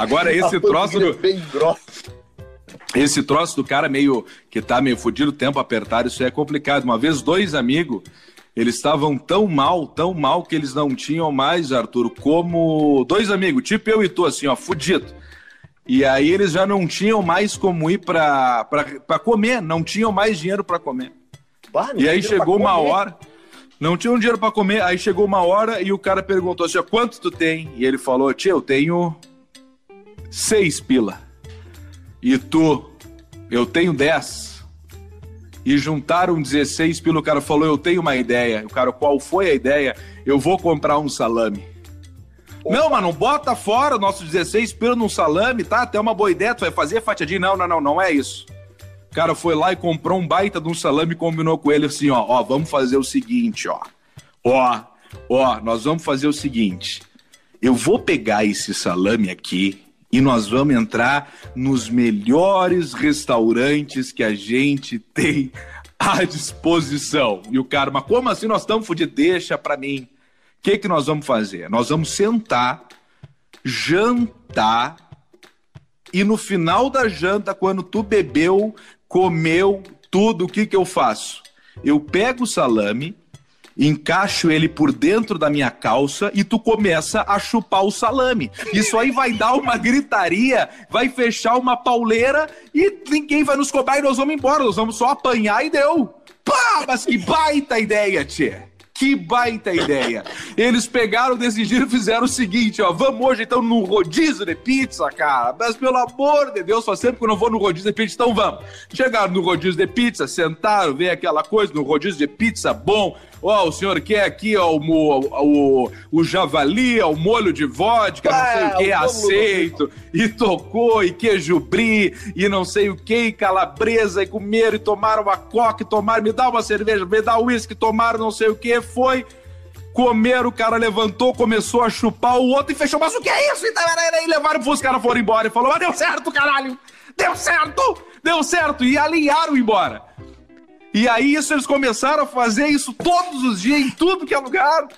Agora, esse troço do, bem esse troço do cara meio que tá meio fudido, tempo apertado, isso é complicado. Uma vez, dois amigos, eles estavam tão mal, tão mal, que eles não tinham mais, Arthur, como dois amigos, tipo eu e tu, assim, ó, fudido. E aí eles já não tinham mais como ir pra, pra, pra comer, não tinham mais dinheiro pra comer. Bah, E aí chegou uma comer. hora, não tinham dinheiro pra comer, aí chegou uma hora e o cara perguntou assim, ó, quanto tu tem? E ele falou, tia, eu tenho seis pila. E tu, eu tenho dez. E juntaram 16 pila, o cara falou, eu tenho uma ideia. O cara, qual foi a ideia? Eu vou comprar um salame. Não, mano, bota fora o nosso 16 pila num salame, tá? Até uma boa ideia, tu vai fazer fatiadinho. Não, não, não, não é isso. O cara foi lá e comprou um baita de um salame e combinou com ele assim, ó, ó, vamos fazer o seguinte, ó. Ó, ó, nós vamos fazer o seguinte. Eu vou pegar esse salame aqui e nós vamos entrar nos melhores restaurantes que a gente tem à disposição. E o cara, mas como assim nós estamos fodidos? Deixa pra mim. O que que nós vamos fazer? Nós vamos sentar, jantar e no final da janta, quando tu bebeu, comeu tudo, o que que eu faço? Eu pego o salame, encaixo ele por dentro da minha calça e tu começa a chupar o salame. Isso aí vai dar uma gritaria, vai fechar uma pauleira e ninguém vai nos cobrar e nós vamos embora. Nós vamos só apanhar e deu. Pá, mas que baita ideia, tchê. Que baita ideia. Eles pegaram, decidiram e fizeram o seguinte, ó. Vamos hoje então no rodízio de pizza, cara. Mas pelo amor de Deus, faz sempre que eu não vou no rodízio de pizza, então vamos. Chegaram no rodízio de pizza, sentaram, veio aquela coisa no rodízio de pizza bom. Ó, o senhor quer aqui, ó, o, o, o javali, ó, o molho de vodka, não sei o que, o bolo- aceito. E tocou, e queijo brie, e não sei o que, e calabresa, e comeram, e tomaram uma coca, e tomaram, me dá uma cerveja, me dá uísque, tomaram não sei o que, foi. Comeram, o cara levantou, começou a chupar o outro e fechou. Mas o que é isso? E aí levaram os caras foram embora e falou: Mas deu certo, caralho! Deu certo! Deu certo! E alinharam embora. E aí isso eles começaram a fazer isso todos os dias, em tudo que é lugar.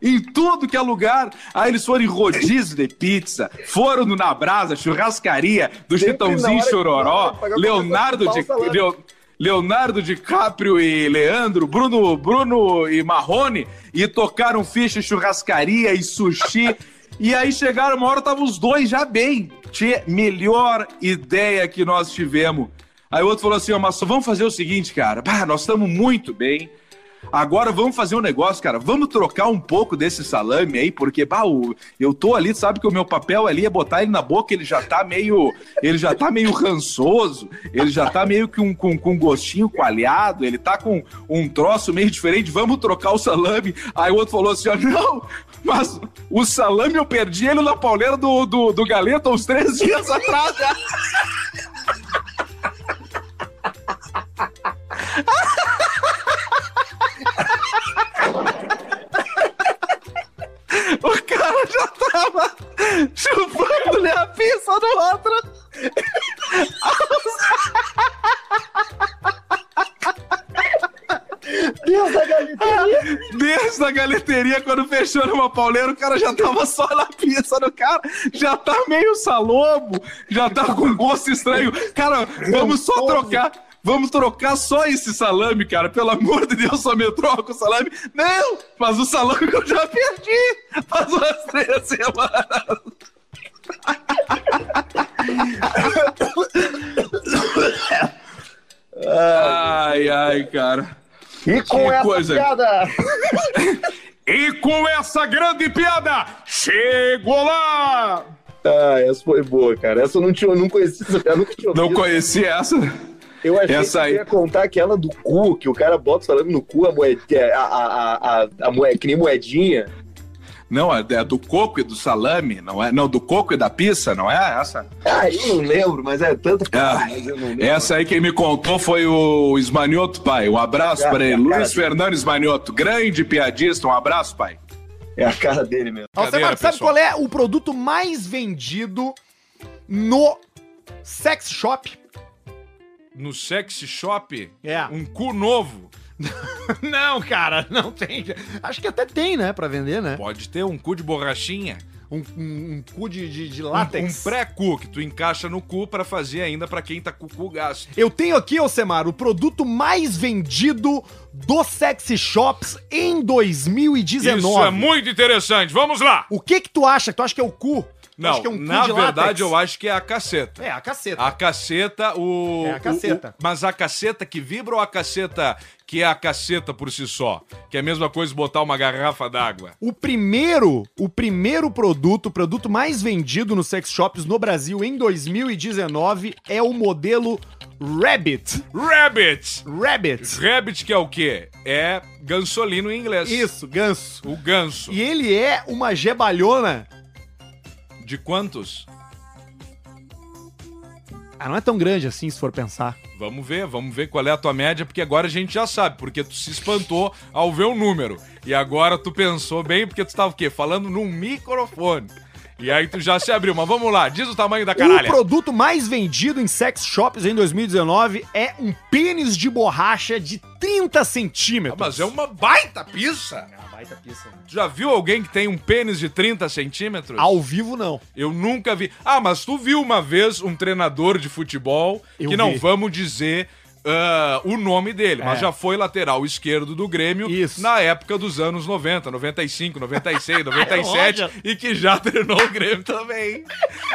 Em tudo que é lugar. Aí eles foram em rodízio de pizza, foram no Na Brasa, churrascaria, do Sempre Chitãozinho Chororó, Leonardo de. Leo- Leonardo DiCaprio e Leandro, Bruno, Bruno e Marrone, e tocaram ficha, churrascaria e sushi. E aí chegaram uma hora, estavam os dois já bem. Tchê, melhor ideia que nós tivemos. Aí o outro falou assim, ó, mas vamos fazer o seguinte, cara. Bah, nós estamos muito bem. Agora vamos fazer um negócio, cara. Vamos trocar um pouco desse salame aí, porque, bah, eu tô ali, sabe que o meu papel ali é botar ele na boca, ele já tá meio. Ele já tá meio rançoso, ele já tá meio que um, com, com gostinho coalhado, ele tá com um troço meio diferente. Vamos trocar o salame. Aí o outro falou assim: ó, não, mas o salame eu perdi ele na pauleira do, do, do Galeta uns três dias atrás. já." O cara já tava chupando-lhe a pizza do outro. Deus da galeteria. Desde a galeteria, quando fechou numa pauleira, o cara já tava só na pizza do cara. Já tá meio salobo, já tá com gosto estranho. Cara, vamos só trocar. Vamos trocar só esse salame, cara. Pelo amor de Deus, só me troca o salame. Não, mas o salame que eu já perdi. Faz umas três semanas. Ai, ai, cara. E com Que essa coisa. piada. E com essa grande piada, chegou lá! Ah, essa foi boa, cara. Essa eu não, tinha, eu não conhecia, essa piada, eu nunca tinha Não conhecia essa? Eu achei essa que aí. você ia contar aquela do cu, que o cara bota o salame no cu, a moedinha, a, a, a, a, a que nem moedinha. Não, é é do coco e do salame, não é? Não, do coco e da pizza, não é essa? Ah, eu não lembro, mas é tanta Ah, mas eu não lembro. Essa aí quem me contou foi o Esmanioto, pai. Um abraço Cara, para ele. cara Luiz dele. Fernando Esmanioto, grande piadista. Um abraço, pai. É a cara dele mesmo. Alcemar, sabe qual é o produto mais vendido no sex shop? No sex shop, É. um cu novo. não, cara, não tem. Acho que até tem, né, pra vender, né? Pode ter um cu de borrachinha, Um, um- um cu de, de, de Um, látex. um pré-cu que tu encaixa no cu pra fazer ainda pra quem tá com o cu gasto. Eu tenho aqui, Alcemar, o produto mais vendido dos sexy shops em 2019. Isso é muito interessante. Vamos lá. O que que tu acha? Tu acha que é o cu? Não, acha que é um na de verdade látex? eu acho que é a caceta. É, a caceta. A caceta, o. É a caceta. o- o- mas a caceta que vibra ou a caceta que é a caceta por si só? Que é a mesma coisa botar uma garrafa d'água. O primeiro, o primeiro produto, o produto mais vendido nos sex shops no Brasil em 2019 é o modelo Rabbit. Rabbit! Rabbit. Rabbit que é o quê? É gansolino em inglês. Isso, ganso. O ganso. E ele é uma gebalhona. De quantos? Ah, não é tão grande assim, se for pensar. Vamos ver, vamos ver qual é a tua média, porque agora a gente já sabe, porque tu se espantou ao ver o número. E agora tu pensou bem, porque tu tava o quê? Falando num microfone. E aí tu já se abriu, mas vamos lá, diz o tamanho da O caralho. produto mais vendido em sex shops em 2019 é um pênis de borracha de 30 centímetros. mas é uma baita pizza. É uma baita pizza. né? Tu já viu alguém que tem um pênis de 30 centímetros? Ao vivo, não. Eu nunca vi. Ah, mas tu viu uma vez um treinador de futebol Eu que não vi. vamos dizer ah, o nome dele, mas É. já foi lateral esquerdo do Grêmio Isso. na época dos anos 90, 95, 96, 97 Roger. e que já treinou o Grêmio também.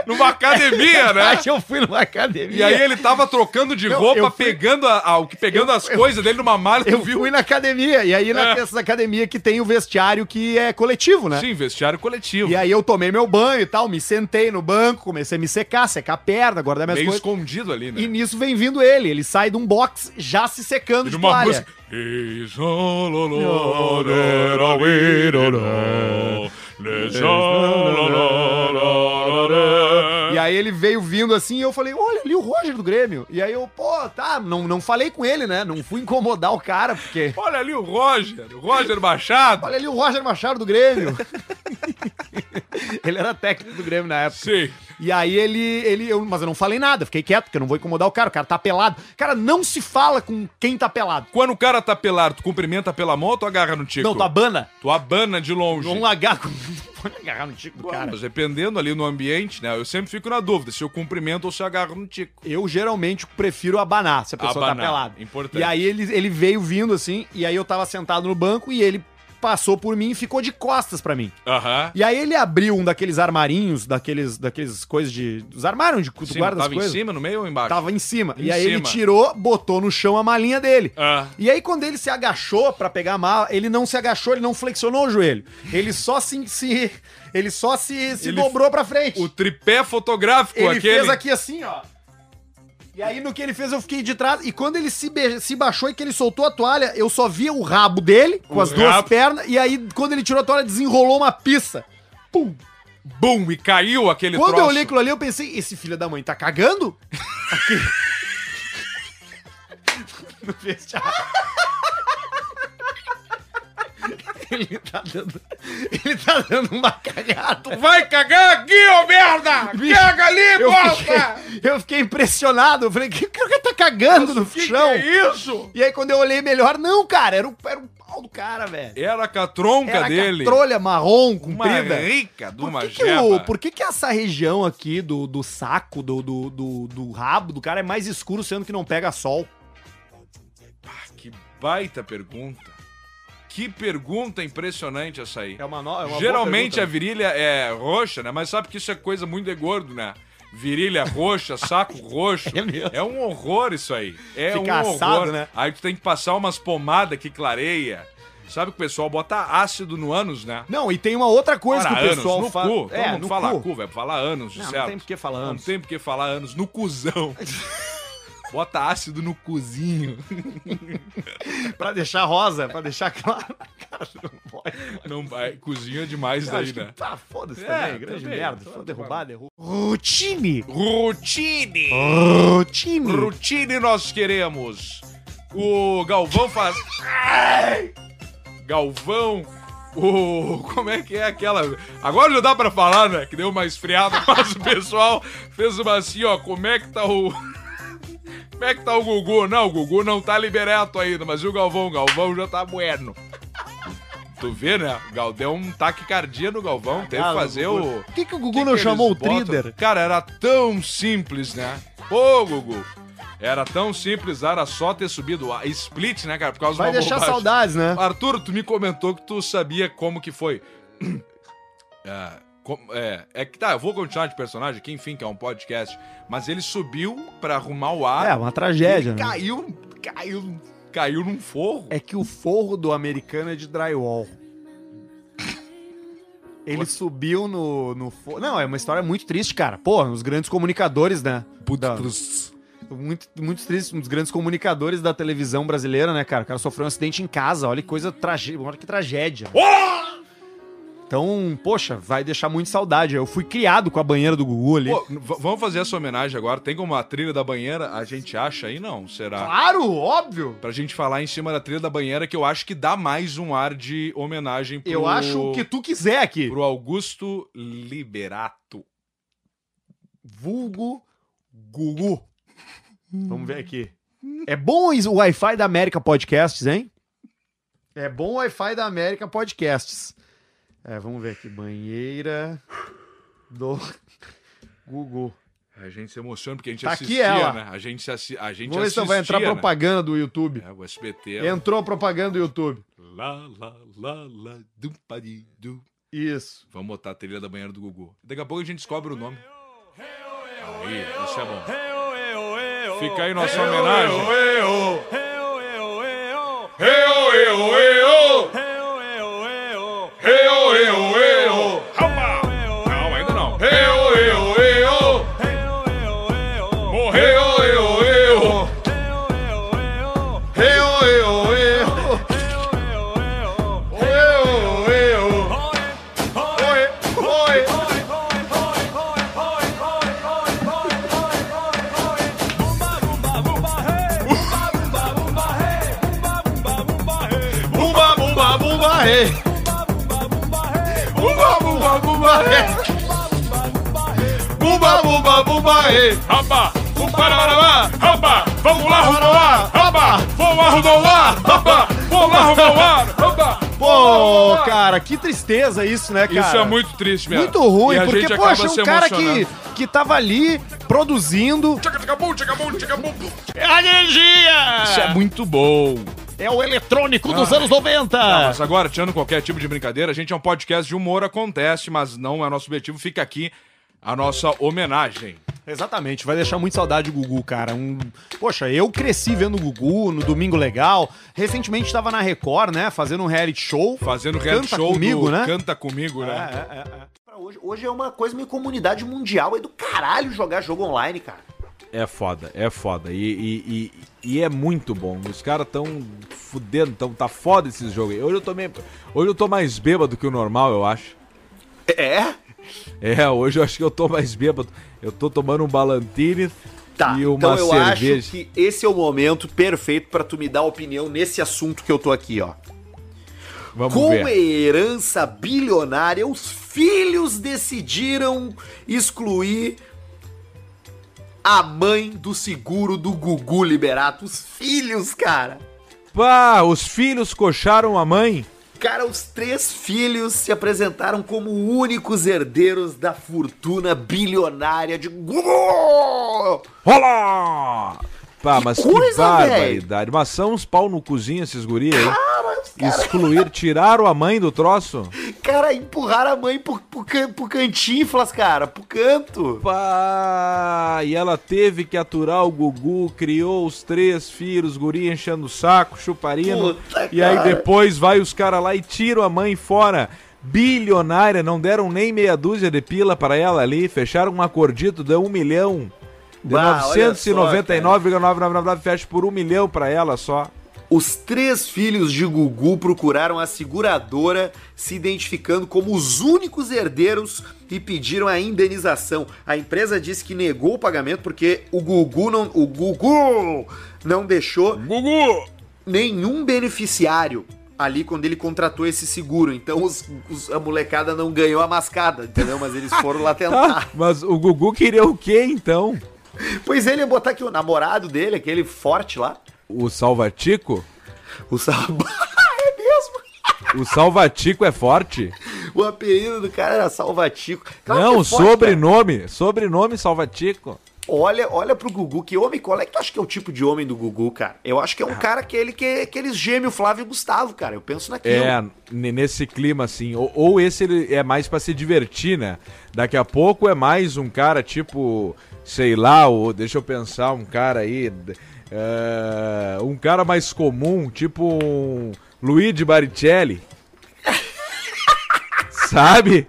Numa academia, né? Acho que eu fui numa academia. E aí ele tava trocando de Não, roupa, eu fui- pegando, a, a- pegando Eu- as eu- coisas dele numa malha, tu Eu viu? fui na academia, e aí É. nessa academia que tem o vestiário que é coletivo, né? Sim, vestiário coletivo. E aí eu tomei meu banho e tal, me sentei no banco, comecei a me secar, secar a perna, guardar minhas Meio coisas. escondido ali, né? E nisso vem vindo ele, ele sai de um box já se secando de numa toalha. E aí ele veio vindo assim e eu falei, olha ali o Roger do Grêmio. E aí eu, pô, tá, não, não falei com ele, né? Não fui incomodar o cara, porque... Olha ali o Roger, o Roger Machado. Olha ali o Roger Machado do Grêmio. ele era técnico do Grêmio na época. Sim. E aí ele, ele eu, mas eu não falei nada, fiquei quieto, porque eu não vou incomodar o cara, o cara tá pelado. Cara, não se fala com quem tá pelado. Quando o cara tá pelado, tu cumprimenta pela mão ou tu agarra no tico? Não, tu abana. Tu abana de longe. Um agarra, não pode agarrar no tico do Bom, cara. Mas dependendo ali no ambiente, né? Eu sempre fico na dúvida se eu cumprimento ou se eu agarro no tico. Eu geralmente prefiro abanar se a pessoa tá Abanar, pelada. importante. E aí ele, ele veio vindo assim, e aí eu tava sentado no banco e ele passou por mim e ficou de costas pra mim. Aham. E aí ele abriu um daqueles armarinhos, daqueles, daqueles coisas de. Os armários de tu Sim, guarda as tava em cima, no meio ou embaixo? Tava em cima. Em e aí ele cima. tirou, botou no chão a malinha dele. Ah. E aí, quando ele se agachou pra pegar a mala, ele não se agachou, ele não flexionou o joelho. Ele só se. se- ele só se, se Ele- dobrou pra frente. O tripé fotográfico Ele aquele. fez aqui assim, ó. E aí, no que ele fez, eu fiquei de trás. E quando ele se, se baixou e que ele soltou a toalha, eu só via o rabo dele, com O as duas rabo. pernas. E aí, quando ele tirou a toalha, desenrolou uma pista. Pum! Bum! E caiu aquele Quando troço. eu olhei aquilo ali, eu pensei, esse filho da mãe tá cagando? Aqui. no vestiário. Ele tá dando. Ele tá dando uma cagada. Vai cagar aqui, ô merda! Bicho, Caga ali, Eu bosta! fiquei, eu fiquei impressionado. Eu falei, que cara tá cagando no Que que chão? é isso? E aí, quando eu olhei melhor, não, cara, era o, era o pau do cara, velho. Era com a tronca Era dele. a trolha marrom, Uma comprida. rica de Por uma que, que, o, por que, que essa região aqui do, do saco, do, do, do, do rabo do cara é mais escuro, sendo que não pega sol? Ah, que baita pergunta. Que pergunta impressionante essa aí. É uma, no, é uma Geralmente a virilha é roxa, né? Mas sabe que isso é coisa muito de gordo, né? Virilha roxa, saco roxo. É mesmo. É um horror isso aí. É Fica um assado, horror. né? Aí tu tem que passar umas pomadas que clareia. Sabe que o pessoal bota ácido no ânus, né? Não, e tem uma outra coisa Ora, que o pessoal no fala. cu. É, não no fala cu. cu, vai falar anos, Não, certo? não tem por que falar Não anos. tem por que falar anos. No cuzão. Bota ácido no cozinho. Pra deixar rosa, pra deixar claro. Cara, não pode. Não vai. Cozinho é demais daí, né? tá, foda-se É, também, grande também, merda. Se for derrubar, derruba. Routine! Routine! Routine! Routine nós queremos. O Galvão faz. Galvão. O. Como é que é aquela. Agora já dá pra falar, né? Que deu uma esfriada, mas o pessoal fez uma assim, ó. Como é que tá o. Como é que tá o Gugu? Não, o Gugu não tá liberado ainda, mas e o Galvão? O Galvão já tá bueno. Tu vê, né? O Gal deu um taquicardia no Galvão, teve que Ah, fazer o. Por que, que o Gugu que não que chamou o? Trider? Cara, era tão simples, né? Pô, Gugu. Era tão simples, era só ter subido a split, né, cara? Por causa Vai de deixar bobagem. saudades, né? Arthur, tu me comentou que tu sabia como que foi. Com- é, é que tá, eu vou continuar de personagem aqui, enfim, que é um podcast. Mas ele subiu pra arrumar o ar. É, uma tragédia, ele né? caiu, caiu, caiu num forro. É que o forro do americano é de drywall. Ele subiu no, no forro. Não, é uma história muito triste, cara. Pô, os grandes comunicadores, né? Da- muito, muito triste, um dos grandes comunicadores da televisão brasileira, né, cara? O cara sofreu um acidente em casa, olha que coisa tragédia, olha que tragédia. Então, poxa, vai deixar muito saudade. Eu fui criado com a banheira do Gugu ali. Pô, vamos fazer essa homenagem agora. Tem como a trilha da banheira? A gente acha aí? Não, será? Claro, óbvio! Pra gente falar em cima da trilha da banheira, que eu acho que dá mais um ar de homenagem pro... Eu acho o que tu quiser aqui. Pro Augusto Liberato. Vulgo Gugu. Vamos ver aqui. É bom o Wi-Fi da América Podcasts, hein? É bom o Wi-Fi da América Podcasts. É, vamos ver aqui. Banheira do Gugu. A gente se emociona porque a gente Tá aqui assistia, ela. né? A gente, assi... a gente Vamos ver se assistia, vai entrar né? propaganda do YouTube. É, o SBT. ela- Entrou propaganda do YouTube. Lá, lá, lá, lá, dum, padi, dum. Isso. Vamos botar a trilha da banheira do Gugu. Daqui a pouco a gente descobre o nome. Aí, isso é bom. Fica aí nossa homenagem. Bumba, bumba, bumba, rei. Raba, umparará, raba, vamos lá ar, raba, vamos o ar, raba, vamos lá ar, raba. Pô, cara, que tristeza isso, né, cara? Isso é muito triste mesmo. Muito ruim, E porque, poxa, se um cara que, que tava ali produzindo. Bum. A energia! Isso é muito bom. É o eletrônico dos anos 90! Tá, mas agora, tirando qualquer tipo de brincadeira, a gente é um podcast de humor, acontece, mas não é nosso objetivo. Fica aqui a nossa homenagem. Exatamente, vai deixar muito saudade do Gugu, cara. Um... Poxa, eu cresci vendo o Gugu no Domingo Legal. Recentemente estava na Record, né? Fazendo um reality show. Fazendo reality Canta show comigo, do né? Canta Comigo, É, né? é, é, é. Pra Hoje, hoje é uma coisa meio comunidade mundial. É do caralho jogar jogo online, cara. É foda, é foda. E, e, e, e é muito bom. Os caras tão fudendo, tão, tá foda esses jogos aí. Hoje eu tô meio, Hoje eu tô mais bêbado que o normal, eu acho. É? É, hoje eu acho que eu tô mais bêbado. Eu tô tomando um Balantine Tá, e uma então eu cerveja. acho que esse é o momento perfeito pra tu me dar opinião nesse assunto que eu tô aqui, ó. Vamos Com ver. herança bilionária, os filhos decidiram excluir a mãe do seguro do Gugu Liberato. Os filhos, cara. Pá, os filhos coxaram a mãe. Cara, os três filhos se apresentaram como únicos herdeiros da fortuna bilionária de Gugu. Rola! Pá, mas que coisa, barbaridade. Mas são uns pau no cozinho esses guri aí. Excluir, tiraram a mãe do troço. Cara, empurraram a mãe pro, pro, can- pro cantinflas, cara, pro canto. Pá, e ela teve que aturar o Gugu, criou os três filhos, guri enchendo o saco, chuparino. Puta, e aí cara. depois vai os caras lá e tiram a mãe fora. Bilionária, não deram nem meia dúzia de pila para ela ali, fecharam um acordito de um milhão. De Bah, olha só, 999,999 fecha por um milhão para ela só. Os três filhos de Gugu procuraram a seguradora, se identificando como os únicos herdeiros e pediram a indenização. A empresa disse que negou o pagamento porque o Gugu não, o Gugu não deixou Gugu! nenhum beneficiário ali quando ele contratou esse seguro. Então os- os- a molecada não ganhou a mascada, entendeu? Mas eles foram lá Tá, tentar. mas o Gugu queria o quê então? Pois ele ia botar aqui o namorado dele, aquele forte lá. O Salvatico? O Saba. é mesmo? O Salvatico é forte? O apelido do cara era Salvatico. Claro Não, é forte, cara. sobrenome. Sobrenome Salvatico. Olha, olha pro Gugu, que homem, qual é que tu acha que é o tipo de homem do Gugu, cara? Eu acho que é um cara que ele que, que eles gêmeos Flávio e Gustavo, cara. Eu penso naquilo. É, nesse clima assim. Ou, ou esse ele é mais pra se divertir, né? Daqui a pouco é mais um cara tipo, sei lá, ou deixa eu pensar, um cara aí. é, um cara mais comum, tipo um Luigi Baricelli. Sabe?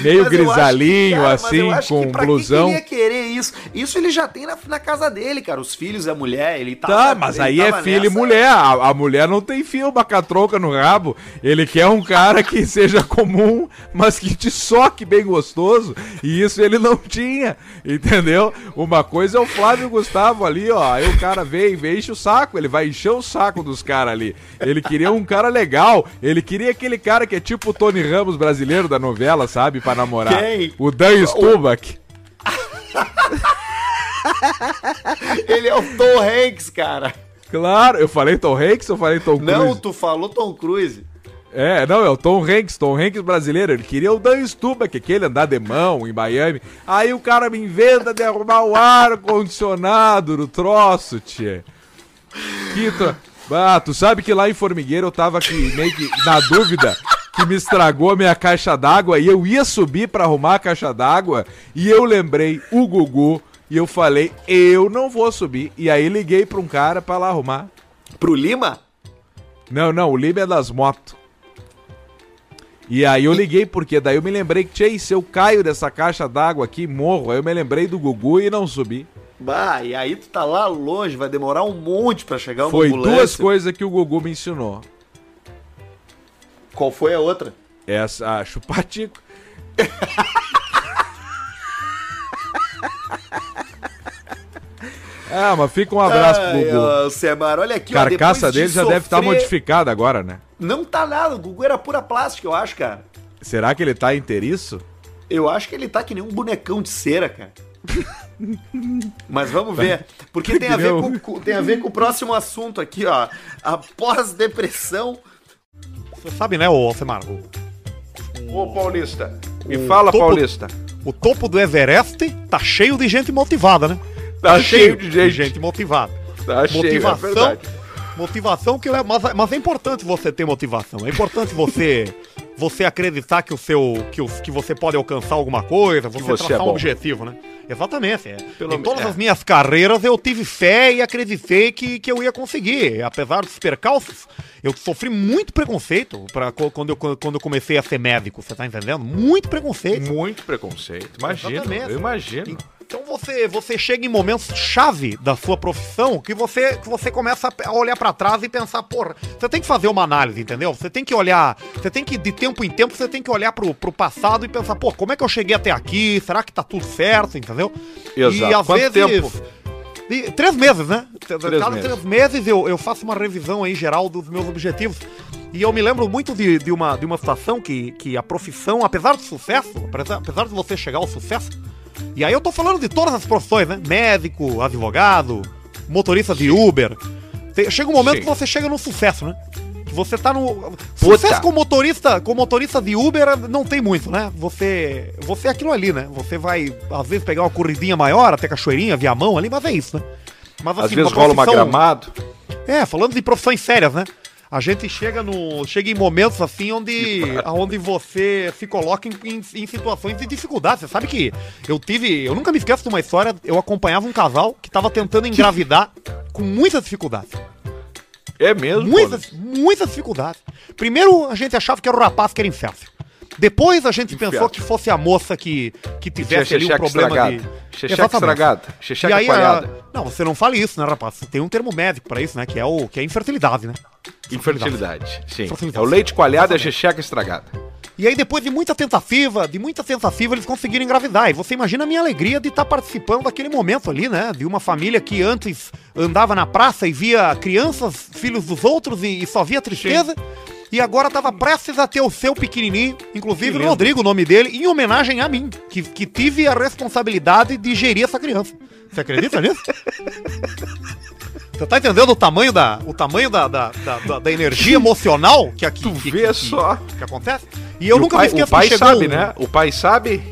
Meio Mas acho que, grisalhinho, cara, assim, com que blusão. Que ele ia querer isso? Isso ele já tem na, na casa dele, cara. Os filhos e a mulher, ele tava, Tá, mas aí é filho e nessa- mulher. A, a mulher não tem fio, uma catronca no rabo. Ele quer um cara que seja comum, mas que te soque bem gostoso. E isso ele não tinha, entendeu? Uma coisa é o Flávio Gustavo ali, ó. Aí o cara vem, vem, enche o saco. Ele vai encher o saco dos caras ali. Ele queria um cara legal. Ele queria aquele cara que é tipo o Tony Ramos brasileiro da novela, sabe? Pra namorar. Quem? O Dan Stubach. Ele é o Tom Hanks, cara. Claro, eu falei Tom Hanks ou falei Tom Cruise? Não, tu falou Tom Cruise. É, não, é o Tom Hanks, Tom Hanks brasileiro. Ele queria o Dan Stuba, que aquele andar de mão em Miami. Aí o cara me inventa de arrumar o ar-condicionado no troço, tchê. Que tro... Ah, tu sabe que lá em Formigueiro eu tava aqui meio que na dúvida que me estragou a minha caixa d'água e eu ia subir pra arrumar a caixa d'água e eu lembrei o Gugu e eu falei, eu não vou subir. E aí liguei pra um cara pra lá arrumar. Pro Lima? Não, não, o Lima é das motos. E aí eu liguei porque daí eu me lembrei que, tchê, se eu caio dessa caixa d'água aqui, morro. Aí eu me lembrei do Gugu e não subi. Bah, e aí tu tá lá longe, vai demorar um monte pra chegar uma Foi ambulância. duas coisas que o Gugu me ensinou. Qual foi a outra? Essa, a chupatico. ah, mas fica um abraço pro Ai, Gugu. ó, Semar, olha aqui, ó, Carcaça de dele já deve estar sofrer- modificada agora, né? Não tá nada, o Gugu era pura plástica, eu acho, cara. Será que ele tá inteiriço? Eu acho que ele tá que nem um bonecão de cera, cara. Mas vamos ver. Porque tem a, ver com, com- tem a ver com o próximo assunto aqui, ó. Após depressão. Você sabe, né, ô Alcemar? O, Ô, Paulista, me O fala, topo- Paulista. o topo do Everest tá cheio de gente motivada, né? Tá cheio de gente. motivada. Tá cheio, é motivação. verdade. motivação que leva- mas, mas é importante você ter motivação. É importante você você acreditar que o seu que, o, que você pode alcançar alguma coisa, você, você é traçar um bom. objetivo, né? Exatamente. É. Pelo em todas é. as minhas carreiras eu tive fé e acreditei que, que eu ia conseguir. Apesar dos percalços, eu sofri muito preconceito pra, co- quando, eu, quando eu comecei a ser médico, você tá entendendo? Muito preconceito. Muito preconceito. Exatamente. eu imagino. Então você, você chega em momentos chave da sua profissão que você, que você começa a olhar pra trás e pensar, porra, você tem que fazer uma análise, entendeu? Você tem que olhar, você tem que, de tempo em tempo, você tem que olhar pro, pro passado e pensar, pô, como é que eu cheguei até aqui? Será que tá tudo certo, entendeu? Exato. E às Quanto vezes. tempo? e- três meses, né? Cada meses. três meses eu, eu faço uma revisão aí geral dos meus objetivos. E eu me lembro muito de, de, uma, de uma situação que, que a profissão, apesar do sucesso, apesar, apesar de você chegar ao sucesso, e aí eu tô falando de todas as profissões, né? Médico, advogado, motorista de Uber. Chega um momento que você chega no sucesso, né? Que você tá no. Sucesso com motorista, com motorista de Uber não tem muito, né? Você. Você é aquilo ali, né? Você vai, às vezes, pegar uma corridinha maior, até cachoeirinha, via mão ali, mas é isso, né? Mas Às vezes rola uma gramado. é, falando de profissões sérias, né? A gente chega no. chega em momentos assim onde. onde você se coloca em, em- em situações de dificuldade. Você sabe que eu tive. Eu nunca me esqueço de uma história. Eu acompanhava um casal que tava tentando engravidar com muitas dificuldades. É mesmo? Muitas, muitas dificuldades. Primeiro a gente achava que era o rapaz que era infértil. Depois a gente pensou que fosse a moça que, que tivesse ali um problema estragada. de. Xexeca estragada. Xexeca aí, coalhada. não, você não fale isso, né, rapaz? Tem um termo médico pra isso, né? Que é o que é infertilidade, né? Infertilidade. Sim. Infertilidade. É o leite coalhado e a xexeca estragada. E aí, depois de muita tentativa, de muita tentativa, eles conseguiram engravidar. E você imagina a minha alegria de estar participando daquele momento ali, né? De uma família que antes andava na praça e via crianças, filhos dos outros e, e só via tristeza. E agora estava prestes a ter o seu pequenininho, inclusive Que lindo. Rodrigo, o nome dele, em homenagem a mim, que, que tive a responsabilidade de gerir essa criança. Você acredita nisso? Você tá entendendo o tamanho da, o tamanho da, da, da, da- energia emocional que aqui Tu que, vê que- só. que acontece? E eu E o nunca pai, me esqueço o pai que sabe, um- né? O pai sabe.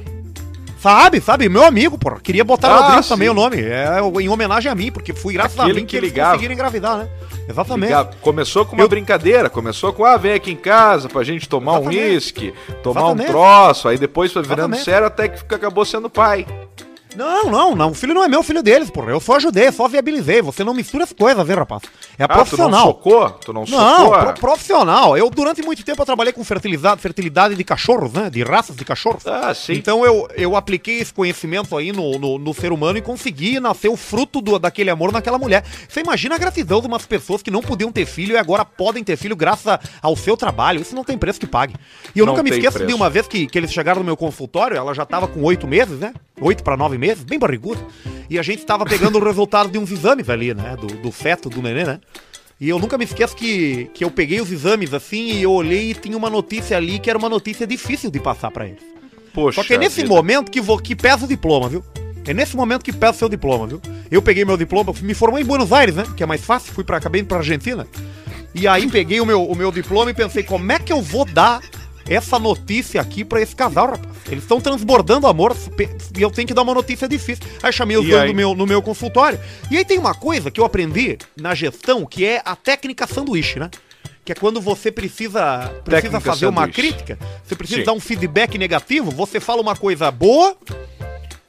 Sabe, sabe, meu amigo, porra. Queria botar Ah, também sim. o nome. É em homenagem a mim, porque fui graças a Aquele mim que, que eles ligava. conseguiram engravidar, né? Exatamente. Começou com uma Eu- brincadeira, começou com, ah, vem aqui em casa pra gente tomar um Exatamente. uísque, tomar Exatamente. um troço, aí depois foi virando Exatamente. sério até que acabou sendo pai. Não, não, não. O filho não é meu, o filho deles, porra. Eu só ajudei, só viabilizei. Você não mistura as coisas, viu, rapaz? É Ah, tu não profissional. socou? Tu não, Não, socou? pro- profissional. Eu, durante muito tempo, eu trabalhei com fertilidade, fertilidade de cachorros, né? De raças de cachorros. Ah, sim. Então eu, eu apliquei esse conhecimento aí no, no, no ser humano e consegui nascer o fruto do, daquele amor naquela mulher. Você imagina a gratidão de umas pessoas que não podiam ter filho e agora podem ter filho graças ao seu trabalho. Isso não tem preço que pague. E eu Não nunca me esqueço de preço. uma vez que, que eles chegaram no meu consultório, ela já tava com oito meses, né? Oito para nove meses, bem barriguda. E a gente tava pegando o resultado de uns exames ali, né? Do, do feto do neném, né? E eu nunca me esqueço que, que eu peguei os exames assim e eu olhei e tinha uma notícia ali que era uma notícia difícil de passar pra eles. Poxa Só que é nesse vida. momento que, vou, que pesa o diploma, viu? É nesse momento que pesa o seu diploma, viu? Eu peguei meu diploma, me formei em Buenos Aires, né? Que é mais fácil, fui pra, acabei indo pra Argentina. E aí peguei o meu, o meu diploma e pensei, como é que eu vou dar essa notícia aqui pra esse casal, rapaz? Eles estão transbordando amor e eu tenho que dar uma notícia difícil. Aí chamei o E dono aí? do meu, no meu consultório. E aí tem uma coisa que eu aprendi na gestão, que é a técnica sanduíche, né? Que é quando você precisa, precisa Técnica fazer uma sanduíche. crítica, você precisa Sim. dar um feedback negativo, você fala uma coisa boa,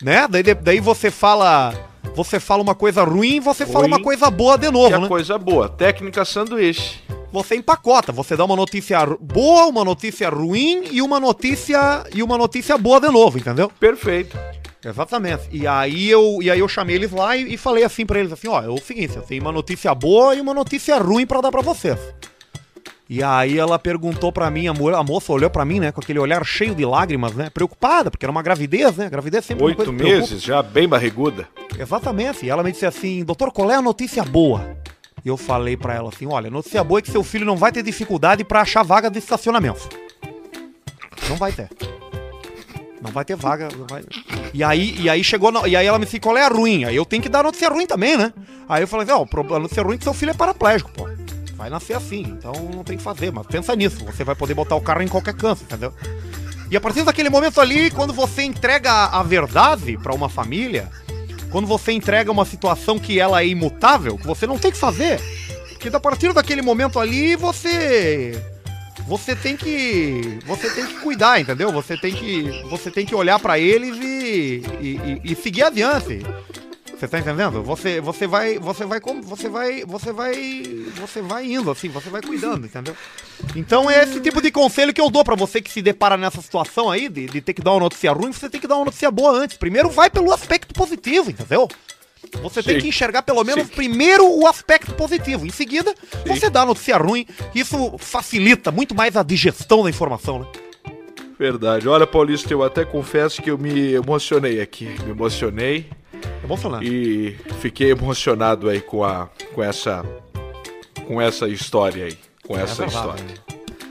né? Daí, daí você fala. Você fala uma coisa ruim, você fala Ruim. uma coisa boa de Que novo, é né? coisa boa. Técnica sanduíche. Você empacota, você dá uma notícia boa, uma notícia ruim e uma notícia e uma notícia boa de novo, entendeu? Perfeito. Exatamente. E aí eu, e aí eu chamei eles lá e, e falei assim pra eles assim, ó, é o seguinte, eu tenho uma notícia boa e uma notícia ruim pra dar pra vocês. E aí ela perguntou pra mim, a, mo- a moça olhou pra mim, né, com aquele olhar cheio de lágrimas, né, preocupada, porque era uma gravidez, né? Gravidez sempre é uma Oito coisa meses, já bem barriguda. Exatamente. E ela me disse assim, doutor, qual é a notícia boa? Eu falei pra ela assim, olha, notícia boa é que seu filho não vai ter dificuldade pra achar vaga de estacionamento. Não vai ter. Não vai ter vaga. vai- E aí, e aí chegou. E aí ela me disse, qual é a ruim? Aí eu tenho que dar notícia ruim também, né? Aí eu falei assim, ó, a notícia ruim é que seu filho é paraplégico, pô. Vai nascer assim, então não tem que fazer, mas pensa nisso, você vai poder botar o carro em qualquer canto, entendeu? E a partir daquele momento ali, quando você entrega a verdade pra uma família, quando você entrega uma situação que ela é imutável, que você não tem que fazer, porque a partir daquele momento ali, você você tem que você tem que cuidar, entendeu? Você tem que você tem que olhar pra eles e, e, e- e seguir adiante. Você tá entendendo? Você você vai você vai como você vai você vai você vai indo assim, você vai cuidando, entendeu? Então é esse tipo de conselho que eu dou pra você que se depara nessa situação aí de, de ter que dar uma notícia ruim, você tem que dar uma notícia boa antes. Primeiro vai pelo aspecto positivo, entendeu? Você tem Sim. que enxergar pelo menos primeiro o aspecto positivo. Em seguida, você dá a notícia ruim. Isso facilita muito mais a digestão da informação, né? Verdade. Olha, Paulista, eu até confesso que eu me emocionei aqui. Me emocionei É bom falar. e fiquei emocionado aí com, a, com essa com essa história aí. Com essa verdade, história.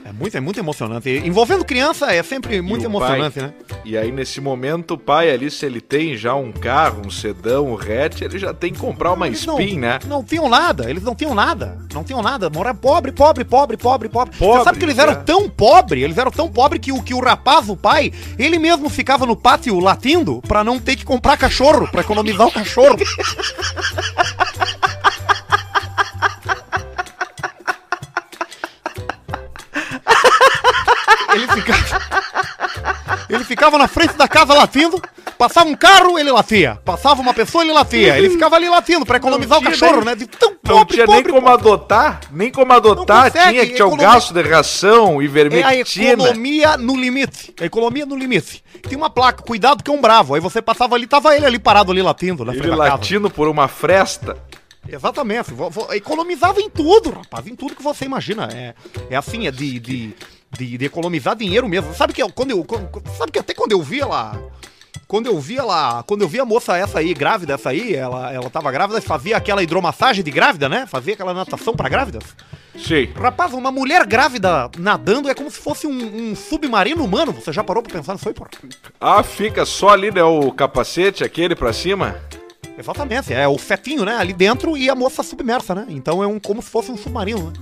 É muito, é muito emocionante. E Envolvendo criança é sempre muito emocionante, pai? né? E aí, nesse momento, o pai ali, se ele tem já um carro, um sedão, um hatch, ele já tem que comprar uma Eles spin, não, né? Não tinham nada, eles não tinham nada. Não tinham nada. Morar pobre, pobre, pobre, pobre, pobre. Pobre, Você sabe que eles eram é. tão pobre, eles eram tão pobre que o, que o rapaz, o pai, ele mesmo ficava no pátio latindo pra não ter que comprar cachorro, pra economizar o cachorro. Ele ficava. Ele ficava na frente da casa latindo. Passava um carro, ele latia. Passava uma pessoa, ele latia. Ele ficava ali latindo pra economizar o tinha cachorro, nem- né? De tão Não pobre, tinha pobre, nem como pobre. adotar, nem como adotar, tinha que ter o gasto de ração, É a economia no limite. A economia no limite. Tem uma placa, cuidado que é um bravo. Aí você passava ali, tava ele ali parado ali latindo na Ele latindo por uma fresta. Exatamente. Economizava em tudo, rapaz. Em tudo que você imagina. É, é assim, é de, de, de, de economizar dinheiro mesmo. Sabe que eu, quando eu. quando- sabe que até quando eu vi ela. Quando eu vi ela. Quando eu vi a moça essa aí, grávida, essa aí, ela, ela tava grávida, fazia aquela hidromassagem de grávida, né? Fazia aquela natação pra grávidas. Sim. Rapaz, uma mulher grávida nadando é como se fosse um, um submarino humano. Você já parou pra pensar nisso aí, porra? Ah, fica só ali, né, o capacete, aquele pra cima. Exatamente, é o fetinho, né, ali dentro e a moça submersa, né? Então é um como se fosse um submarino, né?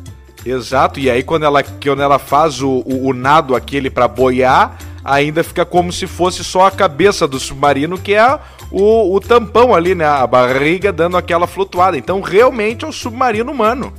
Exato, e aí quando ela, quando ela faz o, o, o nado aquele pra boiar, ainda fica como se fosse só a cabeça do submarino, que é o, o tampão ali, né? A barriga dando aquela flutuada. Então realmente é um submarino humano.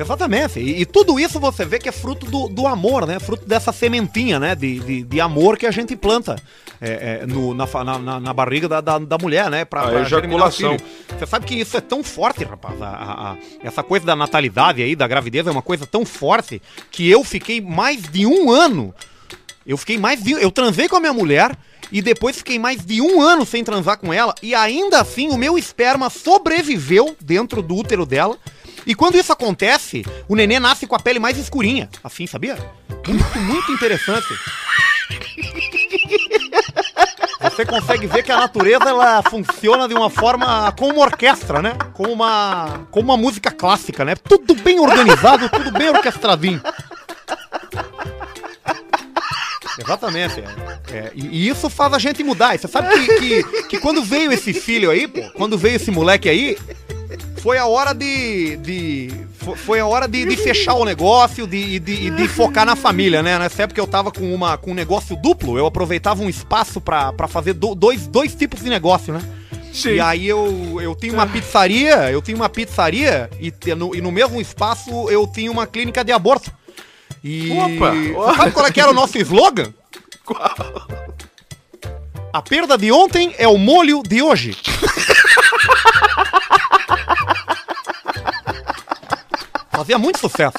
Exatamente. E, e tudo isso você vê que é fruto do, do amor, né? Fruto dessa sementinha, né? De, de, de amor que a gente planta é, é, no, na, na, na- barriga da, da, da mulher, né? Pra, A pra ejaculação. Você sabe que isso é tão forte, rapaz. A- a- a- essa coisa da natalidade aí, da gravidez, é uma coisa tão forte que eu fiquei mais de um ano. Eu fiquei mais de. Eu transei com a minha mulher. E depois fiquei mais de um ano sem transar com ela. E ainda assim o meu esperma sobreviveu dentro do útero dela. E quando isso acontece, o nenê nasce com a pele mais escurinha. Assim, sabia? Muito, muito interessante. Você consegue ver que a natureza ela funciona de uma forma como uma orquestra, né? Como uma, como uma música clássica, né? Tudo bem organizado, tudo bem orquestradinho. Exatamente. É. É, e, e isso faz a gente mudar. E você sabe que, que, que quando veio esse filho aí, pô, quando veio esse moleque aí, foi a hora de. de fo- foi a hora de, de fechar o negócio de, de, de focar na família, né? Nessa época eu tava com, uma, com um negócio duplo, eu aproveitava um espaço pra, pra fazer do- dois, dois tipos de negócio, né? Sim. E aí eu, eu tinha uma pizzaria, eu tinha uma pizzaria e, no, e no mesmo espaço eu tinha uma clínica de aborto. E Opa! Sabe qual é que era o nosso slogan? A perda de ontem é o molho de hoje. Fazia muito sucesso.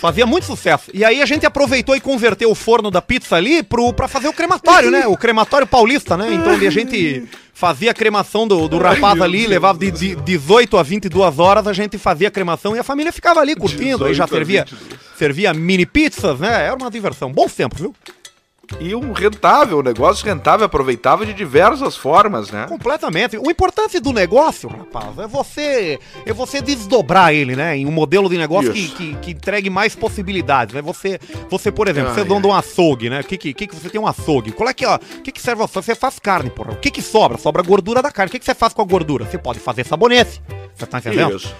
Fazia muito sucesso. E aí a gente aproveitou e converteu o forno da pizza ali pro, pra fazer o crematório, né? O crematório paulista, né? Então ali a gente fazia a cremação do, do rapaz ali, levava de, de 18 a 22 horas, a gente fazia a cremação e a família ficava ali curtindo. Aí já 18 a servia, 22. servia mini pizzas, né? Era uma diversão. Bons tempos, viu? E um rentável, um negócio rentável, aproveitável de diversas formas, né? Completamente. O importante do negócio, rapaz, é você é você desdobrar ele, né? Em um modelo de negócio que, que, que entregue mais possibilidades. Né? Você, você, por exemplo, Ai, você é dono de um açougue, né? O que, que, que que você tem um açougue? Qual é que, ó, o que, que serve você? Você faz carne, porra. O que, que sobra? Sobra a gordura da carne. O que, que você faz com a gordura? Você pode fazer sabonete. Você tá entendendo? Isso.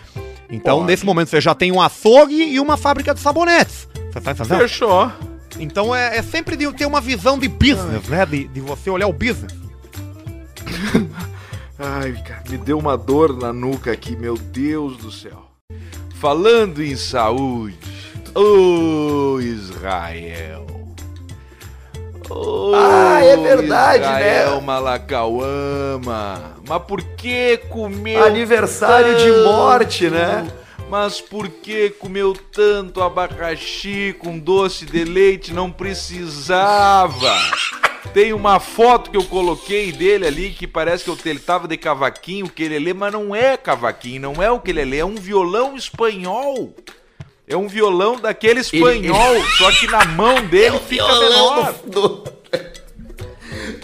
Então, Pode. nesse momento, você já tem um açougue e uma fábrica de sabonetes. Você tá entendendo? Fechou. Então é, é sempre de ter uma visão de business, né? De, de você olhar o business. Ai, cara, me deu uma dor na nuca aqui, meu Deus do céu. Falando em saúde, ô Israel. Ô, Ah, é verdade, né? Israel Malacauama. Mas por que comeu Aniversário de tanto? morte, né? Mas por que comeu tanto abacaxi com doce de leite? Não precisava. Tem uma foto que eu coloquei dele ali que parece que ele tava de cavaquinho, que ele lê, mas não é cavaquinho, não é o que ele lê, é um violão espanhol. É um violão daquele espanhol, só que na mão dele fica menor. do,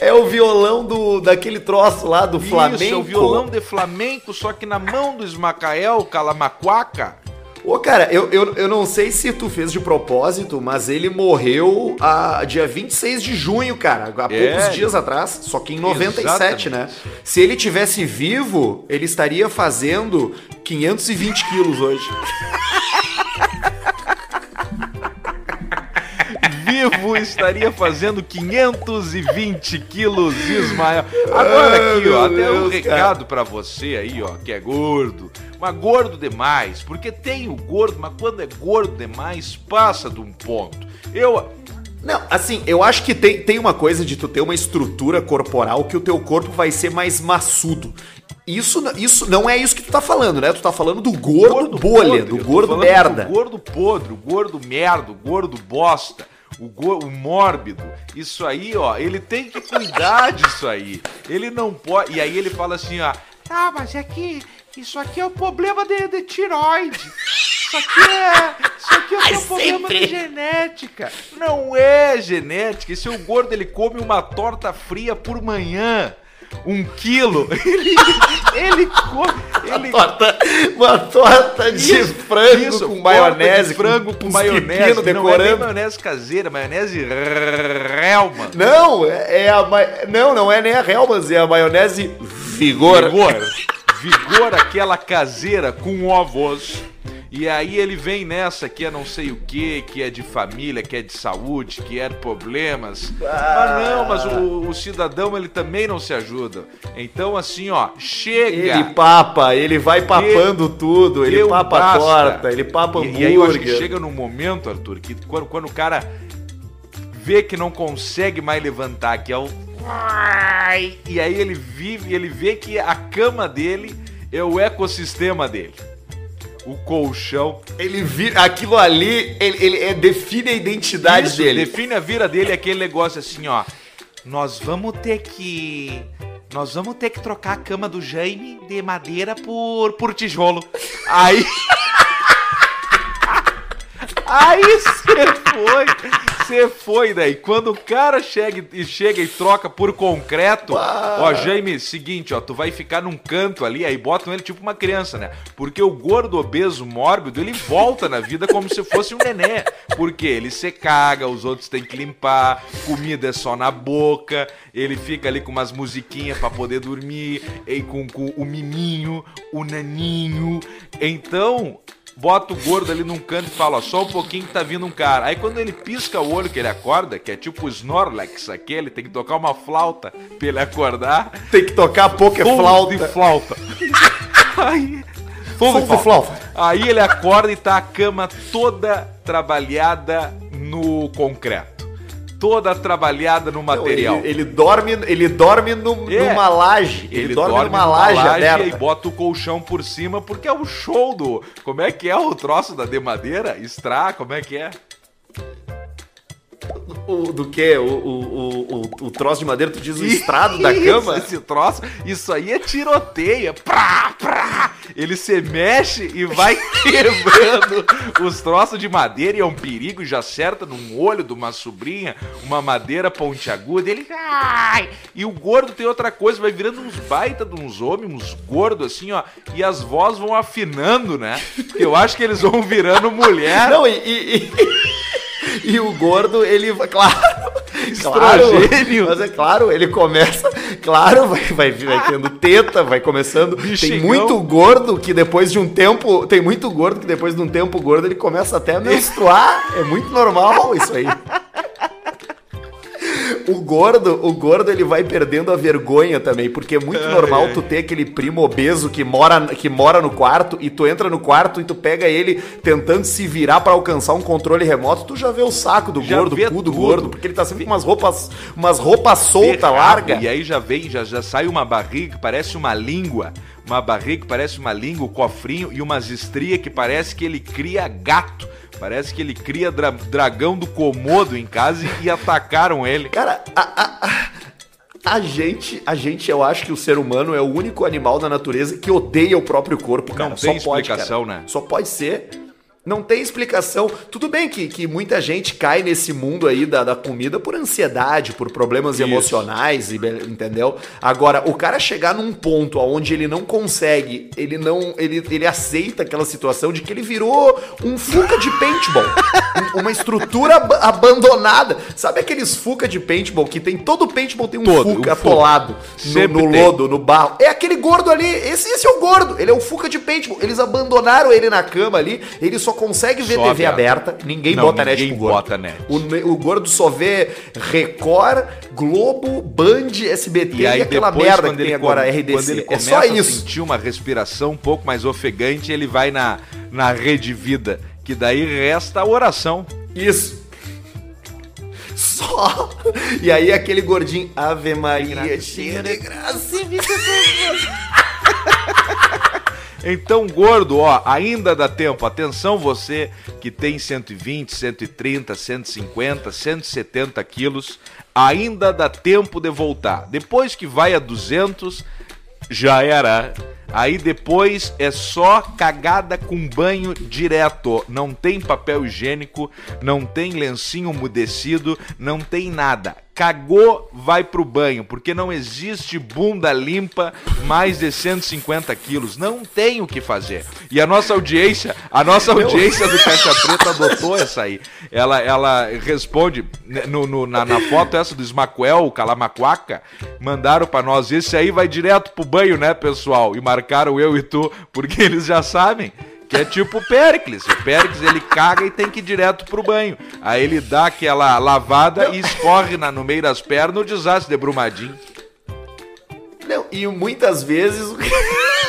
É o violão do daquele troço lá do Flamengo. Isso, é o violão de flamenco, só que na mão do Ismacael Calamacuaca. Ô, cara, eu, eu, eu não sei se tu fez de propósito, mas ele morreu a, dia 26 de junho, cara. Há É. poucos dias atrás, só que em 97, né? Se ele tivesse vivo, ele estaria fazendo 520 quilos hoje. vivo estaria fazendo 520 quilos, Ismael. Agora aqui, ó, até um recado pra você aí, ó, que é gordo. Mas gordo demais, porque tem o gordo, mas quando é gordo demais, passa de um ponto. Eu, Não, assim, eu acho que tem, tem uma coisa de tu ter uma estrutura corporal que o teu corpo vai ser mais maçudo. Isso, isso não é isso que tu tá falando, né? Tu tá falando do gordo, bolha, podre, do gordo merda. Do gordo podre, o gordo merda, o gordo bosta, o, go- o mórbido. Isso aí, ó, ele tem que cuidar disso aí. Ele não pode. E aí ele fala assim, ó. Ah, mas é que isso aqui é o problema de, de tiroide. Isso aqui é. Isso aqui é o teu problema de genética. Não é genética. Esse é o gordo, ele come uma torta fria por manhã. Um quilo. Ele, ele come. Ele Torta- uma torta de isso, frango isso, com maionese, de frango com uns maionese, não é decorando. maionese caseira, maionese Hellman. Não, é é a ma... não, não é nem a Helmans, é a maionese Vigor. Vigor. Vigor, aquela caseira com ovos. E aí ele vem nessa que é não sei o que, que é de família, que é de saúde, que é de problemas. Mas não, mas o, o cidadão ele também não se ajuda. Então assim, ó, chega. Ele papa, ele vai papando tudo, ele papa basta. torta, ele papa hambúrguer. e aí eu acho que chega num momento, Arthur, que quando, quando o cara vê que não consegue mais levantar, que é o. E aí ele vive, ele vê que a cama dele é o ecossistema dele. O colchão. Ele vira, aquilo ali, ele, ele é- define a identidade Isso, dele. define a vida dele aquele negócio assim, ó. Nós vamos ter que. Nós vamos ter que trocar a cama do Jaime de madeira por, por tijolo. Aí. Aí você foi, você foi daí. Quando o cara chega e chega e troca por concreto, ó, Jaime, seguinte, ó, tu vai ficar num canto ali, aí botam ele tipo uma criança, né? Porque o gordo obeso mórbido, ele volta na vida como se fosse um nenê. Porque ele se caga, os outros têm que limpar, comida é só na boca, ele fica ali com umas musiquinhas pra poder dormir, e com, com o miminho, o naninho. Então, bota o gordo ali num canto e fala, ó, só um pouquinho que tá vindo um cara. Aí quando ele pisca o olho que ele acorda, que é tipo o Snorlax aquele, tem que tocar uma flauta pra ele acordar. Tem que tocar pouco é flauta. de flauta. Aí, Fundo de flauta. aí ele acorda e tá a cama toda trabalhada no concreto. Toda trabalhada no material. Ele, ele dorme, ele dorme no- É. numa laje. Ele, Ele dorme, dorme numa laje, aberta. e bota o colchão por cima, porque é o show do. Como é que é o troço da de madeira? Extra, como é que é? O, do que? O, o, o, o, troço de madeira, tu diz o estrado da cama? Isso, esse troço, isso aí é tiroteia. Prá, prá. Ele se mexe e vai quebrando os troços de madeira e é um perigo, já acerta num olho de uma sobrinha, uma madeira pontiaguda. Ele. Ai! E o gordo tem outra coisa, vai virando uns baita de uns homens, uns gordos assim, ó. E as vozes vão afinando, né? Eu acho que eles vão virando mulher. Não, e, e, e- e o gordo, ele vai. Claro! Estrogênio. Claro, mas é claro, ele começa, claro, vai, vai, vai tendo teta, vai começando. Tem Bexigão. muito gordo que depois de um tempo. Tem muito gordo que depois de um tempo gordo ele começa até a menstruar. É muito normal isso aí. O gordo, o gordo ele vai perdendo a vergonha também, porque é muito normal tu ter aquele primo obeso que mora, que mora no quarto e tu entra no quarto e tu pega ele tentando se virar pra alcançar um controle remoto, tu já vê o saco do Já gordo, o cu do tudo. gordo, porque ele tá sempre com umas roupas, umas roupas soltas, ferrado, larga. E aí já vem, já, já sai uma barriga que parece uma língua. Uma barriga que parece uma língua, o cofrinho e umas estrias que parece que ele cria gato. Parece que ele cria dra- dragão do Komodo em casa e, e atacaram ele. Cara, a, a, a- gente, a gente, eu acho que o ser humano é o único animal da natureza que odeia o próprio corpo, cara. Não Só tem pode, explicação, cara. né? Só pode ser. Não tem explicação. Tudo bem que, que muita gente cai nesse mundo aí da, da comida por ansiedade, por problemas Isso. emocionais, e entendeu? Agora, o cara chegar num ponto onde ele não consegue, ele não. Ele, ele aceita aquela situação de que ele virou um fuca de paintball. Um- uma estrutura ab- abandonada. Sabe aqueles fuca de paintball que tem. Todo paintball tem um Todo, fuca um atolado no, no lodo, no barro. É aquele gordo ali. Esse, esse é o gordo. Ele é o fuca de paintball. Eles abandonaram ele na cama ali. Ele só consegue ver Só TV aberta. aberta. Ninguém Não, bota net ninguém pro gordo. bota net. O, o gordo só vê Record, Globo, Band, SBT e, E aí aquela depois, merda que tem agora, RDC. quando ele é começa só a isso. sentir uma respiração um pouco mais ofegante, ele vai na, na rede vida, que daí resta a oração. Isso. Só. E aí aquele gordinho, Ave Maria, cheia de graça. Então, gordo, ó, ainda dá tempo. Atenção você que tem 120, 130, 150, 170 quilos, ainda dá tempo de voltar. Depois que vai a 200, já era. Aí depois é só cagada com banho direto. Não tem papel higiênico, não tem lencinho umedecido, não tem nada. cagou, vai pro banho, porque não existe bunda limpa mais de 150 quilos. Não tem o que fazer. E a nossa audiência, a nossa audiência do Caixa Preta adotou essa aí. Ela, ela responde né, no, no- na, na foto essa do Smacuel, o Calamacuaca, mandaram pra nós. Esse aí vai direto pro banho, né, pessoal? E marcaram eu e tu, porque eles já sabem. Que é tipo o Péricles. O Péricles ele caga e tem que ir direto pro banho. Aí ele dá aquela lavada e escorre na, no meio das pernas o desastre de Brumadinho. Não, e muitas vezes.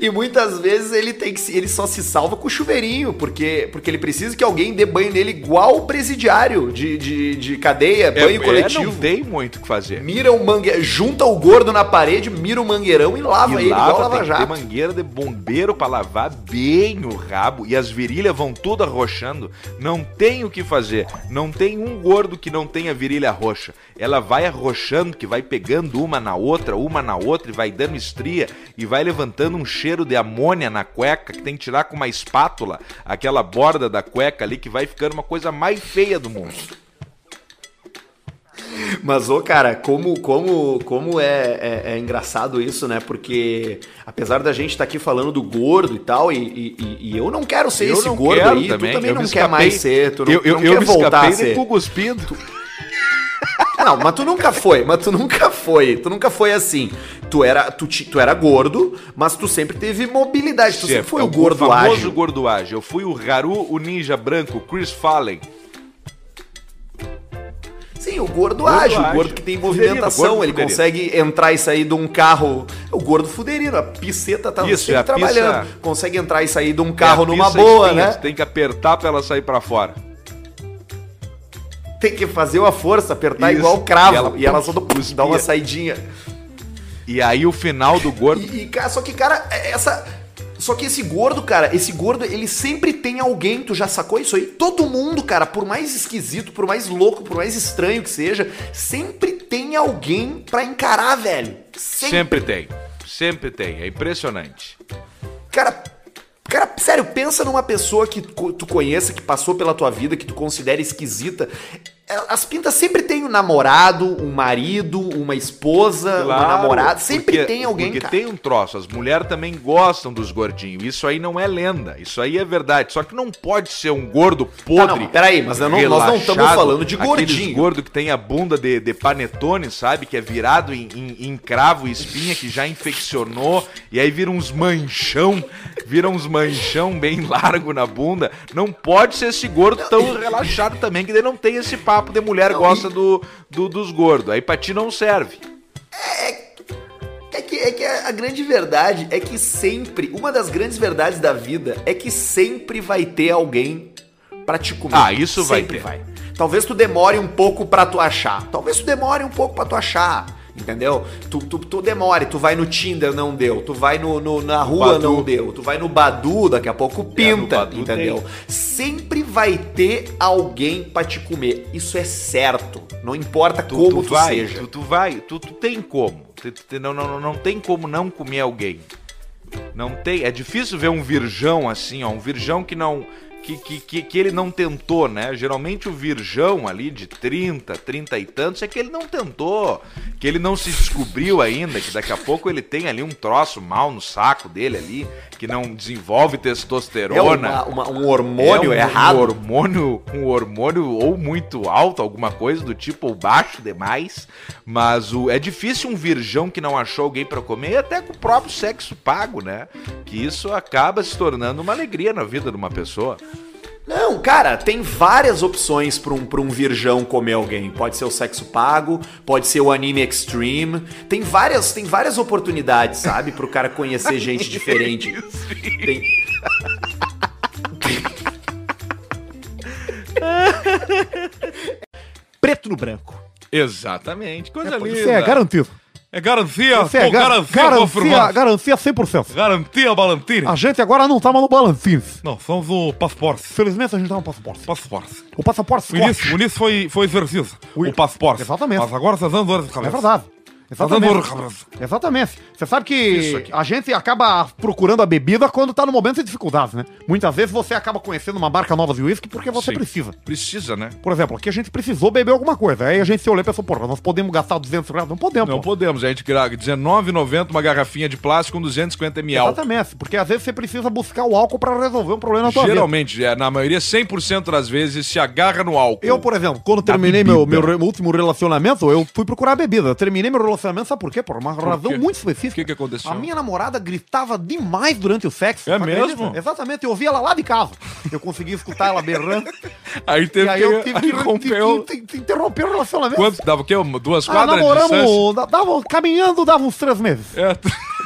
E muitas vezes ele tem que ele só se salva com o chuveirinho, porque, porque ele precisa que alguém dê banho nele igual o presidiário de, de, de cadeia, banho É, coletivo. não tem muito o que fazer. Mira o mangue... junta o gordo na parede, mira o mangueirão e lava E ele igual lava, lava que ter jato. mangueira de bombeiro pra lavar bem o rabo e as virilhas vão tudo arrochando. Não tem o que fazer. Não tem um gordo que não tenha virilha roxa. Ela vai arrochando, que vai pegando uma na outra, uma na outra e vai dando estria e vai levantando um cheiro de amônia na cueca que tem que tirar com uma espátula aquela borda da cueca ali que vai ficando uma coisa mais feia do mundo. Mas, ô, cara, como, como, como é, é, é engraçado isso, né? Porque apesar da gente estar aqui falando do gordo e tal, e, e- e- eu não quero ser esse não gordo aí, tu também eu não quer mais ser, tu não, eu, eu, não eu quer voltar a escapei de ser. cu cuspido. Não, mas tu nunca foi, mas tu nunca foi, tu nunca foi assim. Tu era, tu, tu era gordo, mas tu sempre teve mobilidade, tu sempre foi é o gordo famoso ágil. gordo ágil. Eu fui o Haru, o ninja branco, o Chris Fallen. Sim, o gordo, Gordo ágil, o ágil. gordo que tem Fuderino, movimentação, gordo ele fuderino. consegue entrar e sair de um carro. O gordo fuderino, a pisceta tá Isso, sempre é trabalhando. pizza- Consegue entrar e sair de um carro É numa boa, espinha, né? Tem que apertar pra ela sair pra fora. Tem que fazer uma força, apertar Isso. igual cravo. E ela, E ela, só dá- cuspia. dá uma saidinha. E aí o final do gordo. E, e, cara, só que, cara, é- essa. Só que esse gordo, cara, esse gordo, ele sempre tem alguém, tu já sacou isso aí? Todo mundo, cara, por mais esquisito, por mais louco, por mais estranho que seja, sempre tem alguém pra encarar, velho. Sempre tem. Sempre tem. É impressionante. Cara, cara, sério, pensa numa pessoa que tu conheça, que passou pela tua vida, que tu considera esquisita. É, As pintas sempre tem um namorado, um marido, uma esposa, uma namorada. Sempre porque- tem alguém, Porque cara. tem um troço. As mulheres também gostam dos gordinhos. Isso aí não é lenda. Isso aí é verdade. Só que não pode ser um gordo podre. Tá, não, peraí, mas não- nós não estamos falando de gordinho. gordo que tem a bunda de, de panetone, sabe? Que é virado em, em- em cravo e espinha, que já infeccionou. E aí vira uns manchão. Vira uns manchão bem largo na bunda. Não pode ser esse gordo tão relaxado também, que daí não tem esse papo de mulher Não, gosta do, do- dos gordos. Aí pra ti não serve. É que, é que a, grande verdade é que sempre, uma das grandes verdades da vida é que sempre vai ter alguém pra te comer. Ah, isso vai sempre ter. vai. Talvez tu demore um pouco pra tu achar. Talvez tu demore um pouco pra tu achar. Entendeu? Tu, tu, tu demore, tu vai no Tinder, não deu. Tu vai no, no- na rua, Badu. não deu. Tu vai no Badu, daqui a pouco pinta, Badu entendeu? Sempre vai ter alguém pra te comer. Isso é certo. Não importa Tu, como tu tu, vai, seja. Tu, tu vai, tu, tu tem como. Não, não- não tem como não comer alguém. Não tem. É difícil ver um virgão assim, ó. Um virgão que não. Que, que, que, ele não tentou, né? Geralmente o virgão ali de 30, 30 e tantos é que ele não tentou. Que ele não se descobriu ainda. Que daqui a pouco ele tem ali um troço mal no saco dele ali. Que não desenvolve É testosterona. uma- uma- um hormônio É um, errado. Um hormônio, um hormônio ou muito alto, alguma coisa do tipo, ou baixo demais. Mas o, é difícil um virgão que não achou alguém pra comer, e até com o próprio sexo pago, né? Que isso acaba se tornando uma alegria na vida de uma pessoa. Não, cara, tem várias opções pra um, pra um virgão comer alguém. Pode ser o sexo pago, pode ser o anime extreme. Tem várias, tem várias oportunidades, sabe? Pro cara conhecer gente diferente. Tem... Preto no branco. Exatamente. Coisa linda. Isso é garantido. É garantia. Isso é garantia, garantia, confirmada. garantia 100%. Garantia. A gente agora não tá mais no Balancins. Não, somos o passaporte. Felizmente a gente tá no passaporte. Passaporte. O passaporte O início, o início foi, foi exercício. Ui, O passaporte. exatamente. Mas agora vocês andam horas de É cabeça. verdade. Exatamente. Exatamente. Você sabe que a gente acaba procurando a bebida quando tá no momento de dificuldades, né? Muitas vezes você acaba conhecendo uma marca nova de uísque porque você Sim. precisa. Precisa, né? Por exemplo, aqui a gente precisou beber alguma coisa. Aí a gente se olhou e pensou, porra, nós podemos gastar 200 reais? Não podemos, Não pô. podemos, a gente grava R$19,90 uma garrafinha de plástico com 250 ml. Exatamente, porque às vezes você precisa buscar o álcool pra resolver um problema na tua vida. Geralmente, é, na maioria, 100% das vezes, se agarra no álcool. Eu, por exemplo, quando terminei meu, meu, re- último relacionamento, eu fui procurar bebida. Eu terminei meu relacionamento, sabe por quê? Por uma razão quê? muito O específica. que que aconteceu? A minha namorada gritava demais durante o sexo. É mesmo? acredita? Exatamente, eu ouvia ela lá de casa. Eu consegui escutar ela berrando. Aí teve e aí que, eu tive que, rompeu. tive que- que interromper o relacionamento. Quanto? Dava o quê? Duas Ah, quadras distância? namoramos, da- dava, caminhando dava uns três meses. É,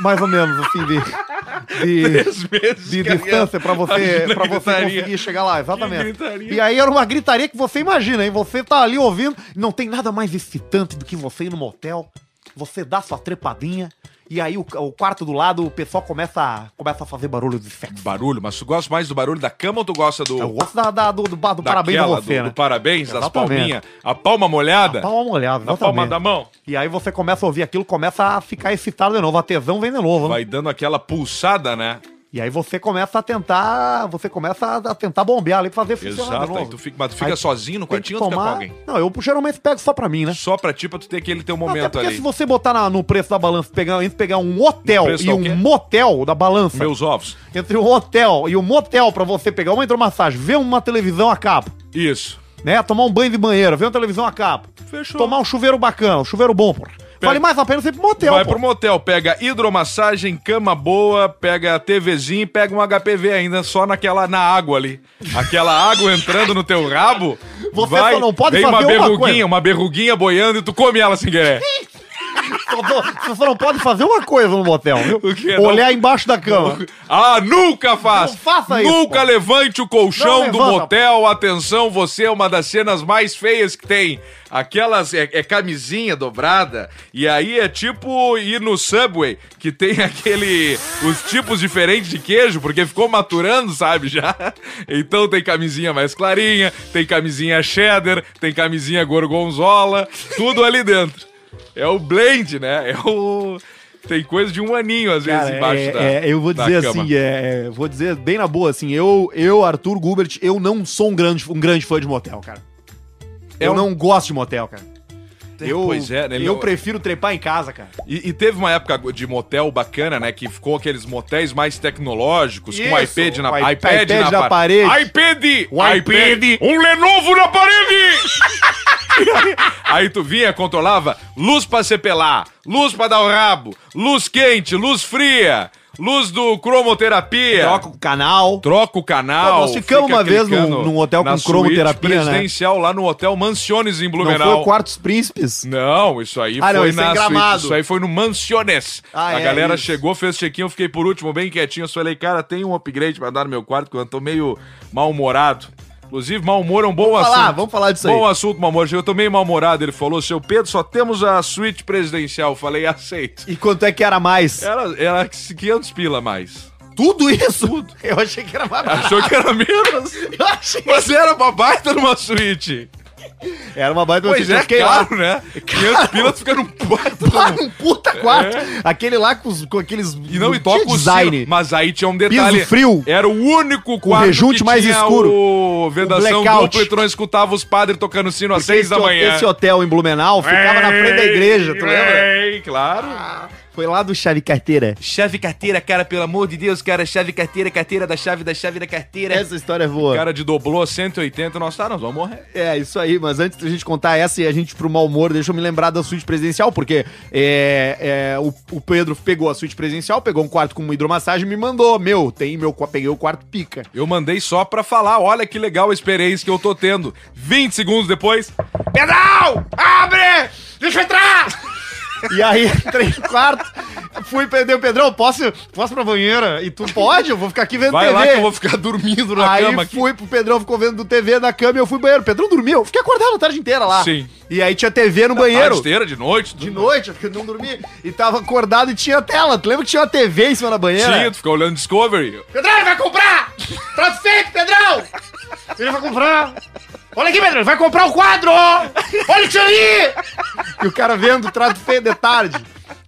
Mais ou menos, assim, de, de, três meses. de distância pra você, pra você gritaria. conseguir chegar lá, exatamente. Que. E aí era uma gritaria que você imagina, hein? Você tá ali ouvindo, não tem nada mais excitante do que você ir no motel, você dá sua trepadinha, e aí o, o quarto do lado, o pessoal começa, a- começa a fazer barulho de sexo. Barulho, mas tu gosta mais do barulho da cama ou tu gosta do. Eu gosto da, da- do, do, do parabéns a você, do, né? do parabéns, das Exatamente. palminhas? A palma molhada? Dá uma olhada, Na palma exatamente. da mão? E aí você começa a ouvir aquilo, começa a ficar excitado de novo, a tesão vem de novo. né? Vai dando aquela pulsada, né? E aí você começa a tentar, você começa a, tentar bombear ali pra fazer funcionar de Exato. novo. Aí tu fica, mas tu fica Aí sozinho no quartinho ou tu fica com alguém? Não, eu geralmente pego só pra mim, né? Só pra ti, pra tu ter aquele teu Até momento porque ali. se você botar na- no preço da balança, pegar, entre pegar um hotel preço e tá o um motel da balança, Meus ovos. entre um hotel e um motel pra você pegar uma hidromassagem, ver uma televisão a cabo, Isso. né? Tomar um banho de banheiro, ver uma televisão a cabo, Fechou. tomar um chuveiro bacana, um chuveiro bom, pô. Vale mais a pena você ir pro motel, Vai pô. pro motel, pega hidromassagem, cama boa, pega TVzinho e pega um HPV ainda só naquela, na água ali. Aquela água entrando no teu rabo. Você vai, só não pode fazer uma uma berruguinha, coisa. uma berruguinha boiando e tu come ela sem querer. Só Você só não pode fazer uma coisa no motel, viu? Olhar embaixo da cama. Ah, nunca faz! Não faça isso, Nunca pô. levante o colchão Não do motel. Atenção, você é uma das cenas mais feias que tem. Aquelas é, é camisinha dobrada. E aí é tipo ir no Subway, que tem aquele. os tipos diferentes de queijo, porque ficou maturando, sabe? Já. Então tem camisinha mais clarinha, tem camisinha cheddar, tem camisinha gorgonzola, tudo ali dentro. É o blend, né? É o. Tem coisa de um aninho, às vezes, Cara, embaixo é- da. é, eu vou dizer cama. assim, é, é, vou dizer bem na boa, assim, eu, eu, Arthur Gubert, eu não sou um grande, um grande fã de motel, cara. É eu um- não gosto de motel, cara. Eu, Pois é, né? Eu prefiro trepar em casa, cara. E, e teve uma época de motel bacana, né? Que ficou aqueles motéis mais tecnológicos, com Isso, iPad na, iPad iPad na pa- parede. iPad! O iPad. Um Lenovo na parede! Aí tu vinha, controlava luz pra sepelar, luz pra dar o rabo, luz quente, luz fria, luz do cromoterapia. Troca o canal. Troca o canal. Pô, nós ficamos fica uma vez num- num hotel com cromoterapia, suíte né? presidencial lá no Hotel Mansiones em Não Blumenau. foi o Quartos Príncipes? Não, isso aí Ah, não, foi isso é na suíte. Isso aí foi no Mansiones. Ah, a é, galera chegou, fez check-in, eu fiquei por último, bem quietinho. Eu falei, cara, tem um upgrade pra dar no meu quarto, porque eu tô meio mal-humorado. Inclusive, mau humor é um bom Vamos assunto. falar, vamos falar disso aí. Bom assunto, mau humor. Eu tô meio mal-humorado. Ele falou, seu Pedro, só temos a suíte presidencial. Eu falei, aceito. E quanto é que era mais? Era, era 500 pila mais. Tudo isso? Tudo. Eu achei que era mais. Achou que era menos? Eu achei. Mas era uma baita numa suíte. Era uma baita Pois eu é, fiquei lá. claro, né? 500 pila tu fica num baita Lá, um puta quarto. É. Aquele lá com, os- com aqueles. E não, e toca o design. Mas aí tinha um detalhe. Piso frio. Era o único quarto rejunte que mais tinha escuro. o vedação O dupla e tu não escutava os padres tocando sino às Porque seis esse, da manhã. esse hotel em Blumenau ficava na frente da igreja, tu lembra? Ei, claro. Foi lá do Chave Carteira. Chave carteira, cara, pelo amor de Deus, cara. Chave carteira, carteira da chave da chave da carteira. Essa história é boa. Cara de doblô 180, nós tá, nós vamos morrer. É, isso aí, mas antes da gente contar essa e a gente ir pro mau humor, deixa eu me lembrar da suíte presidencial, porque é, é, o, o Pedro pegou a suíte presidencial, pegou um quarto com uma hidromassagem e me mandou. Meu, tem meu, peguei o quarto pica. Eu mandei só pra falar, olha que legal a experiência que eu tô tendo. 20 segundos depois, Pedal! Abre! Deixa eu entrar! E aí, entrei no quarto, fui perder o Pedrão, posso, posso ir pra banheira? E tu pode? Eu vou ficar aqui vendo Vai TV. lá que eu vou ficar dormindo na aí cama aqui. fui pro Pedrão, ficou vendo TV na cama e eu fui pro banheiro. O Pedrão dormiu, fiquei acordado a tarde inteira lá. Sim. E aí tinha TV no banheiro. Tarde inteira, de noite. De noite, porque eu não dormi. E tava acordado e tinha tela. Tu lembra que tinha uma TV em cima da banheira? Tinha, tu fica olhando Discovery. Pedrão, ele vai comprar! Troço feito, Pedrão! Ele vai comprar! Olha aqui, Pedrão, ele vai comprar o quadro! Olha isso aí! E o cara vendo trato feio de tarde.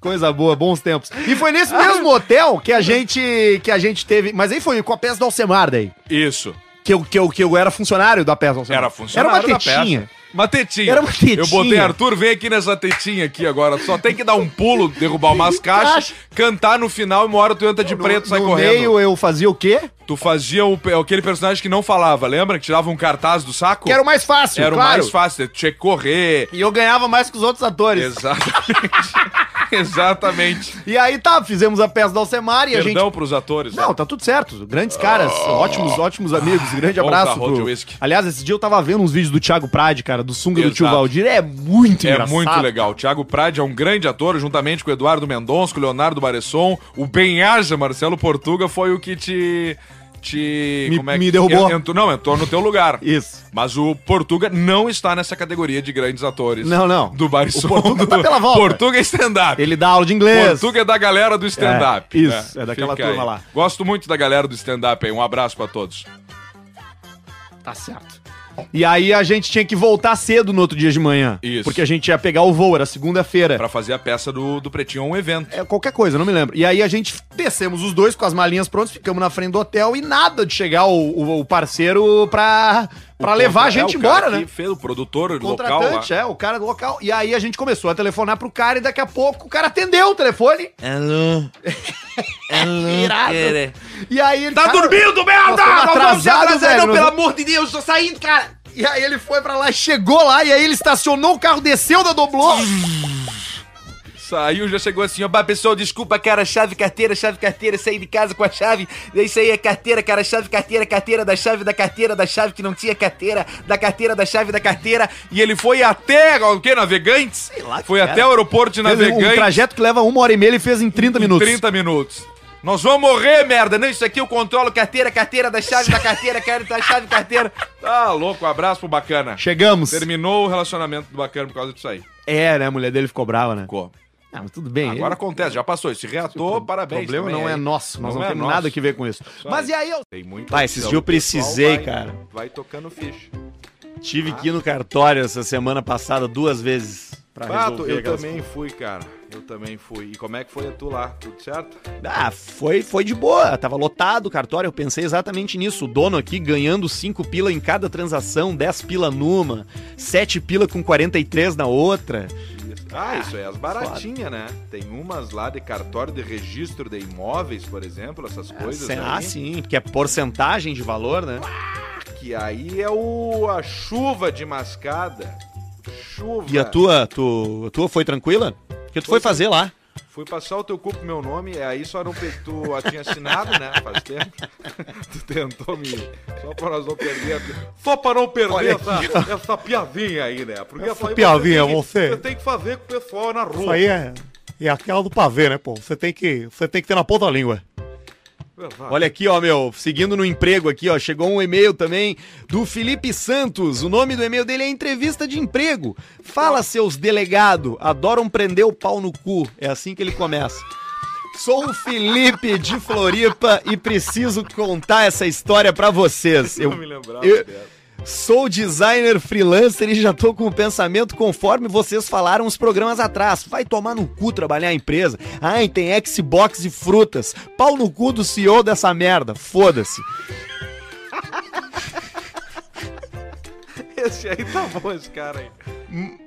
Coisa boa, bons tempos. E foi nesse mesmo hotel que a gente que a gente teve, mas aí foi com a peça do Alcemar daí. Isso. Que eu, que eu, que eu era funcionário da peça do Alcemar. Era funcionário Era uma da tetinha. peça. Uma tetinha. Era uma tetinha. Eu botei, Arthur, vem aqui nessa tetinha aqui agora. Só tem que dar um pulo, derrubar umas caixas, Caixa. cantar no final e uma hora tu entra de preto e sai no correndo. meio eu fazia o quê? Tu fazia o, aquele personagem que não falava, lembra? Que tirava um cartaz do saco? Que era o mais fácil, Era o claro. mais fácil, tu tinha que correr. E eu ganhava mais que os outros atores. Exatamente. Exatamente. E aí tá, fizemos a peça do Alcemar e a gente Perdão pros atores. Não, tá tudo certo. Grandes caras, ótimos, ótimos amigos. Grande bom abraço. Pro... Aliás, esse dia eu tava vendo uns vídeos do Thiago Prade, cara, do Sunga do Exato. Tio Valdir. É muito É engraçado. muito legal. O Thiago Prade é um grande ator, juntamente com o Eduardo Mendonça, com o Leonardo Baresson. O Benhaja, Marcelo Portuga, foi o que te. Te Me- como é me que- derrubou. Entrou, não, entrou no teu lugar. Isso. Mas o Portuga não está nessa categoria de grandes atores. Não, não. Do Barisson. O Portuga do... tá pela volta. Portuga é stand-up. Ele dá aula de inglês. Portuga é da galera do stand-up. É, isso, é daquela Fica turma aí. lá. Gosto muito da galera do stand-up aí. Um abraço pra todos. Tá certo. E aí a gente tinha que voltar cedo no outro dia de manhã. Isso. Porque a gente ia pegar o voo, era segunda-feira. Pra fazer a peça do, do Pretinho, um evento. É, qualquer coisa, não me lembro. E aí a gente descemos os dois com as malinhas prontas, ficamos na frente do hotel e nada de chegar o, o- o parceiro pra, pra O levar a gente é, o cara embora, que né? Fez o produtor local lá. Contratante, é, o cara do local. E aí a gente começou a telefonar pro cara e daqui a pouco o cara atendeu o telefone. Alô? Alô, Irado. cara? E aí ele. Tá cara, dormindo, merda! nós Não vamos se atrasar, não, nós pelo amor de Deus, tô saindo, cara! E aí ele foi pra lá, chegou lá, e aí ele estacionou o carro, desceu da doblô. Saiu, já chegou assim, ó, Bah, pessoal, desculpa, cara, chave, carteira, chave, carteira, saí de casa com a chave, isso aí é carteira, cara, chave, carteira, carteira da chave, da carteira, da chave que não tinha carteira, da carteira, da chave, da carteira, E ele foi até, o quê, Navegantes? lá que foi era. até o aeroporto de Um Navegantes. trajeto que leva uma hora e meia, ele fez em 30 em minutos. 30 minutos. Nós vamos morrer, merda. Não, isso aqui eu controlo, carteira, carteira da chave, da carteira, quero da chave, carteira. Tá louco, um abraço pro Bacana. Chegamos. Terminou o relacionamento do Bacana por causa disso aí. É, né? A mulher dele ficou brava, né? Ficou. Ah, mas tudo bem. Agora ele- acontece, já passou. Se reatou, O parabéns. problema também não é aí. nosso, nós não, Não é temos nosso. nada que ver com isso. Mas e aí eu Tem muito. Pai, esses dias eu precisei, cara. Vai tocando ficha. Tive que ir no cartório essa semana passada duas vezes pra Ah, resolver eu também fui, cara. Eu também fui. E como é que foi a tu lá? Tudo certo? Ah, foi, foi de boa. Tava lotado o cartório. Eu pensei exatamente nisso. O dono aqui ganhando 5 pila em cada transação, 10 pila numa, 7 pila com 43 na outra. Ah, isso é as baratinhas, né? Tem umas lá de cartório de registro de imóveis, por exemplo, essas coisas ah, aí. sim, que é porcentagem de valor, né? Que aí é o a chuva de mascada. Chuva. E a tua, tu, a tua foi tranquila? O que tu foi fazer lá? Fui passar o teu cu pro meu nome, e aí só não pe... tu tinha assinado, né? Faz tempo. tu tentou me. Só pra nós não perder. Só pra não perder essa, essa piadinha aí, né? Porque Essa aí piadinha, você- Você tem que fazer com o pessoal na rua. Isso aí é, é aquela do pavê, né, pô? Você tem que, você tem que ter na ponta da língua. Olha aqui, ó, meu, seguindo no emprego aqui, ó, chegou um e-mail também do Felipe Santos. O nome do e-mail dele é entrevista de emprego. Fala, seus delegado, adoram prender o pau no cu. É assim que ele começa. Sou o Felipe de Floripa e preciso contar essa história pra vocês. Eu, Não me lembrava eu- dessa. Sou designer freelancer e já tô com o pensamento conforme vocês falaram uns programas atrás. Vai tomar no cu trabalhar a empresa. Ai, tem Xbox e frutas. Pau no cu do CEO dessa merda. Foda-se. Esse aí tá bom, esse cara aí.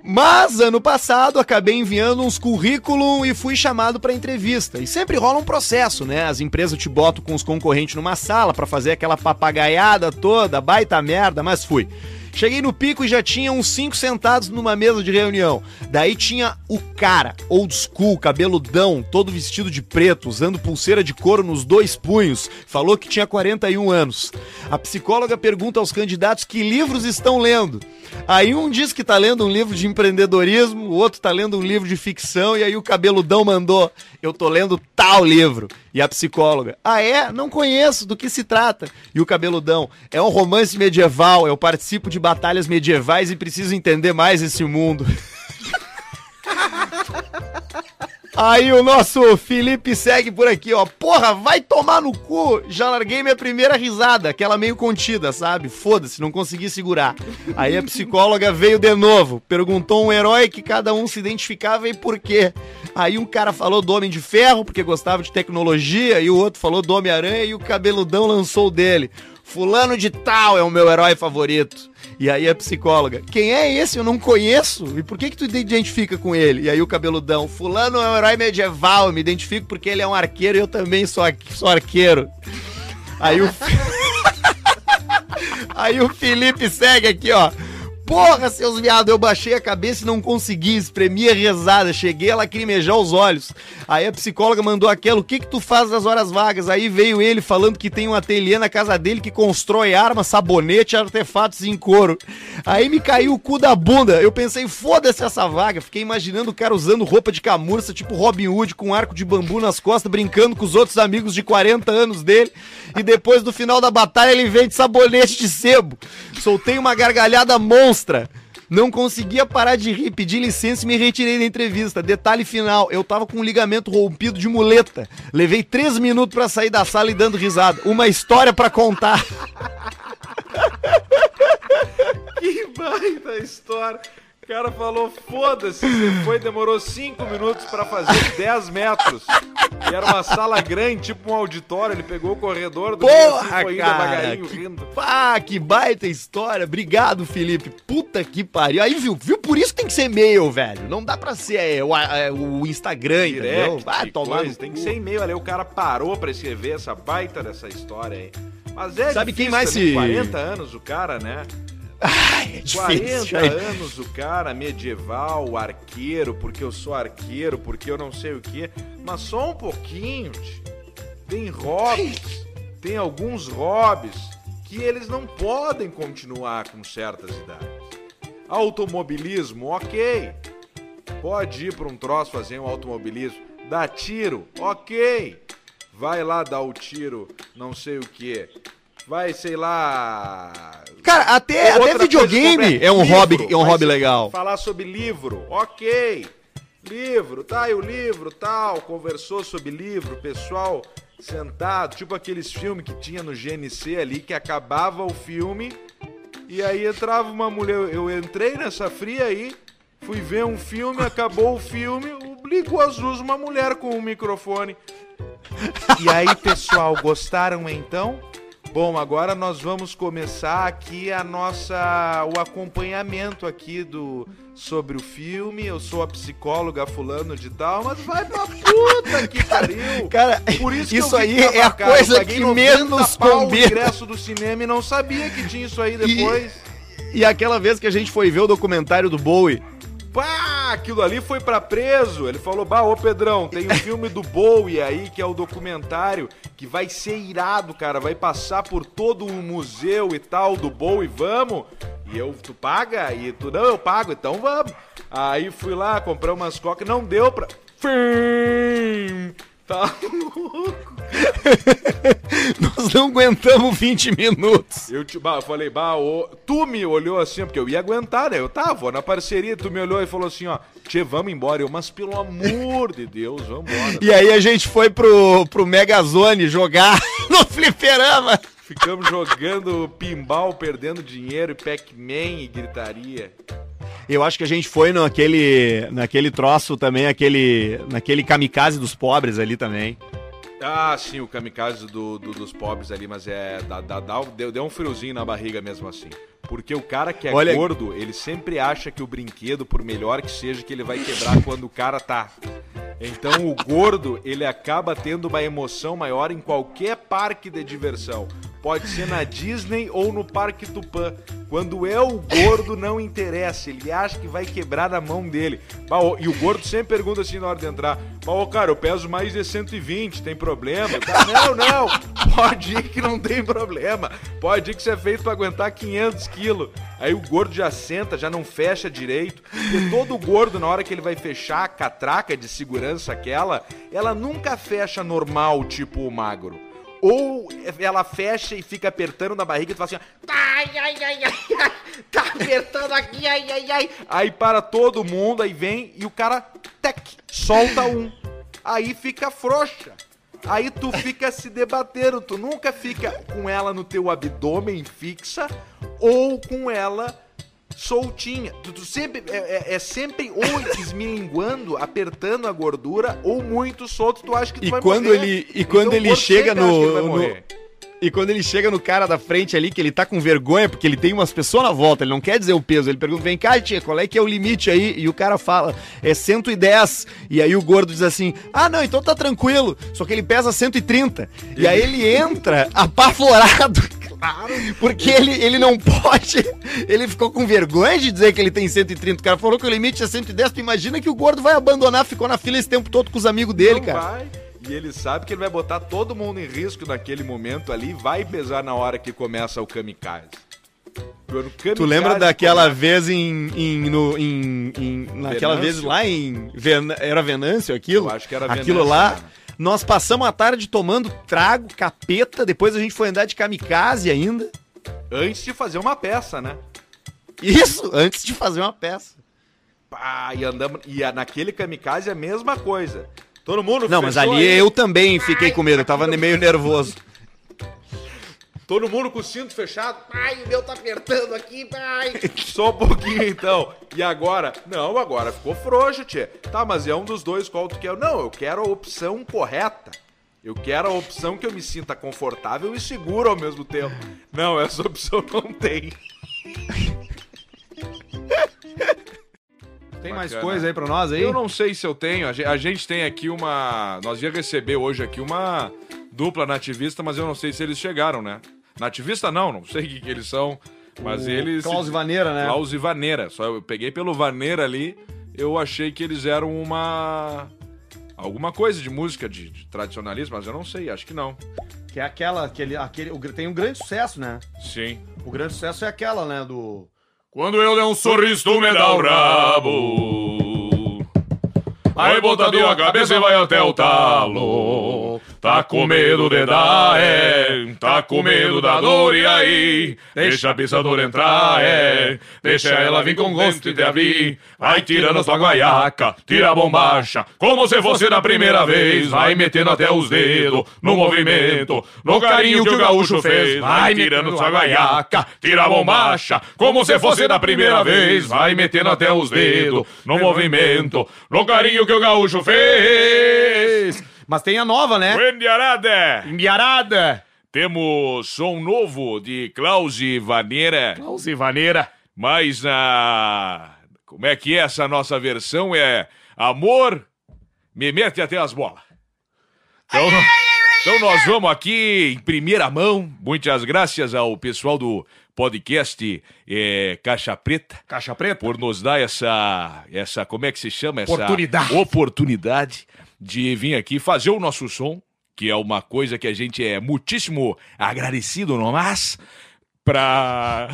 Mas ano passado acabei enviando uns currículo e fui chamado pra entrevista. E sempre rola um processo, né? As empresas te botam com os concorrentes numa sala pra fazer aquela papagaiada toda, baita merda, mas fui. Cheguei no pico e já tinha uns cinco sentados numa mesa de reunião. Daí tinha o cara, old school, cabeludão, todo vestido de preto, usando pulseira de couro nos dois punhos. Falou que tinha 41 anos. A psicóloga pergunta aos candidatos que livros estão lendo. Aí um diz que tá lendo um livro de empreendedorismo, o outro tá lendo um livro de ficção, e aí o cabeludão mandou: Eu tô lendo tal livro. E a psicóloga: Ah, é? Não conheço, do que se trata? E o cabeludão: É um romance medieval, eu participo de batalhas medievais e preciso entender mais esse mundo. Aí o nosso Felipe segue por aqui, ó. Porra, vai tomar no cu. Já larguei minha primeira risada, aquela meio contida, sabe? Foda-se, não consegui segurar. Aí a psicóloga veio de novo, perguntou um herói que cada um se identificava e por quê. Aí um cara falou do Homem de Ferro, porque gostava de tecnologia, e o outro falou do Homem-Aranha, e o cabeludão lançou o dele. Fulano de tal é o meu herói favorito. E aí a psicóloga, quem é esse? Eu não conheço. E por que que tu te identifica com ele? E aí o cabeludão, fulano é um herói medieval, eu me identifico porque ele é um arqueiro e eu também sou, sou arqueiro. Aí o... aí o Felipe segue aqui, ó. Porra, seus viados, eu baixei a cabeça e não consegui, espremi a rezada, cheguei a lacrimejar os olhos. Aí a psicóloga mandou aquela, o que que tu faz nas horas vagas? Aí veio ele falando que tem um ateliê na casa dele que constrói armas, sabonete, artefatos em couro. Aí me caiu o cu da bunda, eu pensei, foda-se essa vaga. Fiquei imaginando o cara usando roupa de camurça, tipo Robin Hood, com um arco de bambu nas costas, brincando com os outros amigos de 40 anos dele. E depois do final da batalha ele vem de sabonete de sebo. Soltei uma gargalhada monstra. Não conseguia parar de rir, pedi licença e me retirei da entrevista. Detalhe final, eu tava com um ligamento rompido de muleta. Levei três minutos pra sair da sala e dando risada. Uma história pra contar. Que baita história. O cara falou, foda-se, você foi, demorou 5 minutos pra fazer 10 metros. E era uma sala grande, tipo um auditório, ele pegou o corredor do meio assim, Porra, cara, que- rindo. Pá, que baita história. Obrigado, Felipe. Puta que pariu. Aí, viu? Viu? Por isso tem que ser e-mail, velho. Não dá pra ser é, o, é, o Instagram, entendeu? Direct, Vai tomar coisa, tem que ser e-mail ali. O cara parou pra escrever essa baita dessa história aí. Mas é Sabe quem difícil mais também, se- 40 anos o cara, né? Ai, é 40 difícil. anos o cara, medieval, arqueiro, porque eu sou arqueiro, porque eu não sei o que. Mas só um pouquinho, tio. Tem hobbies, tem alguns hobbies que eles não podem continuar com certas idades. Automobilismo, ok. Pode ir pra um troço fazer um automobilismo. Dar tiro, ok. Vai lá dar o tiro, não sei o que. Vai, sei lá, Cara, até, até videogame é um livro, hobby, é um hobby legal. Falar sobre livro, ok. Livro, tá, e o livro, tal, conversou sobre livro, pessoal sentado, tipo aqueles filmes que tinha no GNC ali, que acabava o filme e aí entrava uma mulher, eu entrei nessa fria aí, fui ver um filme, acabou o filme, ligou as luzes uma mulher com um microfone. E aí, pessoal, gostaram então? Bom, agora nós vamos começar aqui a nossa o acompanhamento aqui do sobre o filme. Eu sou a psicóloga fulano de tal, mas vai pra puta que pariu. Cara, Por isso, isso aí é a coisa que 90 menos pau combina. o ingresso do cinema e não sabia que tinha isso aí depois. E aquela vez que a gente foi ver o documentário do Bowie, Pá, aquilo ali foi pra preso. Ele falou: Bah, ô Pedrão, tem um filme do Bowie aí, que é o documentário, que vai ser irado, cara. Vai passar por todo o museu e tal do Bowie, vamos? E eu, tu paga? E tu, não, eu pago, então vamos. Aí fui lá, comprei umas cocas, não deu pra. Fim! Tá louco. nós não aguentamos 20 minutos. Eu te, bah, eu falei, bah, ô, tu me olhou assim, porque eu ia aguentar, né? Eu tava na parceria, tu me olhou e falou assim, ó, Tchê, vamos embora. Eu, mas pelo amor de Deus, vamos embora. E aí a gente foi pro, pro Megazone jogar no fliperama. Ficamos jogando pinball, perdendo dinheiro, e Pac-Man e gritaria. Eu acho que a gente foi naquele, naquele troço também, aquele, naquele kamikaze dos pobres ali também. Ah, sim, o kamikaze do, do- dos pobres ali, mas é. Dá, dá, dá- deu, deu um friozinho na barriga mesmo assim. Porque o cara que é Olha- gordo, ele sempre acha que o brinquedo, por melhor que seja, que ele vai quebrar quando o cara tá. Então o gordo, ele acaba tendo uma emoção maior em qualquer parque de diversão. Pode ser na Disney ou no Parque Tupã. Quando é o gordo, não interessa. Ele acha que vai quebrar na mão dele. E o gordo sempre pergunta assim na hora de entrar: "Bah, ô, cara, eu peso mais de 120, tem problema? Cara, não, não. Pode ir que não tem problema. Pode ir que você é feito pra aguentar 500 quilos. Aí o gordo já senta, já não fecha direito. Porque todo gordo, na hora que ele vai fechar a catraca de segurança aquela, ela nunca fecha normal, tipo o magro. Ou ela fecha e fica apertando na barriga e tu fala assim, ó, ai, ai, ai, ai, ai, tá apertando aqui, ai, ai, ai. Aí para todo mundo, aí vem e o cara, tec, solta um. aí fica frouxa. Aí tu fica se debatendo, tu nunca fica com ela no teu abdômen fixa ou com ela soltinha. Tu, tu sempre é, é- é sempre ou esmilinguando, apertando a gordura ou muito solto, tu acha que tu E vai quando morrer. ele- e Então quando o ele chega que ele no- no-. E quando ele chega no cara da frente ali, que ele tá com vergonha, porque ele tem umas pessoas na volta, ele não quer dizer o peso, ele pergunta, vem cá, tia, qual é que é o limite aí? E o cara fala, é 110. E aí o gordo diz assim, ah, não, então tá tranquilo. Só que ele pesa 130. E aí ele entra apavorado. Claro. Porque ele, ele não pode. Ele ficou com vergonha de dizer que ele tem 130. O cara falou que o limite é 110. Tu imagina que o gordo vai abandonar, ficou na fila esse tempo todo com os amigos dele, Não cara. vai. E ele sabe que ele vai botar todo mundo em risco naquele momento ali, vai pesar na hora que começa o kamikaze. Kamikaze Tu lembra daquela começa- vez em, em, no, em, em- naquela Venâncio? vez lá em Ven- era Venâncio aquilo? Eu acho que era Aquilo Venâncio, lá. cara. Nós passamos a tarde tomando trago, capeta, depois a gente foi andar de kamikaze ainda. Antes de fazer uma peça, né? Isso, antes de fazer uma peça. Pá, e andamos. E naquele kamikaze é a mesma coisa. Todo mundo Não, mas ali aí, eu também fiquei com medo, eu tava meio nervoso. Todo mundo com o cinto fechado. Ai, o meu tá apertando aqui, pai. Só um pouquinho então. E agora? Não, agora ficou frouxo, tchê. Tá, mas é um dos dois qual tu quer? Não, eu quero a opção correta. Eu quero a opção que eu me sinta confortável e seguro ao mesmo tempo. Não, essa opção não tem. Tem mais Bacana. coisa aí pra nós aí? Eu não sei se eu tenho. A ge- a gente tem aqui uma. Nós ia receber hoje aqui uma dupla nativista, mas eu não sei se eles chegaram, né? Nativista não, não sei o que, que eles são. Mas O eles. Klaus e Vaneira, né? Klaus e Vaneira. Só eu peguei pelo Vaneira ali, eu achei que eles eram uma. Alguma coisa de música de, de tradicionalismo, mas eu não sei, acho que não. Que é aquela, aquele, aquele, tem um grande sucesso, né? Sim. O grande sucesso é aquela, né, do... Quando eu der um sorriso, tu me dá o rabo. Aí botadinho a cabeça e vai até o talo. Tá com medo de dar, é. Tá com medo da dor, e aí? Deixa a pisadora entrar, é. Deixa ela vir com gosto de abrir. Vai tirando a sua guaiaca, tira a bombacha. Como se fosse da primeira vez. Vai metendo até os dedos no movimento. No carinho que o gaúcho fez. Vai tirando sua guaiaca, tira a bombacha. Como se fosse da primeira vez. Vai metendo até os dedos no movimento. No carinho que o gaúcho fez. Mas tem a nova, né? Wendy Arada. Embiarada! Temos som novo de Klaus e Vaneira. Klaus e Vaneira. Mas na. Como é que é essa nossa versão? É Amor, me mete até as bolas. Então, então nós vamos aqui em primeira mão. Muitas graças ao pessoal do podcast é, Caixa Preta Caixa Preta. por nos dar essa, essa como é que se chama? Essa Oportunidade. oportunidade de vir aqui fazer o nosso som, que é uma coisa que a gente é muitíssimo agradecido, não mas pra,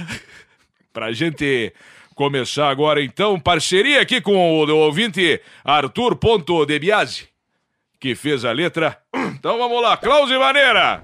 pra gente começar agora então, parceria aqui com o, ouvinte Arthur.debiase, que fez a letra. Então vamos lá, Klaus e Maneira.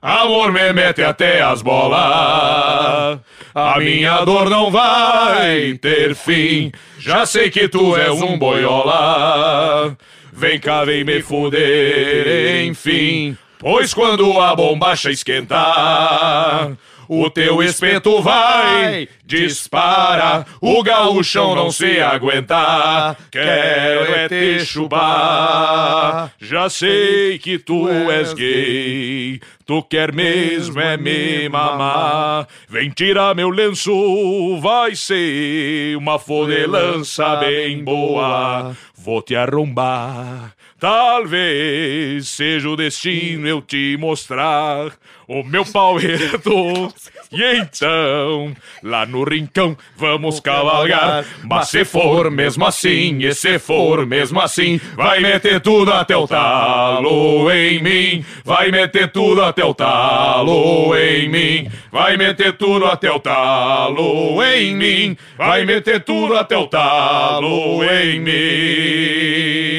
Amor me mete até as bolas. A minha dor não vai ter fim. Já sei que tu és um boiola. Vem cá, vem me fuder, enfim. Pois quando a bombacha esquentar, o teu espeto vai, dispara. O gaúchão não se aguentar. Quero é te chupar. Já sei que tu és gay. Tu quer mesmo é me mamar. Vem tirar meu lenço, vai ser uma fodelança bem boa. Vou te arrombar. Talvez seja o destino eu te mostrar o meu pau reto. E então, lá no rincão, vamos cavalgar. Mas se for mesmo assim, e se for mesmo assim, vai meter tudo até o talo em mim. Vai meter tudo até o talo em mim. Vai meter tudo até o talo em mim. Vai meter tudo até o talo em mim.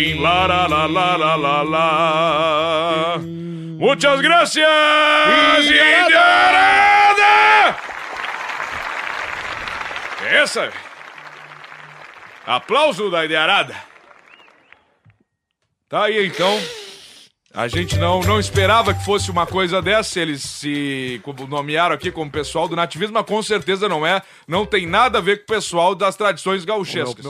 La la la la la la la. Muchas gracias, Indiarada! Essa. Aplauso da Indiarada. Tá aí então. A gente não, não esperava que fosse uma coisa dessa. Eles se nomearam aqui como pessoal do nativismo, mas com certeza não é. Não tem nada a ver com o pessoal das tradições gauchescas.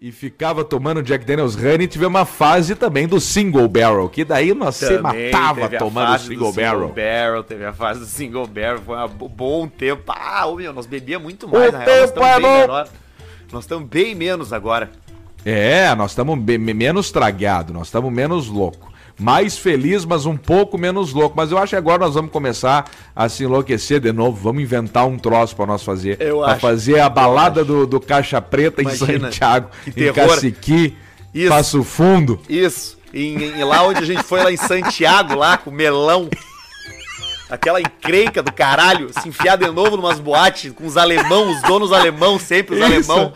E ficava tomando Jack Daniels Honey e tive uma fase também do Single Barrel, que daí nós se matava teve tomando fase do Single Barrel. Barrel. Teve a fase do Single Barrel, foi um bom tempo. Ah, ô, meu, nós bebia muito mais, O na real, nós é bem bom. menor. Nós estamos bem menos agora. É, nós estamos menos tragados, nós estamos menos louco. Mais feliz, mas um pouco menos louco. Mas eu acho que agora nós vamos começar a se enlouquecer de novo. Vamos inventar um troço pra nós fazer. Eu pra acho. fazer a balada do, do Caixa Preta Imagina, em Santiago, em. Caciqui, Isso. Passo Fundo. Isso. Em, em- lá onde a gente foi, lá em Santiago, lá com melão. Aquela encrenca do caralho, se enfiar de novo numas boates com os alemão, os donos alemão, sempre os Isso. alemão.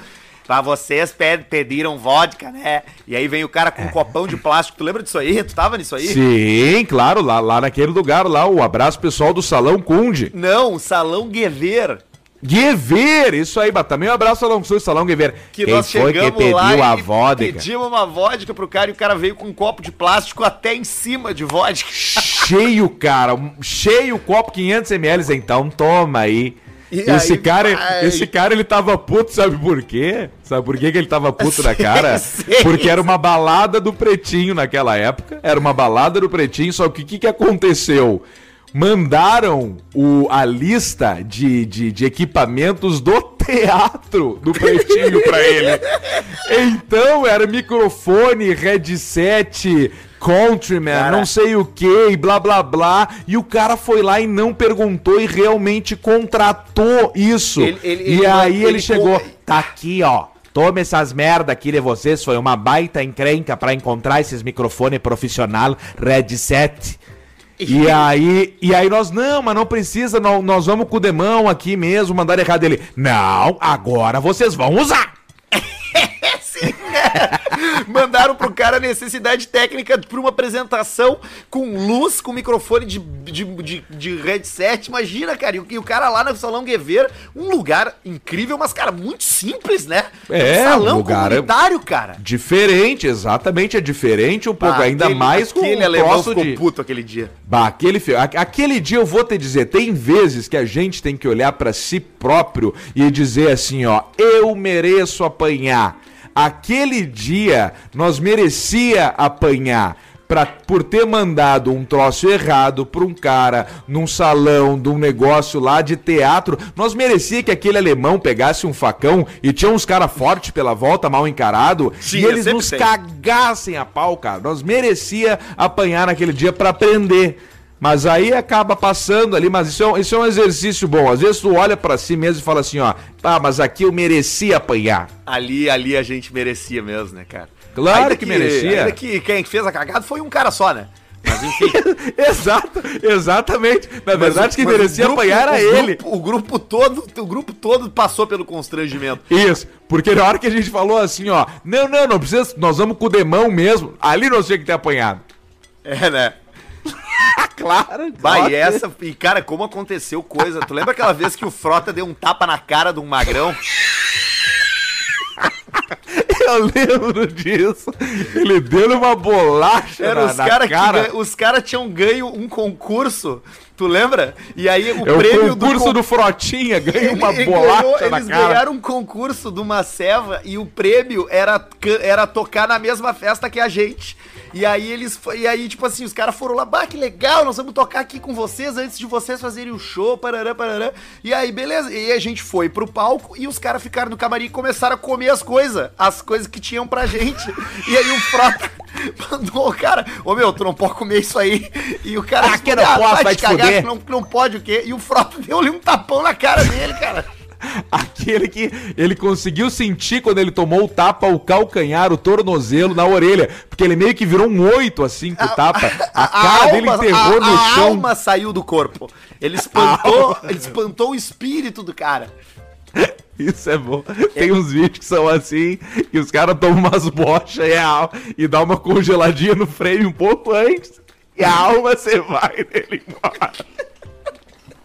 Pra vocês pe- pediram vodka, né? E aí vem o cara com um copão de plástico. Tu lembra disso aí? Tu tava nisso aí? Sim, claro, lá, lá naquele lugar lá, o abraço pessoal do Salão Cunde. Não, Salão Guever. Guever, isso aí, também um abraço Salão Sul, Salão Guever. Que Quem nós foi que chegamos pediu lá a vodka? pedimos uma vodka pro cara e o cara veio com um copo de plástico até em cima de vodka. Cheio, cara, cheio o copo 500 ml, então toma aí. E esse aí, cara, vai. esse cara ele tava puto, sabe por quê? Sabe por quê que ele tava puto na cara? sei. Porque era uma balada do Pretinho naquela época. Era uma balada do Pretinho, só que o que, que aconteceu? Mandaram o, a lista de, de, de equipamentos do teatro do Pretinho pra ele. Então era microfone, headset, Countryman, Cara. não sei o que, e blá blá blá. E o cara foi lá e não perguntou e realmente contratou isso. Ele- ele- e ele- aí ele, chegou, tá aqui, ó. Toma essas merda aqui de vocês, foi uma baita encrenca pra encontrar esses microfone profissional headset. E aí, e aí nós, não, mas não precisa, nó- nós vamos com o demão aqui mesmo, mandar errado ele. Não, agora vocês vão usar. Mandaram pro cara a necessidade técnica pra uma apresentação com luz, com microfone de, de, de, de headset. Imagina, cara. E o, cara lá no Salão Guever, um lugar incrível, mas, cara, muito simples, né? É, um salão lugar- comunitário, cara. Diferente, exatamente, é diferente um pouco, Ah, ainda aquele- mais com aquele um troço de... puto aquele dia. Bah, aquele, aquele dia eu vou te dizer, tem vezes que a gente tem que olhar pra si próprio e dizer assim, ó, eu mereço apanhar. Aquele dia nós merecia apanhar. Pra, por ter mandado um troço errado pra um cara num salão de um negócio lá de teatro, nós merecia que aquele alemão pegasse um facão e tinha uns cara forte pela volta, mal encarado, e Tinha, eles nos tem. cagassem a pau, cara. Nós merecia apanhar naquele dia pra aprender. Mas aí acaba passando ali, mas isso é, um- isso é um exercício bom. Às vezes tu olha pra si mesmo e fala assim, ó, tá, mas aqui eu merecia apanhar. Ali, ali a gente merecia mesmo, né, cara? Claro que merecia. Ainda que quem fez a cagada foi um cara só, né? Mas enfim. Exato, exatamente. Na verdade, Mas o- quem merecia grupo- apanhar era o ele. grupo- o grupo todo, o grupo todo passou pelo constrangimento. Isso, porque na hora que a gente falou assim, ó, não, não, não precisa, nós vamos com o demão mesmo, ali nós tinha que ter apanhado. É, né? Claro, Vai, e essa, e cara, como aconteceu coisa. Tu lembra aquela vez que o Frota deu um tapa na cara de um magrão? Eu lembro disso. Ele deu uma bolacha Era na, os caras que cara. ganha- os cara tinham ganho um concurso, tu lembra? E aí o É o prêmio concurso con- do, Frotinha, ganha uma Ele bolacha ganhou- na eles cara. ganharam um concurso de uma ceva e o prêmio era, era tocar na mesma festa que a gente. E aí eles e aí tipo assim, os caras foram lá, bah, que legal, nós vamos tocar aqui com vocês antes de vocês fazerem o show, parará, parará. E aí beleza, e aí a gente foi pro palco e os caras ficaram no camarim e começaram a comer as coisas, as coisas que tinham pra gente. E aí o Frota mandou o cara, ô meu, tu não pode comer isso aí. E o cara Ah, que não posso, vai te fuder." Que não, que não pode o quê? E o Frota deu-lhe um tapão na cara dele, cara. Aquele que ele conseguiu sentir quando ele tomou o tapa, o calcanhar, o tornozelo na orelha. Porque ele meio que virou um oito assim com o tapa. A, cara dele enterrou a- no a chão. alma saiu do corpo. Ele espantou, ele espantou o espírito do cara. Isso é bom. Tem uns vídeos que são assim, que os caras tomam umas bochas e, a e dá uma congeladinha no freio um pouco antes. E a alma você vai dele embora.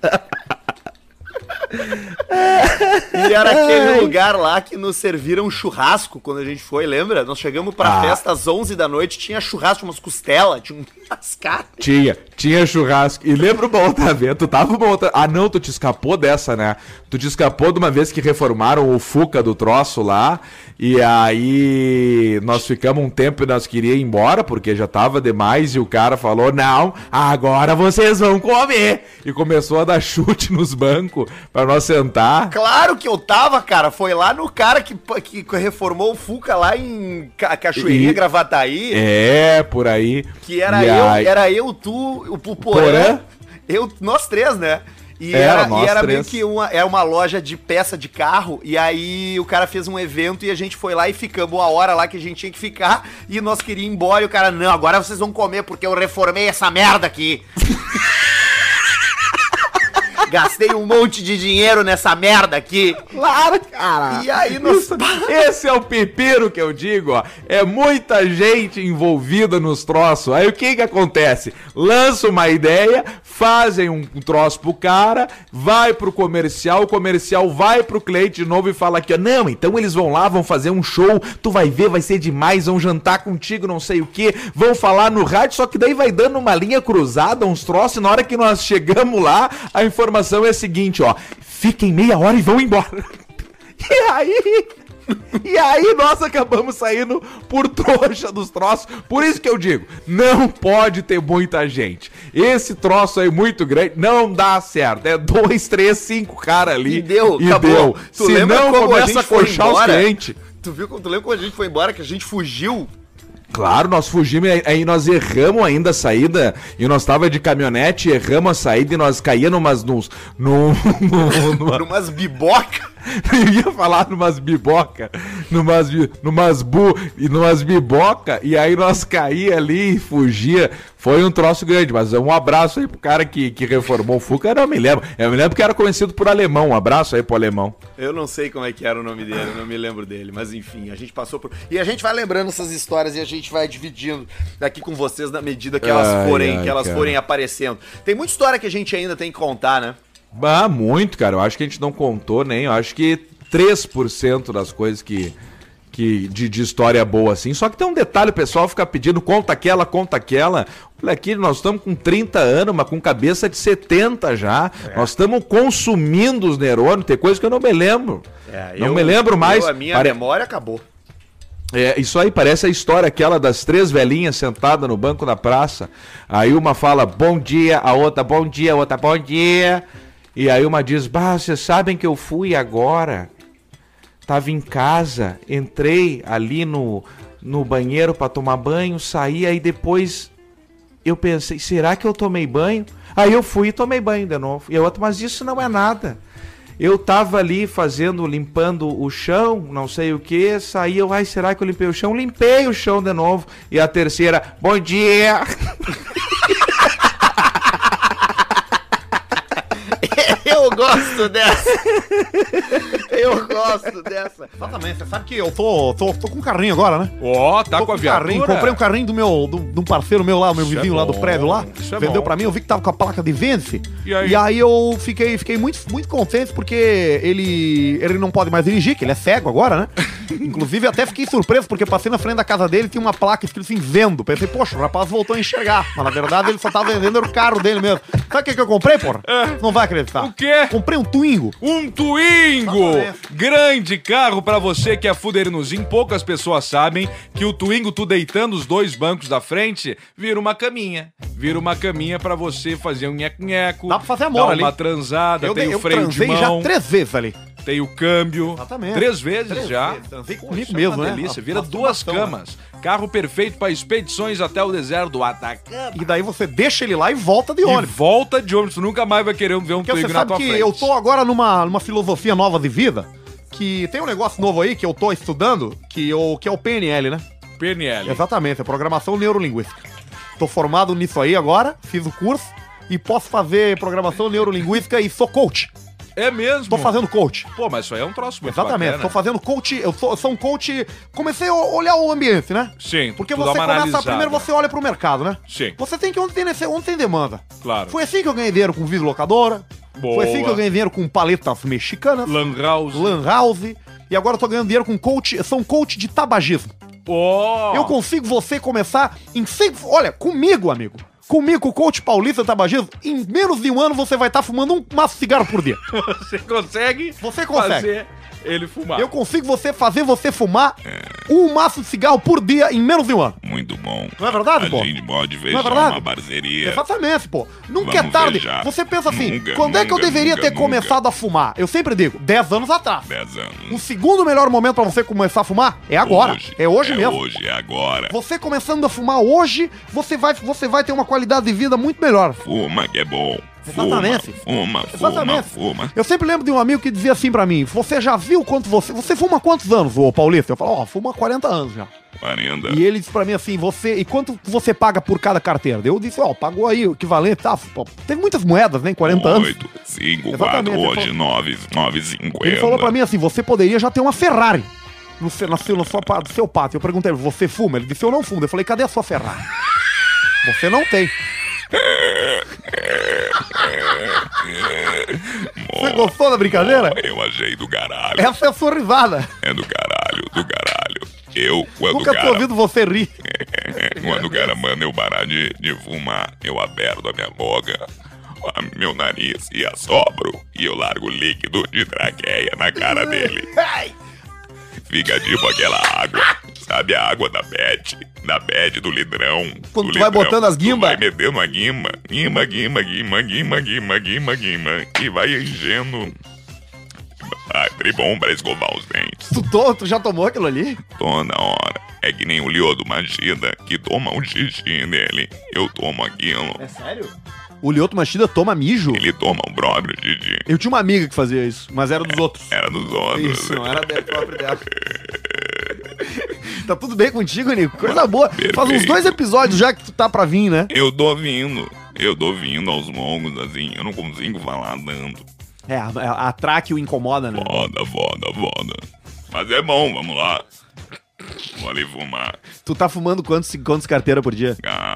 E era aquele lugar lá que nos serviram churrasco quando a gente foi, lembra? Nós chegamos pra Ah. festa às 11 da noite, tinha churrasco, umas costelas, tinha umas carnes. Tinha, tinha churrasco. E lembra uma outra vez? Tu tava uma outra. Ah, não, tu te escapou dessa, né? Tu te escapou de uma vez que reformaram o Fuca do troço lá. E aí nós ficamos um tempo e nós queríamos ir embora, porque já tava demais. E o cara falou: Não, agora vocês vão comer. E começou a dar chute nos bancos pra nós sentar. Claro que eu tava, cara. Foi lá no cara que, que reformou o Fuca lá em Ca- Cachoeirinha, E- Gravataí. É, por aí. Que era E eu, aí- era eu, tu, o Porã, Porã? eu, nós três, né? E Era, era, e era meio que uma, era uma loja de peça de carro, e aí o cara fez um evento e a gente foi lá e ficamos a hora lá que a gente tinha que ficar, e nós queríamos ir embora, e o cara, não, agora vocês vão comer porque eu reformei essa merda aqui. Gastei um monte de dinheiro nessa merda aqui. Claro, cara. E aí. Isso- esse é o pepino que eu digo, ó. É muita gente envolvida nos troços. Aí o que que acontece? Lança uma ideia, fazem um troço pro cara, vai pro comercial, o comercial vai pro cliente de novo e fala aqui, ó, não, então eles vão lá, vão fazer um show, tu vai ver, vai ser demais, vão jantar contigo, não sei o que, vão falar no rádio, só que daí vai dando uma linha cruzada, uns troços, e na hora que nós chegamos lá, a informação é a seguinte, ó, fiquem meia hora e vão embora. E aí. E aí nós acabamos saindo por trouxa dos troços. Por isso que eu digo, não pode ter muita gente. Esse troço aí muito grande não dá certo. É dois, três, cinco caras ali. E deu, e acabou. deu. Tu Se não começa a coxar os clientes. Tu viu quando tu lembra quando a gente foi embora que a gente fugiu? Claro, nós fugimos, aí- nós erramos ainda a saída, e nós tava de caminhonete, erramos a saída e nós caíamos numas, num, num- numa, Numas biboca. Eu ia falar numas biboca, numas, numas bu e numas biboca, e aí nós caía ali e fugia. Foi um troço grande, mas um abraço aí pro cara que, que reformou o Fuca, eu não me lembro. Eu me lembro que era conhecido por alemão, um abraço aí pro alemão. Eu não sei como é que era o nome dele, eu não me lembro dele, mas enfim, a gente passou por. E a gente vai lembrando essas histórias e a gente vai dividindo aqui com vocês na medida que elas Ai, forem, ai, que elas cara. forem aparecendo. Tem muita história que a gente ainda tem que contar, né? Ah, muito, cara. Eu acho que a gente não contou nem. Eu acho que 3% das coisas que. que de, de história boa assim. Só que tem um detalhe, o pessoal fica pedindo conta aquela, conta aquela. Olha aqui, nós estamos com 30 anos, mas com cabeça de 70 já. Nós estamos consumindo os neurônios. Tem coisa que eu não me lembro. não me lembro mais. É, eu- a minha Pare- memória acabou. é, isso aí parece a história aquela das três velhinhas sentadas no banco da praça. Aí uma fala bom dia, a outra bom dia, a outra bom dia. E aí uma diz: Bah, vocês sabem que eu fui agora. Tava em casa, entrei ali no, no banheiro para tomar banho, saí, aí depois eu pensei: será que eu tomei banho? Aí eu fui e tomei banho de novo. E a outra, mas isso não é nada. Eu tava ali fazendo, limpando o chão, não sei o que, saí eu, ai, será que eu limpei o chão? Limpei o chão de novo. E a terceira, bom dia! Eu gosto dessa. Eu gosto dessa. Exatamente, você sabe que eu tô, tô, tô com um carrinho agora, né? Ó, tá Tô com a um carrinho, comprei um carrinho do meu, do, de um parceiro meu lá, meu Isso é vizinho lá do prédio lá. isso é vendeu bom. pra mim, eu vi que tava com a placa de vence. E aí? eu fiquei, fiquei muito, muito contente porque ele, ele não pode mais dirigir, que ele é cego agora, né? Inclusive até fiquei surpreso porque passei na frente da casa dele e tinha uma placa escrito assim, vendo. Pensei, poxa, o rapaz voltou a enxergar. Mas na verdade ele só tava vendendo era o carro dele mesmo. Sabe o que, que eu comprei, porra? Não vai acreditar. É. O quê? Comprei um Twingo. Um Twingo! Exatamente. Grande carro pra você que é fuderinozinho. Poucas pessoas sabem que o Twingo, tu deitando os dois bancos da frente, vira uma caminha. Vira uma caminha pra você fazer um nheco-nheco. Dá pra fazer amor ali. uma transada, Eu, tem dei- o eu freio de transei já mão, três vezes ali. tem o câmbio. Exatamente. Três vezes Três já. vezes. Comigo mesmo, é uma né? delícia. Vira duas camas. Carro perfeito pra expedições até o deserto do Atacama. E daí você deixa ele lá e volta de E ônibus. volta de ônibus. Tu nunca mais vai querer ver um Porque Twingo você na sabe tua que frente. eu tô agora numa, numa filosofia nova de vida, que tem um negócio novo aí que eu tô estudando, que, eu, que é o PNL, né? PNL. Exatamente, é Programação Neurolinguística. Tô formado nisso aí agora, fiz o curso e posso fazer Programação Neurolinguística e sou coach. É mesmo? Tô fazendo coach. Pô, mas isso aí é um troço muito Exatamente, bacana. tô fazendo coach, eu sou, sou um coach, comecei a olhar o ambiente, né? Sim, Porque você começa, analisada. primeiro você olha pro mercado, né? Sim. Você tem que onde tem, onde tem demanda. Claro. Foi assim que eu ganhei dinheiro com videolocadora. Boa. Foi assim que eu ganhei dinheiro com paletas mexicanas, Lan House. lan house, e agora eu tô ganhando dinheiro com coach, são coach de tabagismo. Ó. Eu consigo você começar em seis. Olha, comigo, amigo. Comigo, o coach paulista tabagismo, em menos de um ano você vai estar fumando um maço de cigarro por dia. Você consegue Você consegue. fazer ele fumar. Eu consigo você fazer você fumar um maço de cigarro por dia em menos de um ano. Muito bom. Não é verdade, A pô? gente pode Não fechar é verdade? uma parceria. Exatamente, pô. Nunca Vamos é tarde. Você pensa assim, Nunca, quando é que eu nunca, deveria nunca, ter nunca. começado a fumar? Eu sempre digo, 10 anos atrás. 10 anos. O segundo melhor momento pra você começar a fumar é agora. é hoje é mesmo. hoje, é agora. Você começando a fumar hoje, você vai, você vai ter uma qualidade de vida muito melhor. Fuma que é bom. Exatamente. Fuma, fuma, Exatamente. fuma, fuma. Eu sempre lembro de um amigo que dizia assim pra mim: Você já viu quanto você. Você fuma quantos anos, ô Paulista? Eu falo, ó, fuma há 40 anos já. 40. E ele disse pra mim assim: Você. E quanto você paga por cada carteira? Eu disse, ó, pagou aí o equivalente, tá? Teve muitas moedas, né? Em 40 anos. 8, 5, Exatamente, 4, ele hoje falou- 9, 9, 50. Ele falou pra mim assim: Você poderia já ter uma Ferrari. No seu, na seu, sua, pa- no seu pátio. Eu perguntei, você fuma? Ele disse, eu não fumo. Eu falei, cadê a sua Ferrari? Você não tem. Você gostou da brincadeira? Eu achei do caralho. Essa é a sua risada. É do caralho, do caralho. Eu, quando o Nunca cara... tô ouvindo você rir. Quando o cara manda eu parar de, de fumar, eu aperto a minha boca, a- meu nariz e assopro. E eu largo líquido de traqueia na cara dele. Fica tipo aquela água. Sabe a água da pet? Da pet do lidrão. Quando do tu vai botando as Tu guimba. vai metendo a guima. Guima, guima, guima, guima, guima, guima, guima. E vai enchendo. Ah, tribom pra escovar os dentes. Tu, to- tu já tomou aquilo ali? Toda hora. É que nem o Liodo Magida que toma um xixi nele. Eu tomo aquilo. É sério? O Lioto Machida toma mijo? Ele toma o próprio xixi. Eu tinha uma amiga que fazia isso, mas era dos outros. Era dos outros. Isso, não era dela, própria dela. tá tudo bem contigo, Nico? Coisa boa. Faz uns Perfeito. dois episódios já que tu tá pra vir, né? Eu tô vindo. Eu tô vindo aos longos, assim. Eu não consigo falar tanto. É, a, a, a traque o incomoda, né? Foda, foda, foda. Mas é bom, vamos lá. Vou ali fumar. Tu tá fumando quantos, quantos carteiras por dia? Cara,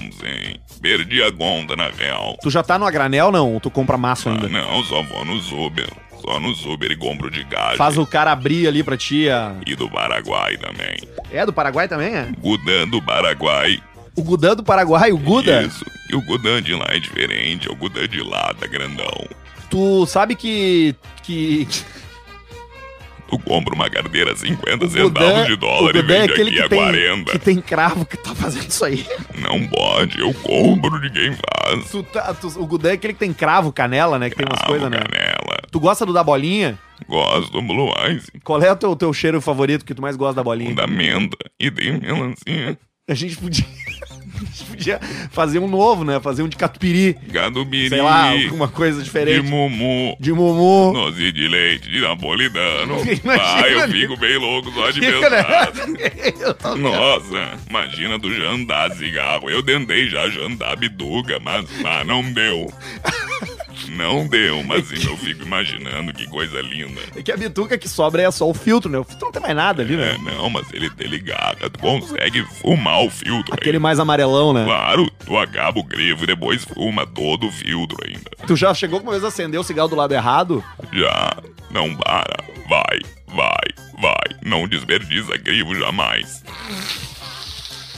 não sei. Perdi a conta, na real. Tu já tá no a granel, não? Tu compra maço Ah, ainda? não, só vou no Uber. Só no Uber e compro de caixa. Faz o cara abrir ali pra ti a... E do Paraguai também. É, do Paraguai também, é? Gudan do Paraguai. O Gudan do Paraguai, o Guda. Isso. E o Gudan de lá é diferente. É o Gudan de lá, tá grandão. Tu sabe que... que... Tu compra uma carteira 50 O centavos Gudan, de o dólar e é vende aquele aqui que a tem, 40. que tem cravo que tá fazendo isso aí. Não pode, eu compro de quem faz. Tu tá- tu- o Gudan é aquele que tem cravo, canela, né? Que tem umas coisas, né? canela. Tu gosta do da bolinha? Gosto, Blue Eyes. Qual é o teu, teu cheiro favorito que tu mais gosta da bolinha? Da menta. E tem melancia. A gente podia. A gente podia fazer um novo, né? Fazer um de catupiry. Gadubiri. Sei lá, alguma coisa De diferente. mumu. De mumu. Doce de leite de napolitano. Ah, eu fico bem louco só de né? pensar. Nossa, imagina tu jantar cigarro. Eu tentei já jantar bituca, mas ah, não deu. Não deu, mas eu fico imaginando que coisa linda. É que a bituca que sobra é só o filtro, né? O filtro não tem mais nada ali, É, né? não, mas ele ele garra, tu consegue fumar o filtro Aquele aí. mais amarelão, né? Claro, tu acaba o crivo e depois fuma todo o filtro ainda. Tu já chegou uma vez a acender o cigarro do lado errado? Já, não para, vai, vai, vai, não desperdiça crivo jamais.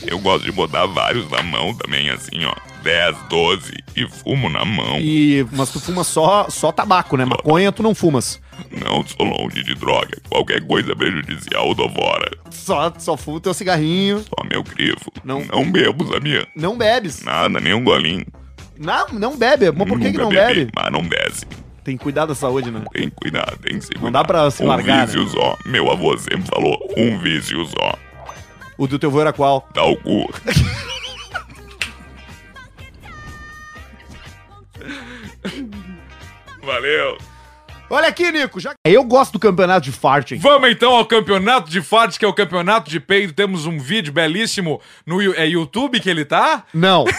Eu gosto de botar vários na mão também, assim, ó, 10, 12 e fumo na mão. E... Mas tu fuma só, só tabaco, né? Maconha tu não fumas. Não sou longe de droga, qualquer coisa prejudicial fora. Só, só fuma o teu cigarrinho. Só meu crivo. Não. não bebo, sabia? Não bebes. Nada, nem um golinho. Não, não bebe. Mas por que, que não bebi, bebe? Mas não desce. Tem que cuidar da saúde, né? Tem que cuidar, tem que se Não dá pra se um largar, vício né? só. Meu avô sempre falou, um vício só. O do teu vô era qual? Dá o cu. Valeu. Olha aqui, Nico. Já... Eu gosto do campeonato de farting. Vamos então ao campeonato de farts, que é o campeonato de peido. Temos um vídeo belíssimo no é YouTube que ele tá? Não.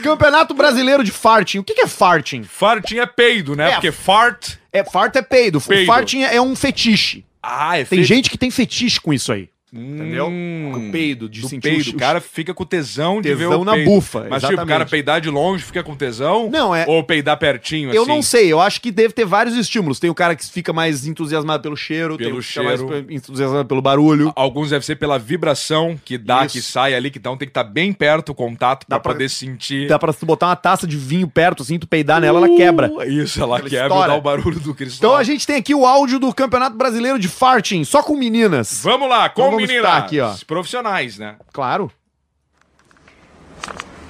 campeonato brasileiro de farting. O que, que é farting? Farting é peido, né? É. Porque fart. É, fart é peido. Peido. Farting é um fetiche. Ah, é Tem fe- gente que tem fetiche com isso aí. Entendeu? Hum, Com peido, de sentir peido. o- O cara fica com tesão de ver Tesão o na peido. bufa, Mas tipo, o exatamente. cara peidar de longe fica com tesão? Não, é- Ou peidar pertinho, Eu assim? não sei, eu acho que deve ter vários estímulos. Tem o cara que fica mais entusiasmado pelo cheiro, tem Pelo o que fica mais cheiro. entusiasmado pelo barulho. Alguns deve ser pela vibração que dá, Isso. que sai ali, que então tem que estar bem perto o contato pra, pra- poder sentir. Dá pra tu botar uma taça de vinho perto, assim, tu peidar nela, ela quebra. Uh, Isso, ela, Ela quebra estoura. e dá o barulho do cristal. Então a gente tem aqui o áudio do Campeonato Brasileiro de Farting, só com meninas. Vamos lá, com vamos estar aqui, ó. profissionais, né? Claro.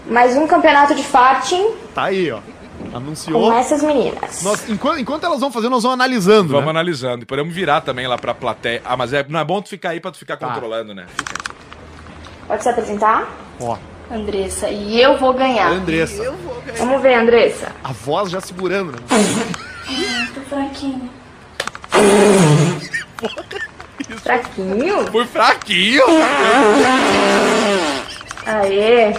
Mais um campeonato de farting Tá aí, ó. Anunciou. com essas meninas. Nós, enquanto, enquanto elas vão fazendo, nós vamos analisando. Vamos né? analisando. E podemos virar também lá pra plateia. Ah, mas é, não é bom tu ficar aí pra tu ficar Tá. controlando, né? Pode se apresentar? Ó, Andressa, e eu vou ganhar. Andressa. Vamos ver, Andressa. A voz já segurando, né? Tô fraquinho. Fraquinho? Foi fraquinho! Aê.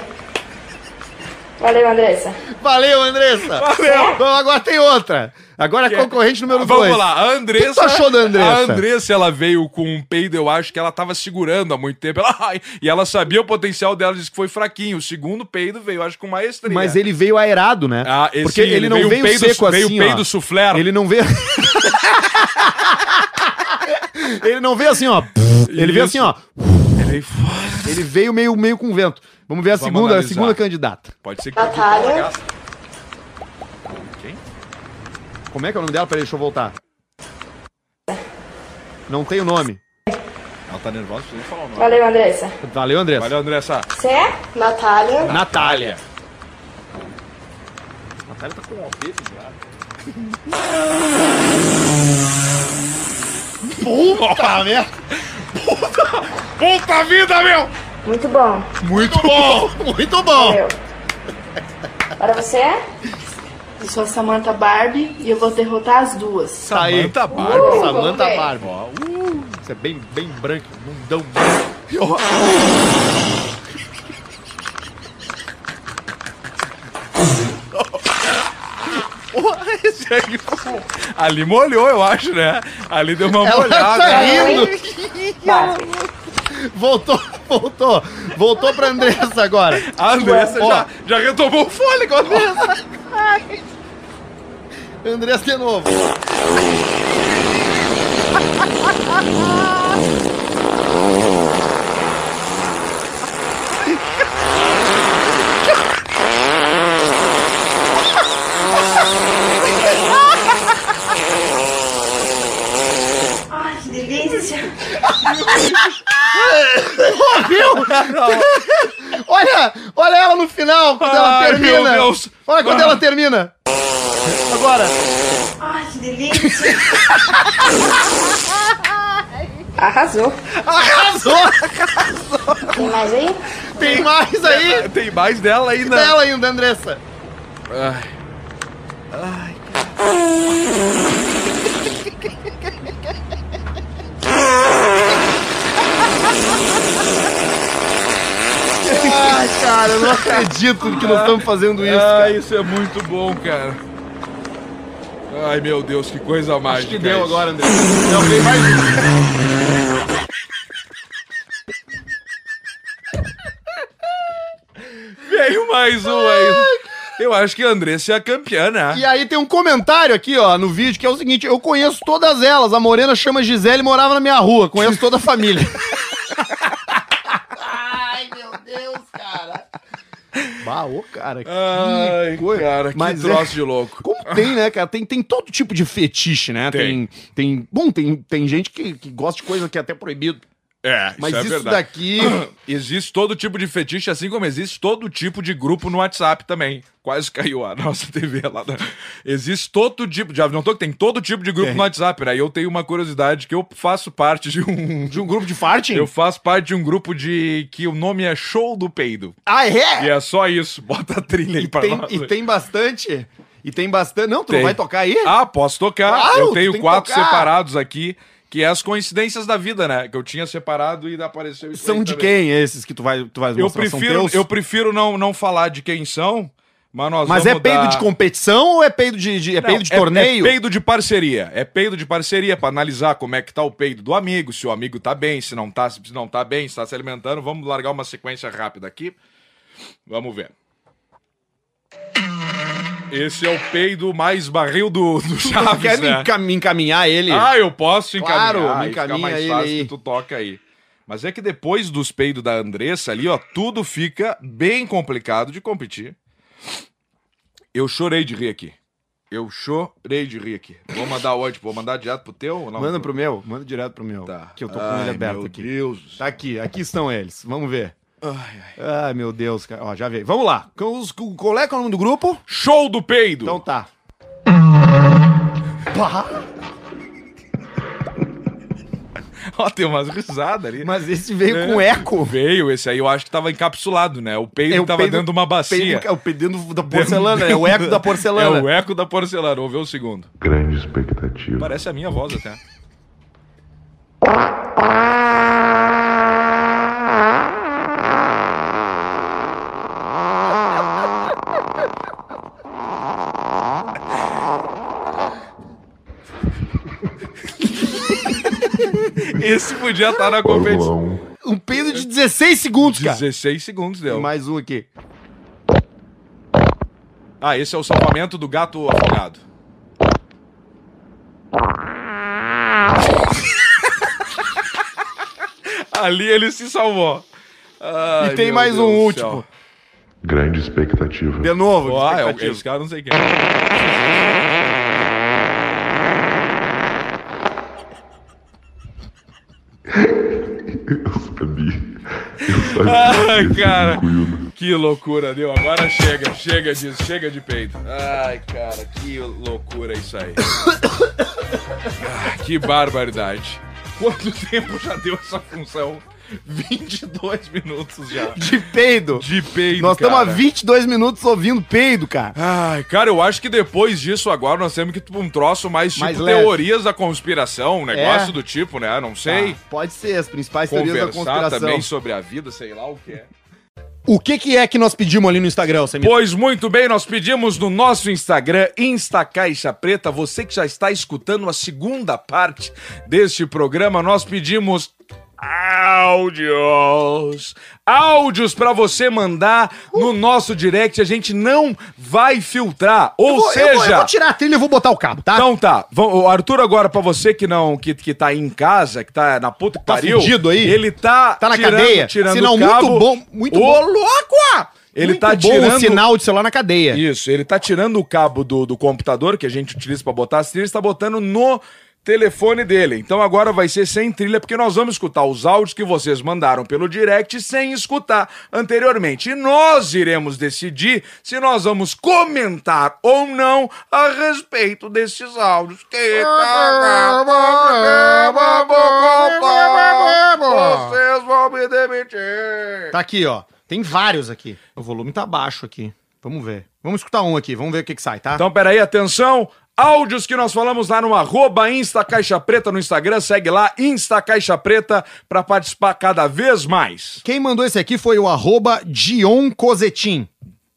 Valeu, Andressa. Valeu, Andressa! Valeu! agora tem outra. Agora é concorrente número 2. Vamos lá, a Andressa. O que tu achou da Andressa? A Andressa, ela veio com um peido, eu acho que ela tava segurando há muito tempo. Ela, ai, e ela sabia o potencial dela, disse que foi fraquinho. O segundo peido veio, acho, com maestria. Mas ele veio aerado, né? Ah, esse, Porque ele, não veio, peido, seco veio assim, peido ó. suflé. Ele não veio... ele não veio assim, ó. Ele veio assim, ó. Ele- Ele veio meio, meio com vento. Vamos ver a Vamos segunda, a analisar. segunda candidata. Pode ser que Natália. Quem? Como é que é o nome dela? Peraí, deixa eu voltar. Não tem o nome. Ela tá nervosa, precisa falar o nome. Valeu, Andressa. Valeu, Andressa. Valeu, Andressa. Você é? Natália. Natália. Natália tá com o OP, Puta merda! Puta vida, meu! Muito bom. Muito bom! Muito bom! Valeu. Para você é? Eu sou a Samantha Barbie e eu vou derrotar as duas. Samantha Barbie. Samantha vamos ver. Barbie. Ó, uh, Isso é bem, bem branco, mundão branco. Esse Ali molhou, eu acho, né? Ali deu uma Ela molhada. tá rindo. Voltou, voltou. Voltou pra Andressa agora. A Andressa já, já retomou o fôlego, Andressa. Andressa de novo. Ai, que delícia! Olha, olha ela no final, quando ela Ai, termina. meu Deus. Olha quando ela termina. Agora. Ai, que delícia! Arrasou. Arrasou. Tem mais aí? Tem mais aí. Tem mais dela ainda. Dela ainda, Andressa. Ai. Ai, cara, eu não acredito que nós estamos fazendo isso, Ah, cara. isso é muito bom, cara. Ai, meu Deus, que coisa mágica. Acho que deu isso. agora, Andressa. Não, vem mais um. Veio mais um aí. Eu acho que a Andressa é a campeã, né? E aí tem um comentário aqui, ó, no vídeo, que é o seguinte: eu conheço todas elas. A Morena chama Gisele e morava na minha rua. Conheço toda a família. Ai, meu Deus, cara. Bah, ô, cara, que Ai, coisa. cara, que Mas é- troço de louco. Como tem, né, cara? Tem, tem todo tipo de fetiche, né? Tem. tem, bom, tem, tem gente que, que gosta de coisa que é até proibido. É, Mas isso, é isso, verdade. daqui. Existe todo tipo de fetiche, assim como existe todo tipo de grupo no WhatsApp também. Quase caiu a nossa TV lá. da- Existe todo tipo. Já não tô que tem todo tipo de grupo Tem. no WhatsApp, né? E eu tenho uma curiosidade que eu faço parte de um. De um grupo de farting? Eu faço parte de um grupo de. que o nome é Show do Peido. Ah, é? E é só isso. Bota a trilha aí E pra tem, nós. e tem bastante. E tem bastante. Não, tu Tem. não vai tocar aí? Ah, posso tocar. Claro, eu tenho quatro separados aqui, que é as coincidências da vida, né? Que eu tinha separado e apareceu isso São de também. quem esses que tu vai, tu vai Eu mostrar? São prefiro, eu prefiro não, não falar de quem são, Mas, nós Mas é peido dar- de competição ou é peido de, de- é Não, peido de torneio? É peido de parceria. É peido de parceria pra analisar como é que tá o peido do amigo, se o amigo tá bem, se não tá, se não tá bem, se tá se alimentando. Vamos largar uma sequência rápida aqui. Vamos ver. Esse é o peido mais barril do, do Tu Chaves, quer me né? me encaminhar ele? Ah, eu posso encaminhar. Claro, me encaminha mais ele fácil aí. que tu toca aí. Mas é que depois dos peidos da Andressa ali, ó, tudo fica bem complicado de competir. Eu chorei de rir aqui. Eu chorei de rir aqui. Vou mandar onde? Vou mandar direto pro teu? ou não? Manda pro meu, manda direto pro meu. Tá. Que eu tô com Ai, ele aberto meu aqui. Deus. Tá aqui, aqui estão eles. Vamos ver. Ai, meu Deus, cara. Ó, já veio. Vamos lá. Com os- com- Qual é é o nome do grupo? Show do peido! Então tá. Ó, tem umas risadas ali. Mas esse veio É. com eco. Veio, esse aí eu acho que tava encapsulado, né? O peido É o tava peido- dentro de uma bacia. Peido- É o peido da porcelana, é o eco da porcelana. É o eco da porcelana. Vamos ver o segundo. Grande expectativa. Parece a minha voz até. Esse podia estar na Fórmula competição. 1. Um peido de 16 segundos, cara. 16 segundos deu. Mais um aqui. Ah, esse é o salvamento do gato afogado. Ali ele se salvou. Ai, E tem mais Deus um último. céu. Grande expectativa. De novo. Ah, é, o- expectativa. esse cara não sei quem é. Eu sabia. Eu sabia. Ai, Esse cara. Que loucura, deu. Agora chega, chega disso, chega de peito. Ai, cara, que loucura isso aí. Ah, que barbaridade. Quanto tempo já deu essa função? 22 minutos já. De peido. De peido, Nós estamos há cara. 22 minutos ouvindo peido, cara. Ai, cara, eu acho que depois disso agora nós temos que pra um troço mais tipo Mais teorias da conspiração, um negócio É. do tipo, né? Não sei. Tá, pode ser, as principais teorias da Conversar conspiração. também sobre a vida, sei lá o que é. O que, que é que nós pedimos ali no Instagram, Samir? Pois muito bem, nós pedimos no nosso Instagram, Insta Caixa Preta, você que já está escutando a segunda parte deste programa, nós pedimos áudios. Áudios para você mandar no nosso direct, a gente não vai filtrar. Ou Eu vou- seja, eu vou, eu vou tirar a trilha e vou botar o cabo, tá? então tá, Vamos- o Arthur agora pra você que não que, que tá aí em casa, que tá na puta que Tá pariu, fudido aí? ele tá Tá na cadeia? tirando Sinal o muito cabo. bom, muito Ô, bom. louco! Ele Muito tá bom tirando o sinal de celular na cadeia. Isso, ele tá tirando o cabo do, do computador que a gente utiliza pra botar as trilhas, tá botando no telefone dele. Então agora vai ser sem trilha, porque nós vamos escutar os áudios que vocês mandaram pelo direct sem escutar anteriormente. E nós iremos decidir se nós vamos comentar ou não a respeito desses áudios. Que cagada, vocês vão me demitir. Tá aqui, ó. Tem vários aqui. O volume tá baixo aqui. Vamos ver. Vamos escutar um aqui, vamos ver o que que sai, tá? Então, peraí, atenção. Áudios que nós falamos lá no arroba Insta Caixa Preta no Instagram. Segue lá, Insta Caixa Preta, pra participar cada vez mais. Quem mandou esse aqui foi o arroba Dion Cosetin.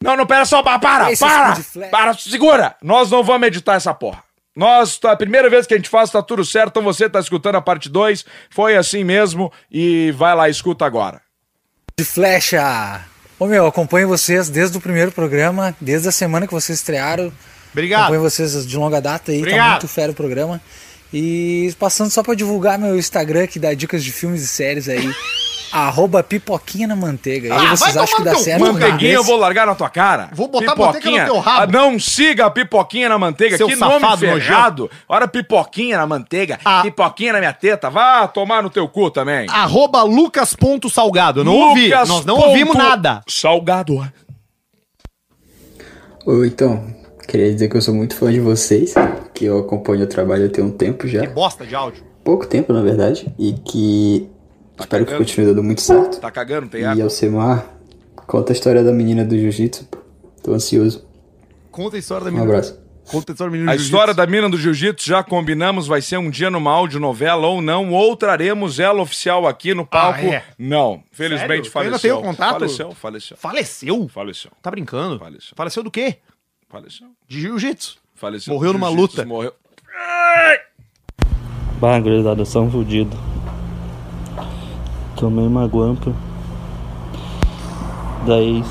Não, não, pera só, para, para, para, para, segura. Nós não vamos editar essa porra. Nós, tá, a primeira vez que a gente faz, tá tudo certo, então você tá escutando a parte 2, foi assim mesmo, e vai lá, escuta agora. de flecha. Ô meu, acompanho vocês desde o primeiro programa, desde a semana que vocês estrearam. Obrigado. Acompanho vocês de longa data aí, Obrigado. tá muito fera o programa. E passando só pra divulgar meu Instagram que dá dicas de filmes e séries aí. arroba pipoquinha na manteiga. Aí Ah, vocês vai acham que tomar dá no teu certo? Manteiguinha eu vou largar na tua cara. Vou botar manteiga no teu rabo. Ah, Não siga a pipoquinha na manteiga. Seu que nome safado ferrado. Ora, pipoquinha na manteiga. Ah. Pipoquinha na minha teta. Vá tomar no teu cu também. Arroba Lucas.salgado. Não ouvi. Lucas Nós não ouvimos nada. Salgado. Oi, então, queria dizer que eu sou muito fã de vocês, que eu acompanho o trabalho há um tempo já, Bosta de áudio. pouco tempo na verdade, e que espero que cagando? continue dando muito certo. Tá cagando, tem E água? Alcemar, conta a história da menina do jiu-jitsu, pô. tô ansioso. Conta a história da Um menina. abraço. Contextual do menino A jiu-jitsu. história da mina do jiu-jitsu já combinamos, vai ser um dia numa audionovela ou não, ou traremos ela oficial aqui no palco. é? Não, felizmente Sério? Ainda faleceu. tem o contato? Faleceu, faleceu. Faleceu? Faleceu. Tá brincando? Faleceu. Faleceu do quê? Faleceu. De jiu-jitsu. Faleceu. Morreu numa luta. Morreu. Bah, gurizada, um fudido. Tomei uma guampa. Daí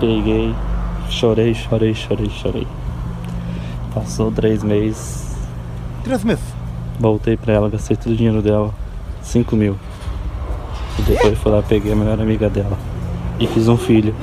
peguei, chorei, chorei, chorei, chorei. Passou três meses, Três meses. voltei pra ela, gastei todo o dinheiro dela, 5 mil. E depois fui lá, peguei a melhor amiga dela. E fiz um filho.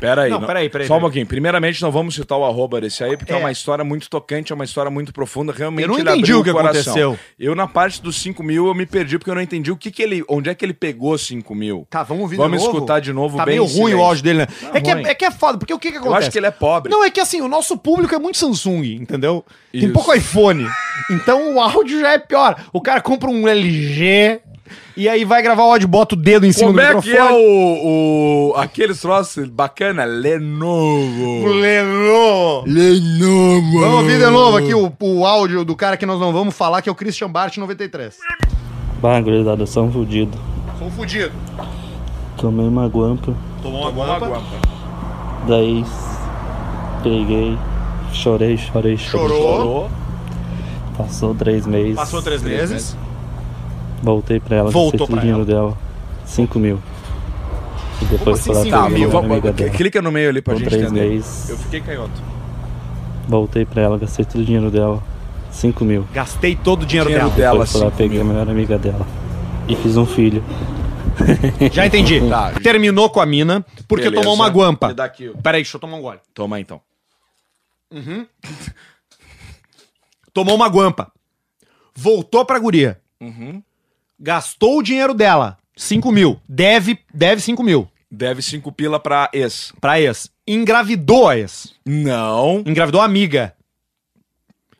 Pera aí. Não, peraí, peraí, Só um pouquinho. Primeiramente, não vamos citar o arroba desse aí, porque é. É. uma história muito tocante, é uma história muito profunda. Realmente Eu não entendi o que coração. aconteceu. Eu, na parte dos 5 mil, eu me perdi, porque eu não entendi o que, que ele. Onde é que ele pegou 5 mil? Tá, vamos ouvir Vamos de novo? escutar de novo Tá bem meio ruim o áudio dele, né? Tá é, que é, é que é foda, porque o que que Eu acontece? acho que ele é pobre. Não, é que assim, o nosso público é muito Samsung, entendeu? Tem Isso. pouco iPhone. Então o áudio já é pior. O cara compra um LG e aí vai gravar o áudio, bota o dedo em cima Como do é microfone. que é o, o. Aqueles troços bacana? Lenovo. Lenovo. Lenovo. Vamos ouvir de novo aqui o, o áudio do cara que nós não vamos falar, que é o Christian Bart 93. Bah, gurizada, eu sou um fudido. Sou um fudido. Tomei uma guampa. Tomou uma guampa. Daí peguei, chorei, chorei, chorei. Chorou. Passou três meses. Passou três meses. Voltei pra ela, Voltou gastei todo pra o dinheiro dela. 5 mil. E depois assim fui lá cinco pegar a mil? melhor Vamos, amiga dela. clica no meio ali pra Com gente três entender. meses. Eu fiquei canhoto. Voltei pra ela, gastei todo o dinheiro dela. 5 mil. Gastei todo o dinheiro, Dinheiro dela. dela. Depois cinco peguei a melhor amiga dela. E fiz um filho. Já entendi. Tá. Terminou com a mina porque Beleza. tomou uma guampa. Me dá aqui, ó. Peraí, deixa eu tomar um gole. Toma então. Tomou uma guampa. Voltou pra guria. Uhum. Gastou o dinheiro dela. 5 mil. Deve, deve 5 mil. Deve 5 pila pra ex. Pra ex. Engravidou a ex. Não. Engravidou a amiga.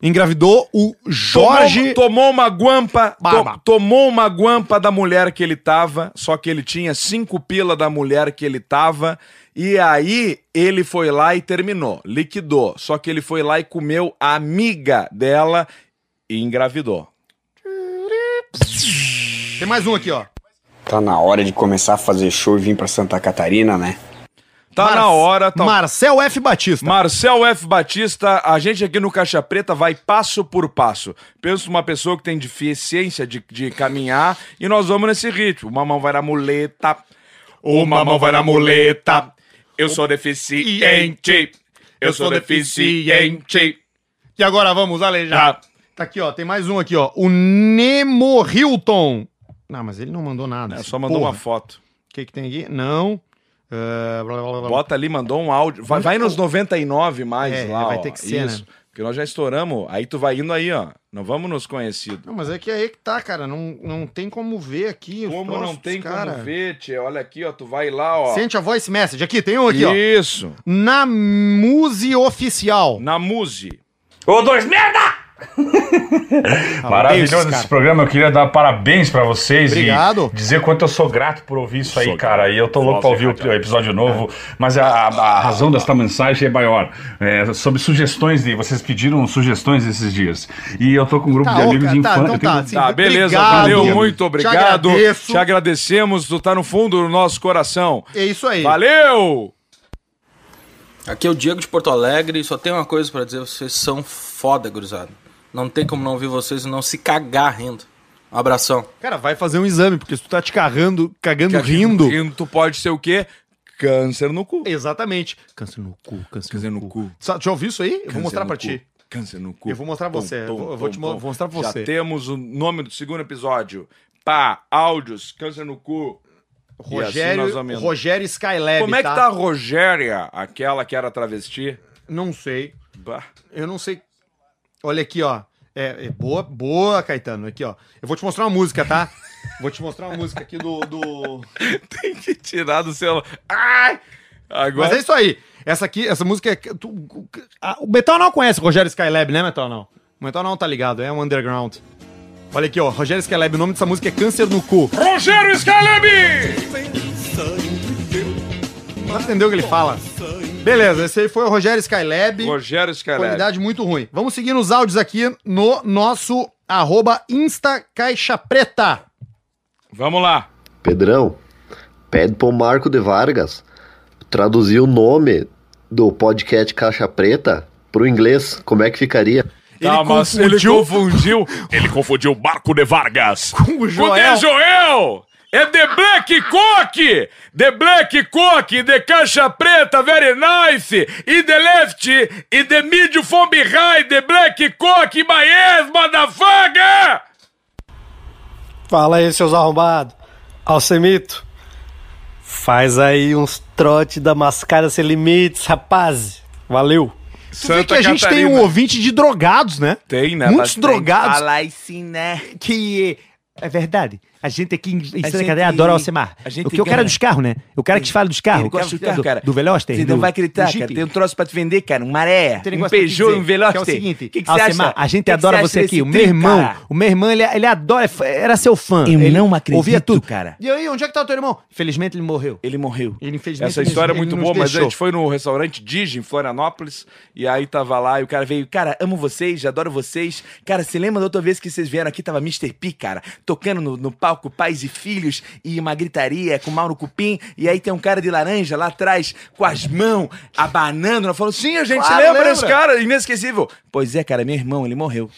Engravidou o Jorge. Tomou, tomou uma guampa. to- tomou uma guampa da mulher que ele tava. Só que ele tinha cinco pila da mulher que ele tava. E aí ele foi lá e terminou. Liquidou. Só que ele foi lá e comeu a amiga dela e engravidou. Tem mais um aqui, ó. Tá na hora de começar a fazer show e vir pra Santa Catarina, né? Tá Mar- na hora. Tá... Marcel F. Batista. Marcel F. Batista, a gente aqui no Caixa Preta vai passo por passo. Pensa numa pessoa que tem deficiência de, de caminhar e nós vamos nesse ritmo. Uma mão vai na muleta, uma mão vai na muleta. Eu sou deficiente, eu sou deficiente. E agora vamos alejar. Tá aqui, ó. Tem mais um aqui, ó. O Nemo Hilton. Não, mas ele não mandou nada. É, só mandou porra. uma foto. O que, que tem aqui? Não. Ah, blá, blá, blá, blá. Bota ali, mandou um áudio. Vai, vai nos eu- 99 mais É, lá, vai ó. ter que ser, Isso. né? Porque nós já estouramos. Aí tu vai indo aí, ó. Não vamos nos conhecidos. Não, mas é que aí que tá, cara. Não, não tem como ver aqui. Como não tem cara. como ver, tia? Olha aqui, ó. Tu vai lá, ó. Sente a voice message. Aqui, tem um aqui, ó. Isso. Na Muse Oficial. Na Muse. Ô, dois merda! Maravilhoso esse programa, eu queria dar parabéns pra vocês Obrigado. e dizer quanto eu sou grato por ouvir isso aí, cara. E eu tô louco pra Nossa, ouvir o episódio novo, mas a, a- a razão desta mensagem é maior. É, sobre sugestões de. Vocês pediram sugestões esses dias. E eu tô com um grupo Tá, de amigos de tá, infância. então eu tenho- tá. Tá, beleza, Obrigado. valeu, muito Te obrigado. agradeço. Te agradecemos, tu tá no fundo do nosso coração. É isso aí. Valeu! Aqui é o Diego de Porto Alegre e só tenho uma coisa pra dizer, vocês são foda, gurizada. Não tem como não ouvir vocês e não se cagar rindo. Um abração. Cara, vai fazer um exame, porque se tu tá te cagando, cagando aqui rindo. Rindo, tu pode ser o quê? Câncer no cu. Exatamente. Câncer no cu, câncer, Câncer no, cu. Sa- Já ouviu isso aí? Eu vou mostrar no pra cu. ti. Câncer no cu. Eu vou mostrar pra você. Eu vou- eu vou te mo- vou mostrar pra você. Já temos o nome do segundo episódio. Pá, áudios, câncer no cu. E assim Rogério, nós vamos indo. Rogério Skylab, Como é que tá a Rogéria, aquela que era travesti? Não sei. Bah. Eu não sei. Olha aqui, ó. É, é boa, boa, Caetano. Aqui, ó. Eu vou te mostrar uma música, tá? vou te mostrar uma música aqui do. do... Tem que tirar do celular. Ai! Agora. Mas é isso aí. Essa aqui, essa música é. o Metal não conhece o Rogério Skylab, né, Metal não? O Metal não tá ligado, é um underground. Olha aqui, ó. Rogério Skylab, o nome dessa música é Câncer no Cu. Rogério Skylab! Não entendeu o que ele fala? Beleza, esse aí foi o Rogério Skylab. Rogério Skylab. Qualidade muito ruim. Vamos seguir nos áudios aqui no nosso arroba Insta Caixa Preta. Vamos lá. Pedrão, pede pro Marco de Vargas traduzir o nome do podcast Caixa Preta pro inglês. Como é que ficaria? Tá, mas ele confundiu. Ele confundiu Marco de Vargas com o Joel. Joel. É The Black Cock! The Black Cock, The Caixa Preta, very nice! E The Left, e The Medium from Behind, The Black Cock, my ass, motherfucker! Fala aí, seus arrombados. Alcemito, faz aí uns trote da mascara sem limites, rapaz. Valeu. Tu vê que a gente tem um ouvinte de drogados, né? Tem, né? Muitos Bastante. drogados. Fala aí sim, né? Que é verdade. A gente aqui em A Santa Cadeia adora o Alcemar. O que é o cara ganha. dos carros, né? O cara que te fala dos carros. Ele o cara gosta do carro, cara. Do Veloster. Você não vai acreditar, cara. Tem um troço pra te vender, cara. Um maré, um Peugeot, um Veloster. que é o seguinte, que, que você acha? a gente adora você aqui. O meu irmão, o meu irmão, ele, adora, era seu fã. Eu ele não acredito, Ouvia tudo. cara. E aí, onde é que tá o teu irmão? Infelizmente ele morreu. Ele morreu. Ele infelizmente Essa história é muito boa, mas a gente foi no restaurante Digi, em Florianópolis, e aí tava lá e o cara veio. Cara, amo vocês, adoro vocês. Cara, você lembra da outra vez que vocês vieram aqui? Tava Mr. P, cara, tocando no, no palco Pais e Filhos e uma gritaria com mal no cupim. E aí tem um cara de laranja lá atrás com as mãos abanando. Nós falamos, sim, a gente Claro, lembra, lembra. desse cara, inesquecível. Pois é, cara, meu irmão, ele morreu.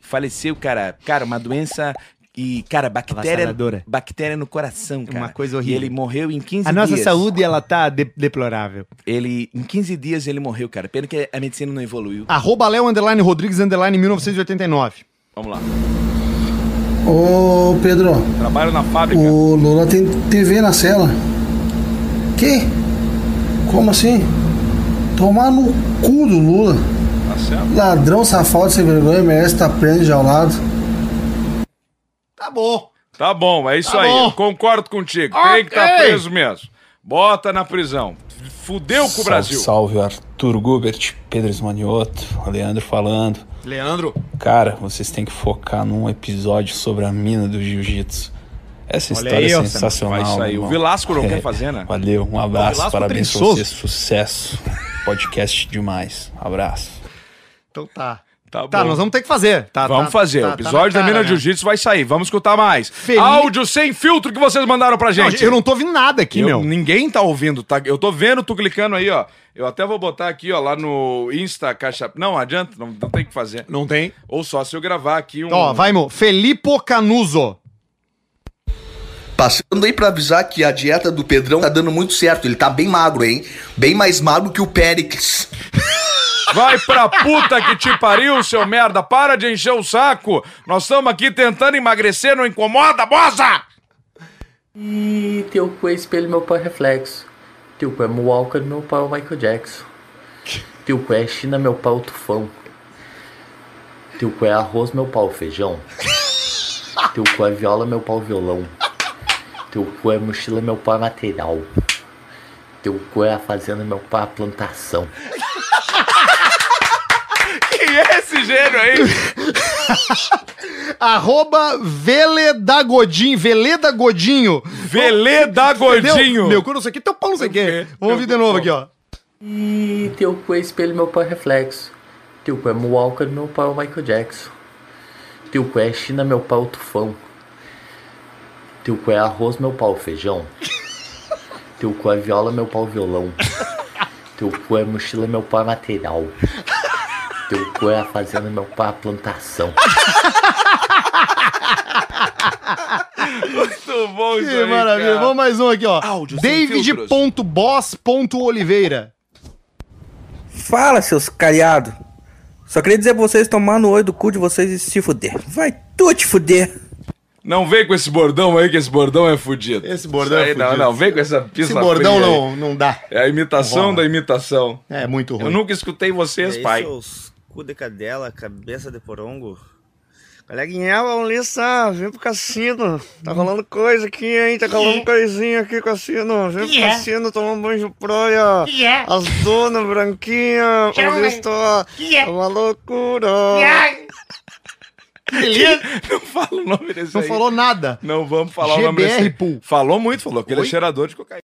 Faleceu, cara. Cara, uma doença. E, cara, bactéria, bactéria no coração, cara. Uma coisa E horrível. ele morreu em 15 A nossa dias. saúde, ela tá de- deplorável. Ele, em 15 dias ele morreu, cara. Pena que a medicina não evoluiu. Arroba Léo Underline Rodrigues Underline 1989. Vamos lá. Ô, Pedro, Trabalho na fábrica. o Lula tem TV na cela. Que? Como assim? Tomar no cu do Lula. Tá certo. Ladrão, safado, sem vergonha, merece estar preso já ao lado. Tá bom. Tá bom, é isso Tá aí. concordo contigo. Ok. Tem que estar preso mesmo. Bota na prisão. Fudeu com o Brasil. Salve, Arthur Gubert, Pedro Esmanioto, Leandro falando. Leandro. Cara, vocês têm que focar num episódio sobre a mina do jiu-jitsu. Essa Olha história aí, é sensacional. Vai sair. O. Vilasco não quer fazer, né? Valeu, um abraço, parabéns pra preguiçoso. vocês, sucesso. Podcast demais. Abraço. Então tá. Tá, Tá, bom. nós vamos ter que fazer. Tá, vamos tá, fazer. tá, o tá episódio da Mina né? Jiu-Jitsu vai sair. Vamos escutar mais. Feliz- Áudio sem filtro que vocês mandaram pra gente. eu não tô ouvindo nada aqui, Eu- meu. Ninguém tá ouvindo, tá? Eu tô vendo, tu clicando aí, ó. Eu até vou botar aqui, ó, lá no Insta Caixa. Não, adianta, não, não tem o que fazer. Não tem. Ou só se eu gravar aqui um. Ó, vai, meu. Felipe Canuso. Passando aí pra avisar que a dieta do Pedrão tá dando muito certo. Ele tá bem magro, hein? Bem mais magro que o Péricles. Vai pra puta que te pariu, seu merda. Para de encher o saco. Nós estamos aqui tentando emagrecer, não incomoda, bosta! E teu cu é espelho, meu pai é reflexo. Teu cu é Moonwalker, meu pai é o Michael Jackson. Teu cu é China, meu pai é tufão. Teu cu é arroz, meu pau é feijão. Teu cu é viola, meu pau é violão. Teu cu é mochila, meu pau é material. Teu cu é a fazenda, meu pai é plantação. É esse gênio aí? Arroba Veleda Godinho. Veleda Godinho. Veleda Godinho. Meu cu não sei o que, teu pau não sei o que. Vamos ouvir de novo aqui, ó. E teu cu é espelho, meu pai é reflexo. Teu cu é Moonwalker, meu pai é o Michael Jackson. Teu cu é China, meu pai é o tufão. Teu cu é arroz, meu pau é o feijão. Teu cu é viola, meu pau é o violão. Teu cu é mochila, meu pau é material. Teu cu é a fazenda, meu pai é a plantação. Muito bom Que aí, maravilha. cara. Vamos mais um aqui, ó. sem David.boss.oliveira. Fala, seus cariados. Só queria dizer pra vocês tomar no olho do cu de vocês e se fuder. Vai tu te fuder. Não vem com esse bordão aí, que esse bordão é fudido. Esse bordão Isso aí é fudido. Não, não, vem com essa pista Esse bordão aí. não, não dá. É a imitação rola. da imitação. É muito ruim. Eu nunca escutei vocês, E aí, pai. seus cu de cadela, cabeça de porongo. Coleguinha, vamos liçar, vem pro cassino. Tá rolando coisa aqui, hein? Tá rolando coisinha aqui, cassino. Vem pro é? cassino tomar um banho de praia. Que é? As donas branquinhas, o visto Que é? uma loucura. Ele Não fala o nome desse não aí. falou nada. Não vamos falar o nome GBR desse. Pool. Falou muito, falou que ele é Oi? cheirador de cocaína.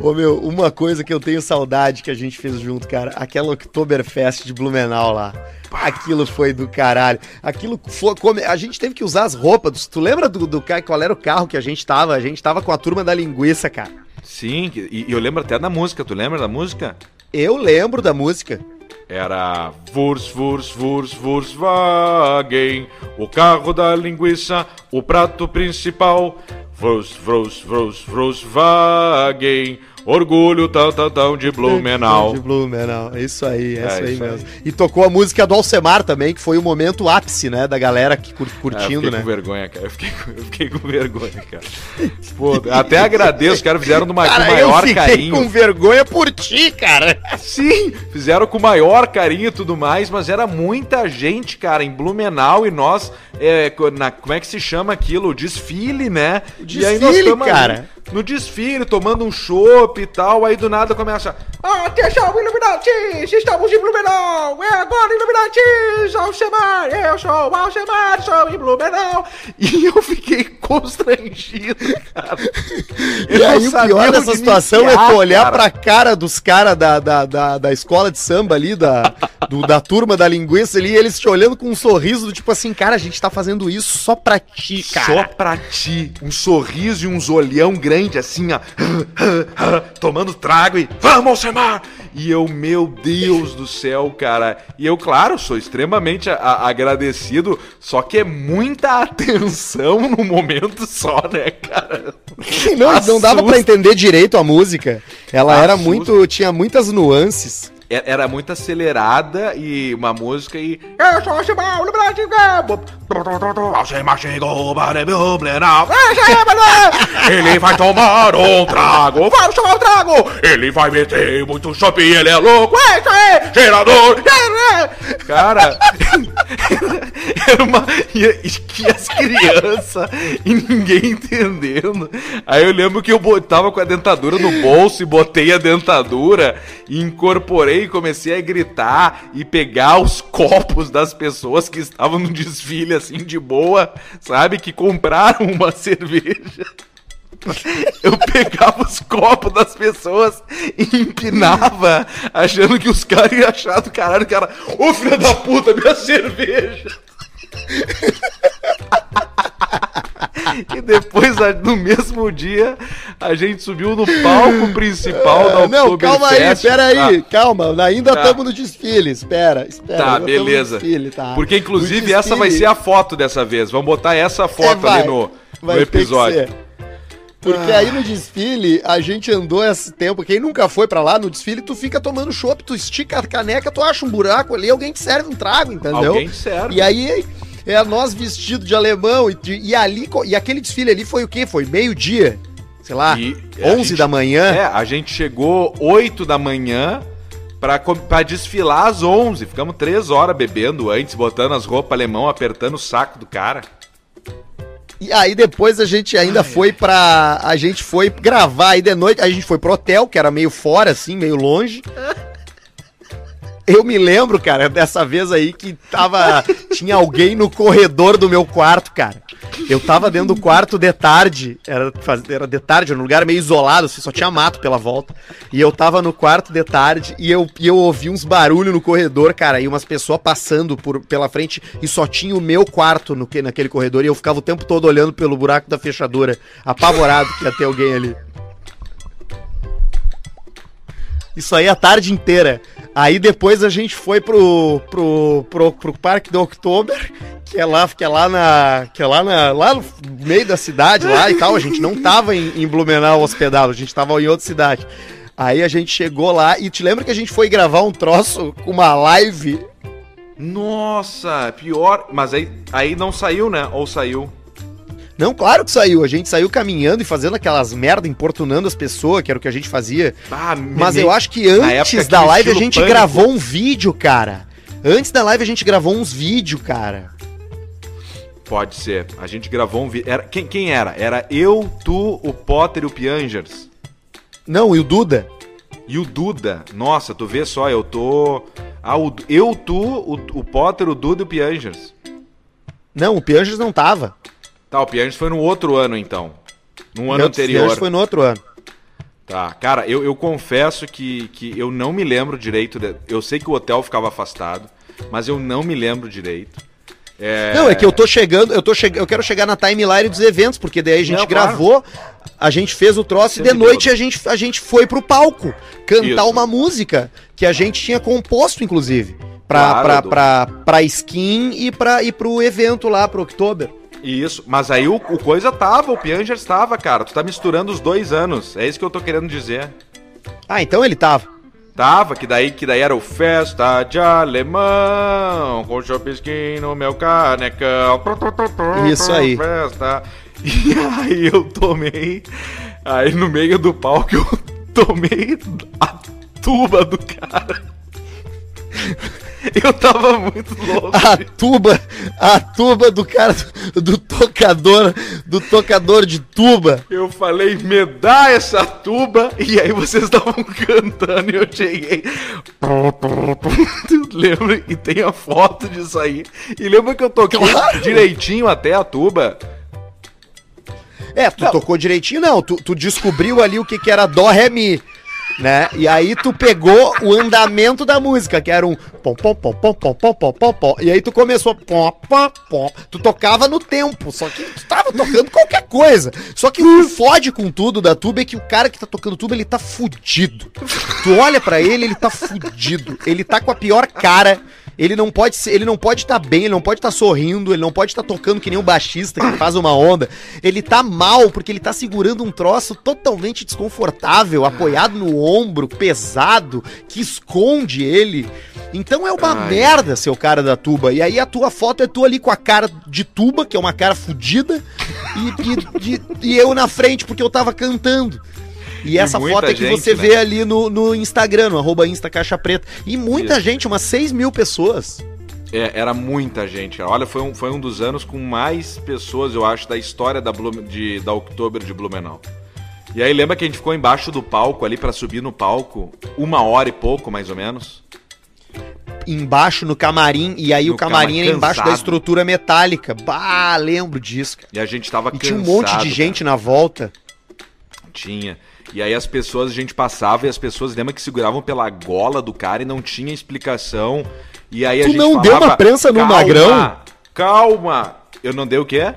Ô meu, uma coisa que eu tenho saudade que a gente fez junto, cara, aquela Oktoberfest de Blumenau lá. Aquilo foi do caralho. Aquilo foi. A gente teve que usar as roupas. Tu lembra do, do qual era o carro que a gente tava? A gente tava com a turma da linguiça, cara. Sim, e, e eu lembro até da música. Tu lembra da música? Eu lembro da música. Era Vurs, Vurs, Vurs, Volkswagen, o carro da linguiça, o prato principal. Vurs, Vurs, Vurs, Volkswagen, orgulho tão, tão, tão de Blumenau. De Blumenau. É isso aí, é, É isso aí isso aí. mesmo. E tocou a música do Alcemar também, que foi o momento ápice, né? Da galera que cur- eu curtindo, fiquei né? com vergonha, cara. Eu fiquei, com- eu fiquei com vergonha, cara. Pô, até agradeço, os caras fizeram numa, com Cara, maior eu fiquei carinho. com vergonha por ti, cara. Sim, fizeram com maior carinho e tudo mais, mas era muita gente, cara, em Blumenau e nós, é, na, como é que se chama aquilo? O desfile, né? e aí nós desfile, tamo cara. No desfile, tomando um chopp e tal, aí do nada começa. Atenção, Illuminati! Estamos em Blumenau! É agora, Illuminati! Alcemar! Eu sou o Alcemar, sou em Blumenau! E eu fiquei constrangido, cara. Eu E aí o pior dessa situação é tu olhar cara. pra cara dos caras da, da, da, da escola de samba ali, da, do- da turma da linguiça ali, eles te olhando com um sorriso do tipo assim, cara, a gente tá fazendo isso só pra ti, cara. Só pra ti. Um sorriso e uns olhão grande assim, ó. Tomando trago e. Vamos, Alcemar! E eu, meu Deus do céu, cara. E eu, claro, sou extremamente agradecido, só que é muita atenção no momento só, né, cara? Não, não dava pra entender direito a música. Ela era Assusta. muito. tinha muitas nuances. E- Era muito acelerada e uma música e. Eu sou o Alcemar, o Illuminati! Alcemar chegou para Blumenau. é, Ele vai tomar um trago. Vamos tomar o trago! Ele vai meter muito shopping, ele é louco. É isso aí! Gerador! É, Cara, era uma. E, as crianças e ninguém entendendo. Aí eu lembro que eu botava com a dentadura no bolso e botei a dentadura e incorporei e comecei a gritar e pegar os copos das pessoas que estavam no desfile assim de boa, sabe? Que compraram uma cerveja. Eu pegava os copos das pessoas e empinava, achando que os caras iam achar do caralho, cara, ô filho da puta, minha cerveja! E depois, no mesmo dia, a gente subiu no palco principal da Ah, não, calma aí, Oktoberfest. espera aí, Tá. calma, ainda Tá. estamos no desfile, espera, espera. Tá, beleza. desfile, tá. Porque inclusive essa vai ser a foto dessa vez. Vamos botar essa foto É, ali no, vai no episódio. Porque aí no desfile, a gente andou esse tempo. Quem nunca foi pra lá, no desfile, tu fica tomando chopp, tu estica a caneca, tu acha um buraco ali, alguém te serve um trago, entendeu? Alguém te serve. E aí, é nós vestidos de alemão, e, e ali, e aquele desfile ali foi o quê? Foi meio-dia, sei lá, E 11 a gente- da manhã. É, a gente chegou 8 da manhã pra desfilar às 11. Ficamos 3 horas bebendo antes, botando as roupas alemão, apertando o saco do cara. E aí depois a gente ainda foi pra. A gente foi gravar aí de noite. A gente foi pro hotel, que era meio fora, assim, meio longe. Eu me lembro, cara, dessa vez aí que tava. Tinha alguém no corredor do meu quarto, cara. Eu tava dentro do quarto de tarde. Era, era de tarde, era num lugar meio isolado, assim, só tinha mato pela volta. E eu tava no quarto de tarde e eu, e eu ouvi uns barulhos no corredor, cara, e umas pessoas passando por, pela frente e só tinha o meu quarto no, que- naquele corredor. E eu ficava o tempo todo olhando pelo buraco da fechadura, apavorado que ia ter alguém ali. Isso aí a tarde inteira. Aí depois a gente foi pro, pro, pro, pro Parque do Oktober, que é lá, que é lá na. Que é lá, na, lá no meio da cidade lá e tal. A gente não tava em, em Blumenau hospedado, a gente tava em outra cidade. Aí a gente chegou lá e te lembra que a gente foi gravar um troço com uma live? Nossa, pior. Mas aí, aí não saiu, né? Ou saiu? Não, claro que saiu. A gente saiu caminhando e fazendo aquelas merda, importunando as pessoas, que era o que a gente fazia. Ah, Mas me- eu acho que antes da live a gente pânico. gravou um vídeo, cara. Antes da live a gente gravou uns vídeos, cara. Pode ser. A gente gravou um vídeo. Era... Quem, quem era? Era eu, tu, o Potter e o Piangers. Não, e o Duda? E o Duda. Nossa, tu vê só, eu tô. Ah, o... eu, tu, o, o Potter, o Duda e o Piangers. Não, o Piangers não tava. Tá, o Piangers foi no outro ano, então. No ano o anterior. Piangers foi no outro ano. Tá, cara, eu, eu confesso que, que eu não me lembro direito. de- eu sei que o hotel ficava afastado, mas eu não me lembro direito. É... Não, é que eu tô chegando, eu tô che... eu quero chegar na timeline dos eventos, porque daí a gente Não, claro. gravou, a gente fez o troço e de Sempre noite a gente, a gente foi pro palco cantar Isso. uma música que a gente tinha composto, inclusive, pra, Claro, pra, pra, pra skin e, pra, e pro evento lá, pro Oktober. Isso, mas aí o, o coisa tava, o Pianger estava, cara. Tu tá misturando os dois anos. É isso que eu tô querendo dizer. Ah, então ele tava. Tava, que daí, que daí era o Festa de Alemão, com chopisquinho no meu canecão. Isso aí. Festa. E aí eu tomei, aí no meio do palco eu tomei a tuba do cara. Eu tava muito louco. A tuba, a tuba do cara, do, do tocador, do tocador de tuba. Eu falei, me dá essa tuba, e aí vocês estavam cantando e eu cheguei. Lembra? E tem a foto disso aí. E lembra que eu toquei Claro. direitinho até a tuba? É, tu tocou direitinho, não. Tu, tu descobriu ali o que, que era Dó, Ré, Mi. Né? E aí tu pegou o andamento da música, que era um pom pom pom pom pom pom pom pom pom. E aí tu começou pom pom pom. Tu tocava no tempo, só que tu tava tocando qualquer coisa. Só que o fode com tudo da tuba é que o cara que tá tocando tuba, ele tá fudido. Tu olha pra ele, ele tá fudido. Ele tá com a pior cara. Ele não pode ser, ele não pode estar bem, ele não pode estar sorrindo, ele não pode estar tocando que nem um baixista que faz uma onda. Ele tá mal porque ele tá segurando um troço totalmente desconfortável, apoiado no ombro, pesado, que esconde ele. Então é uma Ai. merda ser o cara da tuba. E aí a tua foto é tu ali com a cara de tuba, que é uma cara fudida, e, e- e- e eu na frente porque eu tava cantando. E E essa foto é que gente, você né? vê ali no, no Instagram, no arroba Insta Caixa Preta. E muita Isso. gente, umas 6 mil pessoas. É, era muita gente. Olha, foi um, foi um dos anos com mais pessoas, eu acho, da história da, de, da Oktober de Blumenau. E aí lembra que a gente ficou embaixo do palco ali pra subir no palco, uma hora e pouco, mais ou menos. Embaixo no camarim, e aí No o camarim era cama- embaixo da cansado. estrutura metálica. Bah, lembro disso, cara. E a gente tava E tinha um monte de cansado, gente na volta. Tinha. E aí as pessoas, a gente passava e as pessoas lembra que seguravam pela gola do cara e não tinha explicação. E aí a Tu gente não deu uma prensa no "Calma, magrão?" Calma! Eu não dei o quê?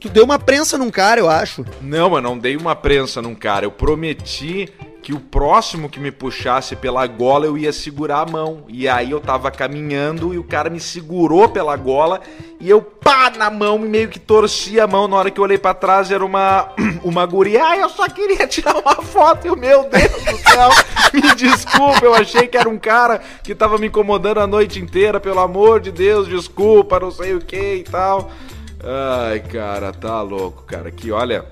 Tu deu uma prensa num cara, eu acho. Não, eu não dei uma prensa num cara. Eu prometi que o próximo que me puxasse pela gola eu ia segurar a mão. E aí eu tava caminhando e o cara me segurou pela gola e eu pá na mão e meio que torci a mão. Na hora que eu olhei pra trás era uma uma guria. Ai, eu só queria tirar uma foto e o meu Deus do céu. me desculpa, eu achei que era um cara que tava me incomodando a noite inteira. Pelo amor de Deus, desculpa, não sei o que e tal. Ai, cara, tá louco, cara. Que olha.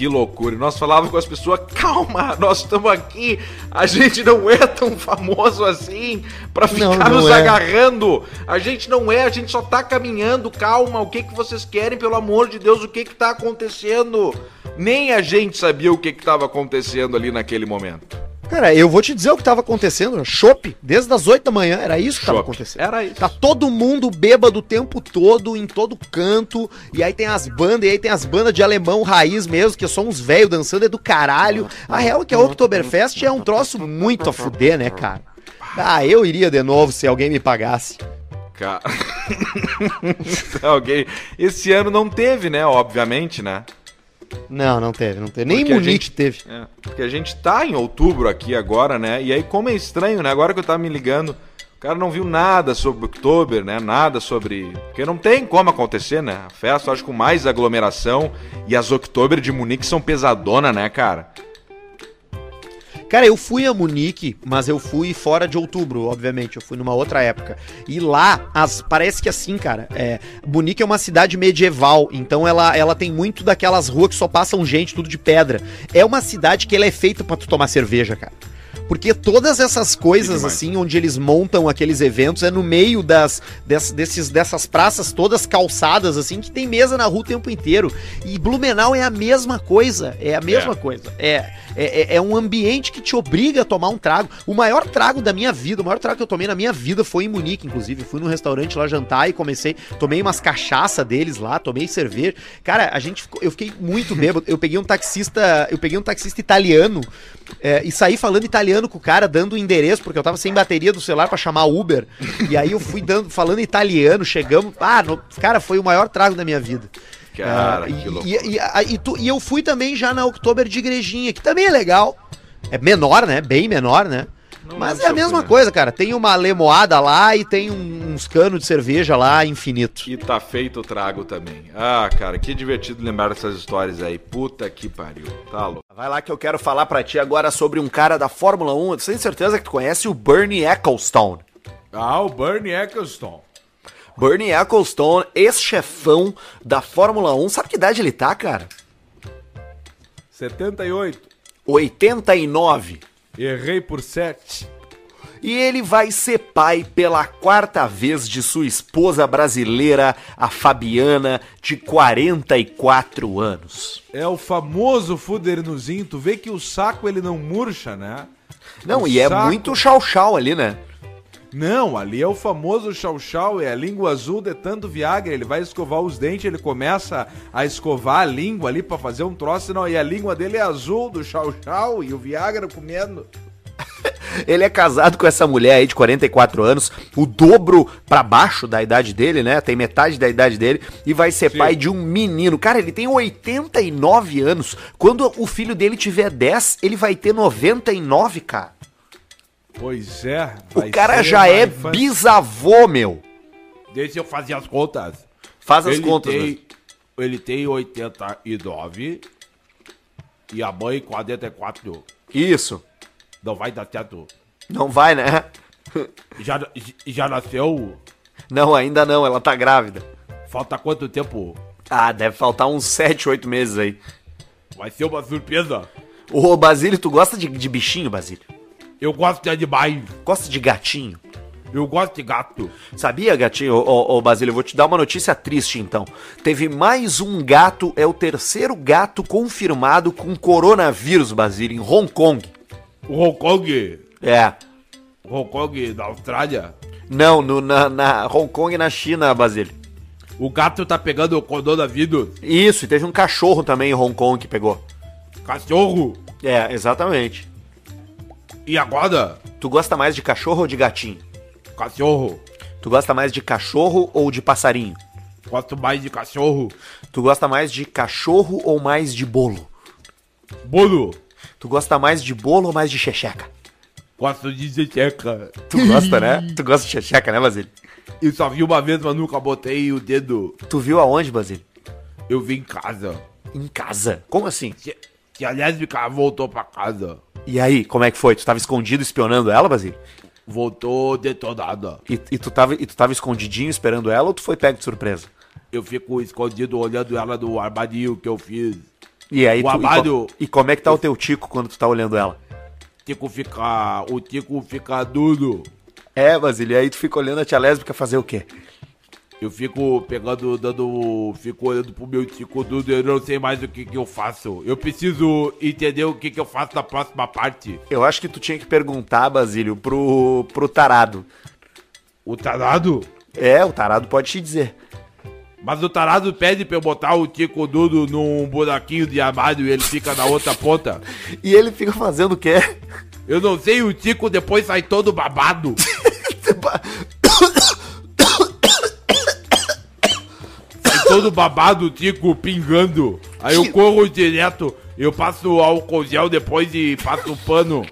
Que loucura. Nós falávamos com as pessoas, calma, nós estamos aqui, a gente não é tão famoso assim pra ficar Não, não nos é. agarrando. A gente não é, a gente só tá caminhando, calma, o que que vocês querem, pelo amor de Deus, o que que tá acontecendo? Nem a gente sabia o que que tava acontecendo ali naquele momento. Cara, eu vou te dizer o que tava acontecendo. Chopp, desde as 8 da manhã, era isso que tava Chopp. acontecendo. Era isso. Tá todo mundo bêbado o tempo todo, em todo canto. E aí tem as bandas, e aí tem as bandas de alemão raiz mesmo, que são uns velhos dançando, é do caralho. A real é que a Oktoberfest é um troço muito a fuder, né, cara? Ah, eu iria de novo se alguém me pagasse. Cara. Alguém. Esse ano não teve, né? Obviamente, né? Não, não teve, não teve. Nem Porque Munique gente- teve. É, porque a gente tá em outubro aqui agora, né? E aí, como é estranho, né? Agora que eu tava me ligando, o cara não viu nada sobre Oktober, né? Nada sobre. Porque não tem como acontecer, né? A festa, acho, com mais aglomeração. E as Oktober de Munique são pesadona, né, cara? Cara, eu fui a Munique, mas eu fui fora de outubro, obviamente. Eu fui numa outra época. E lá, as, parece que assim, cara, é, Munique é uma cidade medieval, então ela, ela tem muito daquelas ruas que só passam gente, tudo de pedra. É uma cidade que ela é feita pra tu tomar cerveja, cara. Porque todas essas coisas, assim, onde eles montam aqueles eventos, é no meio das, des- desses, dessas praças todas calçadas, assim, que tem mesa na rua o tempo inteiro. E Blumenau é a mesma coisa. É a mesma É. coisa. É, é, é um ambiente que te obriga a tomar um trago. O maior trago da minha vida, o maior trago que eu tomei na minha vida foi em Munique, inclusive. Fui num restaurante lá jantar e comecei. Tomei umas cachaça deles lá, tomei cerveja. Cara, a gente ficou, eu fiquei muito bêbado. Eu peguei um taxista, eu peguei um taxista italiano é, e saí falando italiano com o cara, dando o endereço, porque eu tava sem bateria do celular pra chamar Uber. E aí eu fui dando, falando italiano, chegamos. Ah, no- cara, foi o maior trago da minha vida. Cara, É, que e, loucura. e, e, e tu- e eu fui também já na Oktober de Igrejinha, que também é legal. É menor, né? Bem menor, né? Mas é a mesma né? coisa, cara. Tem uma lemoada lá e tem um- uns canos de cerveja lá infinito. E tá feito o trago também. Ah, cara, que divertido lembrar dessas histórias aí. Puta que pariu. Tá louco. Vai lá que eu quero falar pra ti agora sobre um cara da Fórmula 1. Eu tenho certeza que tu conhece o Bernie Ecclestone. Ah, o Bernie Ecclestone. Bernie Ecclestone, ex-chefão da Fórmula 1. Sabe que idade ele tá, cara? 78. 89. Errei por 7. E ele vai ser pai pela quarta vez de sua esposa brasileira, a Fabiana, de 44 anos. É o famoso fudernuzinho. Tu vê que o saco ele não murcha, né? Não, O e é saco- muito chau-chau ali, né? Não, ali é o famoso chau-chau, é a língua azul de tanto Viagra. Ele vai escovar os dentes, ele começa a escovar a língua ali pra fazer um troço, não, e a língua dele é azul do chau-chau e o Viagra comendo. Ele é casado com essa mulher aí de 44 anos, o dobro pra baixo da idade dele, né? Tem metade da idade dele e vai ser pai de um menino. Cara, ele tem 89 anos. Quando o filho dele tiver 10, ele vai ter 99, cara. Pois é. O cara já é infância. bisavô, meu. Deixa eu fazer as contas. Faz as Ele contas, tem- mesmo. Ele tem 89 e a mãe 44. Isso. Não vai dar certo. Não vai, né? Já, já nasceu? Não, ainda não, ela tá grávida. Falta quanto tempo? Ah, deve faltar uns 7, 8 meses aí. Vai ser uma surpresa. Ô, Basílio, tu gosta de, de bichinho, Basílio? Eu gosto de animais. Gosta de gatinho? Eu gosto de gato. Sabia, gatinho? Ô, ô, ô, Basílio, eu vou te dar uma notícia triste, então. Teve mais um gato, é o terceiro gato confirmado com coronavírus, Basílio, em Hong Kong. O Hong Kong. É. Hong Kong da Austrália. Não, no, na, na Hong Kong e na China, Basílio. O gato tá pegando o coronavírus. Isso, e teve um cachorro também em Hong Kong que pegou. Cachorro? É, exatamente. E agora? Tu gosta mais de cachorro ou de gatinho? Cachorro. Tu gosta mais de cachorro ou de passarinho? Gosto mais de cachorro. Tu gosta mais de cachorro ou mais de bolo? Bolo. Tu gosta mais de bolo ou mais de checheca? Gosto de zecheca. Tu gosta, né? Tu gosta de checheca, né, Basílio? Eu só vi uma vez, mas nunca botei o dedo. Tu viu aonde, Basílio? Eu vi em casa. Em casa? Como assim? Que, que a lésbica voltou pra casa. E aí, como é que foi? Tu tava escondido esperando ela, Basílio? Voltou detonada. E, e, tu tava, e tu tava escondidinho esperando ela ou tu foi pego de surpresa? Eu fico escondido olhando ela no armarinho que eu fiz. E aí, o tu, e, armário, co- e como é que tá o teu tico quando tu tá olhando ela? tico fica. O tico fica duro. É, Basílio, e aí tu fica olhando a tia lésbica fazer o quê? Eu fico pegando, dando. Fico olhando pro meu tico duro, eu não sei mais o que, que eu faço. Eu preciso entender o que, que eu faço na próxima parte. Eu acho que tu tinha que perguntar, Basílio, pro, pro tarado. O tarado? É, o tarado pode te dizer. Mas o tarado pede pra eu botar o tico duro num buraquinho de armário e ele fica na outra ponta. E ele fica fazendo o quê? Eu não sei, o tico depois sai todo babado. sai todo babado, o tico pingando. Aí eu corro direto, eu passo álcool gel depois e passo pano.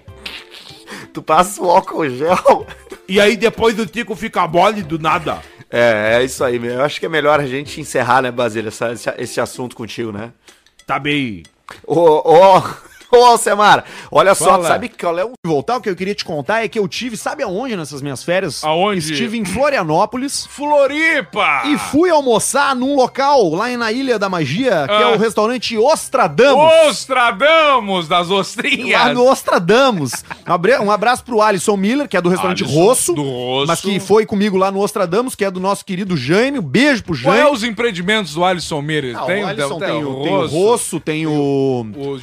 Tu passa o álcool gel. E aí depois o tico fica mole do nada. É, é isso aí, meu. Eu acho que é melhor a gente encerrar, né, Basílio, esse, esse assunto contigo, né? Tá bem. Ô, ô, Ô, Alcemar, olha só, sabe qual é o voltar? O que eu queria te contar é que eu tive, sabe aonde nessas minhas férias? Aonde? Estive em Florianópolis. Floripa! E fui almoçar num local lá na Ilha da Magia, que é Ah. o restaurante Ostradamus. Ostradamos das ostrinhas! Lá no Ostradamus. Um abra- abraço pro Alisson Miller, que é do restaurante Alisson, Rosso, do Rosso. mas que foi comigo lá no Ostradamus, que é do nosso querido Jaime. Um beijo pro Qual Jaime. é os empreendimentos do Alisson Miller? Ah, o Alisson tem, o, tem o Rosso. Tem o, o.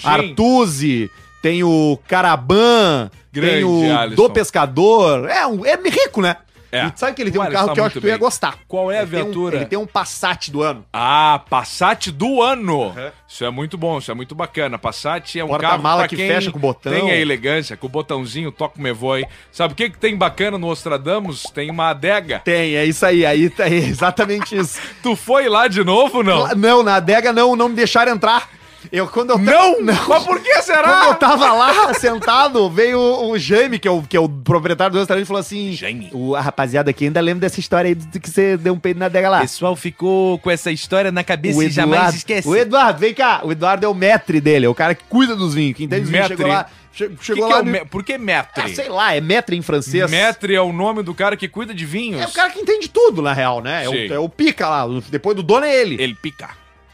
Tem o Caraban, Grande tem o Alisson. Do Pescador. É, um, é rico, né? É. Sabe que ele tem O um carro que eu acho que tu ia gostar. Qual é a Ele tem um- ele tem um Passat do ano. Ah, Passat do ano. Isso é muito bom, isso é muito bacana. Passat é um Porta-mala carro pra que fecha com botão. Tem a elegância, com o botãozinho, toca o mevoi. Sabe o que, que tem bacana no Ostradamus? Tem uma adega. Tem, é isso aí, aí é exatamente isso. Tu foi lá de novo, não? Não, na adega não, não me deixaram entrar. Eu quando eu ta- Não? Mas por que será? Quando eu tava lá sentado, veio o, o Jaime, que é o, que é o proprietário do restaurante, e falou assim: Jaime. O, a rapaziada aqui ainda lembra dessa história aí de que você deu um peido na adega lá. pessoal ficou com essa história na cabeça O e jamais esquece. o Eduardo, vem cá. O Eduardo é o metre dele, é o cara que cuida dos vinhos, que entende os vinhos. Chegou lá, Que chegou que é lá o no- me- Por que metre? Ah, sei lá, é metre em francês. Metre é o nome do cara que cuida de vinhos. É o cara que entende tudo, na real, né? É o, é o pica lá. o- Depois do dono é ele. Ele pica.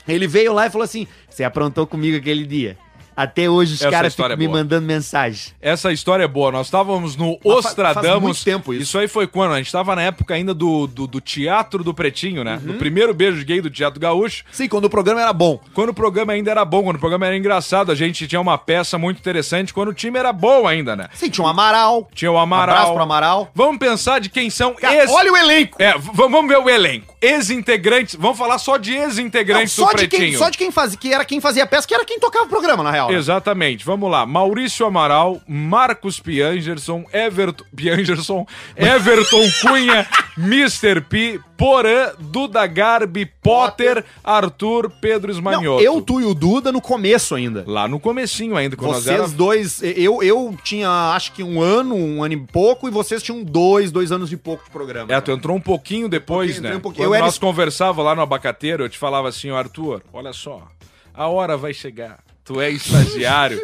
Ele veio lá e falou assim: Você aprontou comigo aquele dia. Até hoje os Essa caras ficam é me boa. mandando mensagem. Essa história é boa. Nós estávamos no Mas Ostradamus. faz muito tempo isso. Isso aí foi quando? A gente estava na época ainda do, do, do Teatro do Pretinho, né? Uhum. Do primeiro beijo gay do Teatro Gaúcho. Sim, quando o programa era bom. Quando o programa ainda era bom, quando o programa era engraçado. A gente tinha uma peça muito interessante quando o time era bom ainda, né? Sim, tinha o Amaral. Tinha o Amaral. Abraço pro Amaral. Vamos pensar de quem são Cara, olha o elenco. É, vamos ver o elenco. Ex-integrantes. Vamos falar só de ex-integrantes só, do de Pretinho. quem, só de quem fazia, que era quem fazia a peça, que era quem tocava o programa, na real. né? Exatamente. Vamos lá. Maurício Amaral, Marcos Piangerson, Everton, Piangerson, Everton Cunha, Mr. P, Porã, Duda Garbi, Potter, Arthur, Pedro Não, Esmanioto. eu, tu e o Duda no começo ainda. Lá no comecinho ainda, quando nós Vocês era... dois, eu, eu tinha acho que um ano, um ano e pouco, e vocês tinham dois, dois anos e pouco de programa. É, tu entrou um pouquinho depois, né? um pouquinho. Quando Eu era nós es- conversava lá no abacateiro, eu te falava assim, Arthur, olha só, a hora vai chegar. Tu é estagiário,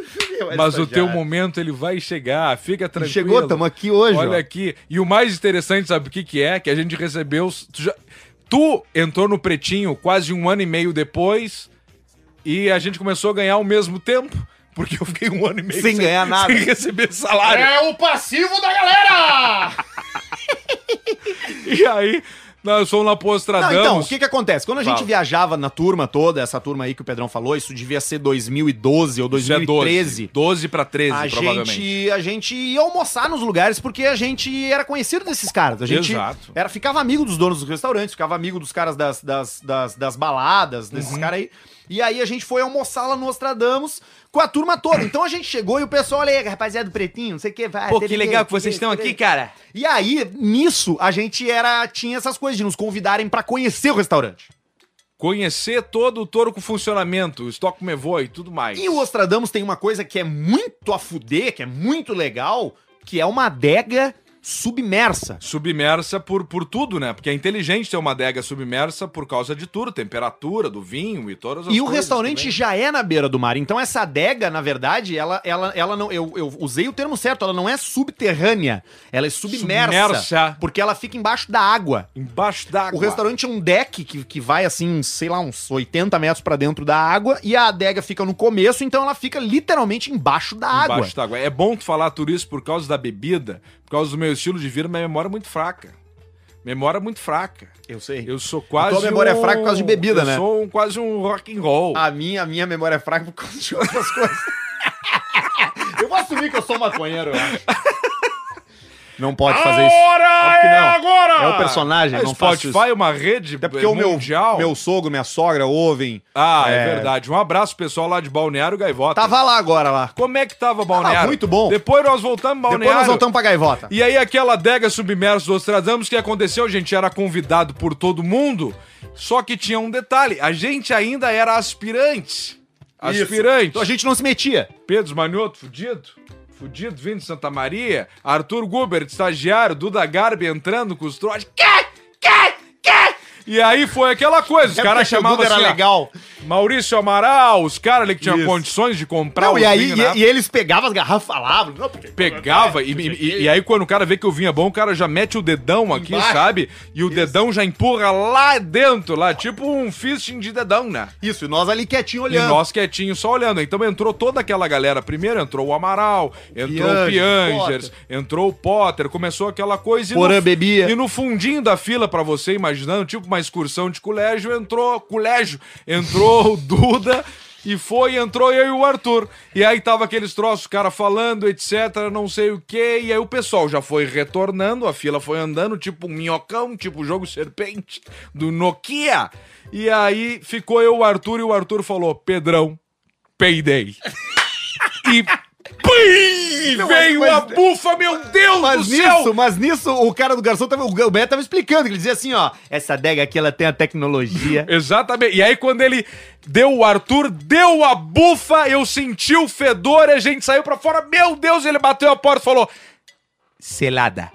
mas o teu momento ele vai chegar, fica tranquilo. chegou, tamo aqui hoje, Olha ó. aqui. E o mais interessante, sabe o que que é? Que a gente recebeu... Tu, já- tu entrou no Pretinho quase um ano e meio depois e a gente começou a ganhar ao mesmo tempo, porque eu fiquei um ano e meio Sem ganhar nada. Sem receber salário. É o passivo da galera! E aí, nós fomos lá pro Não, Ostradamus. então, o que que acontece? Quando a gente Fala. viajava na turma toda, essa turma aí que o Pedrão falou, isso devia ser 2012 ou Isso é 2013. 12. 12 pra 13, a provavelmente. gente, a gente ia almoçar nos lugares porque a gente era conhecido desses caras. A gente Exato. era, ficava amigo dos donos dos restaurantes, ficava amigo dos caras das, das, das, das baladas, desses Uhum. caras aí. E aí a gente foi almoçar lá no Ostradamus com a turma toda. Então a gente chegou e o pessoal, olha aí, rapaziada do Pretinho, não sei o que, vai. Pô, que legal que teve vocês estão teve aqui, cara. E aí, nisso, a gente era tinha essas coisas de nos convidarem pra conhecer o restaurante. Conhecer todo o touro com funcionamento, o estoque mevoi e tudo mais. E o Ostradamus tem uma coisa que é muito a fuder, que é muito legal, que é uma adega submersa. Submersa por, por tudo, né? Porque é inteligente ter uma adega submersa por causa de tudo, temperatura do vinho e todas as E o coisas restaurante também. já é na beira do mar. Então essa adega, na verdade, ela, ela, ela não. Eu, eu usei o termo certo, ela não é subterrânea. Ela é submersa. Submersa. Porque ela fica embaixo da água. Embaixo d'água. O restaurante é um deck que, que vai assim, sei lá, uns 80 metros pra dentro da água. E a adega fica no começo, então ela fica literalmente embaixo da água. Embaixo d'água. É bom tu falar tudo isso por causa da bebida, por causa do meu estilo de vida, minha memória é muito fraca. Memória muito fraca. Eu sei. Eu sou quase. tua memória é um- fraca por causa de bebida, eu né? sou um- quase um rock and roll. A minha, a minha memória é fraca por causa de outras coisas. eu vou assumir que eu sou maconheiro, eu acho. Não pode fazer isso. Que é agora! É o personagem, É, não faço Spotify isso. é uma rede Até porque o meu, mundial. meu sogro, minha sogra ouvem. Ah, é... verdade. Um abraço, pessoal lá de Balneário Gaivota. Tava lá agora, lá. Como é que tava Balneário? Ah, muito bom. Depois nós voltamos Balneário. Depois nós voltamos pra Gaivota. E aí aquela adega submersa do o que aconteceu? A gente era convidado por todo mundo, só que tinha um detalhe. A gente ainda era aspirante. Isso. Aspirante. Então a gente não se metia. Pedro Manioto, fudido. Fudido, vindo de Santa Maria. Arthur Gubert, estagiário. Duda Garbi entrando com os trotes. Que? Que? E aí foi aquela coisa, os É caras chamavam era assim, ó, legal. Maurício Amaral, os caras ali que tinham Isso. condições de comprar Não, o e aí e, e eles pegavam as garrafas, falavam. Não, porque Pegava e, e- e aí quando o cara vê que o vinho é bom, o cara já mete o dedão aqui, Embaixo. sabe? E o dedão já empurra lá dentro, lá, tipo um fisting de dedão, né? Isso, e nós ali quietinho E olhando. nós quietinhos só olhando. Então entrou toda aquela galera. Primeiro entrou o Amaral, entrou o Piangers, Piangers, entrou o Potter, começou aquela coisa. e Porã bebia. E no fundinho da fila, pra você imaginando, tipo uma excursão de colégio, entrou. Colégio, entrou o Duda. E foi, entrou eu e o Arthur. E aí tava aqueles troços, o cara falando, etc, não sei o quê. E aí o pessoal já foi retornando, a fila foi andando, tipo um minhocão, tipo jogo serpente do Nokia. E aí ficou eu, o Arthur, e o Arthur falou: Pedrão, peidei. e. Pim! Não, veio mas- a bufa, meu Deus Mas do céu! nisso, mas nisso, o cara do garçom tava. O Beto tava explicando, que ele dizia assim, ó. Essa adega aqui, ela tem a tecnologia. Exatamente. E aí, quando ele deu o Arthur, deu a bufa, eu senti o fedor, a gente saiu pra fora. Meu Deus, ele bateu a porta e falou: Selada.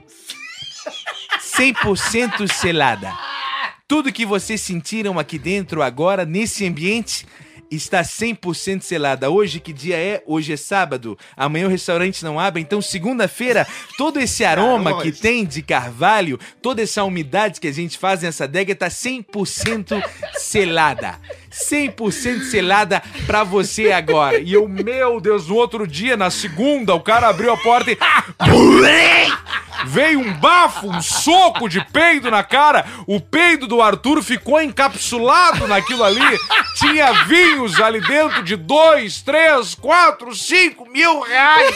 100% selada. Tudo que vocês sentiram aqui dentro agora, nesse ambiente, está 100% selada. Hoje, que dia é? Hoje é sábado. Amanhã o restaurante não abre. Então, segunda-feira, todo esse aroma Caramba, que tem de carvalho, toda essa umidade que a gente faz nessa adega está 100% selada. 100% selada pra você agora. E eu, meu Deus, no outro dia, na segunda, o cara abriu a porta e. Veio um bafo, um soco de peido na cara. O peido do Arthur ficou encapsulado naquilo ali. Tinha vinhos ali dentro de dois, três, quatro, cinco mil reais.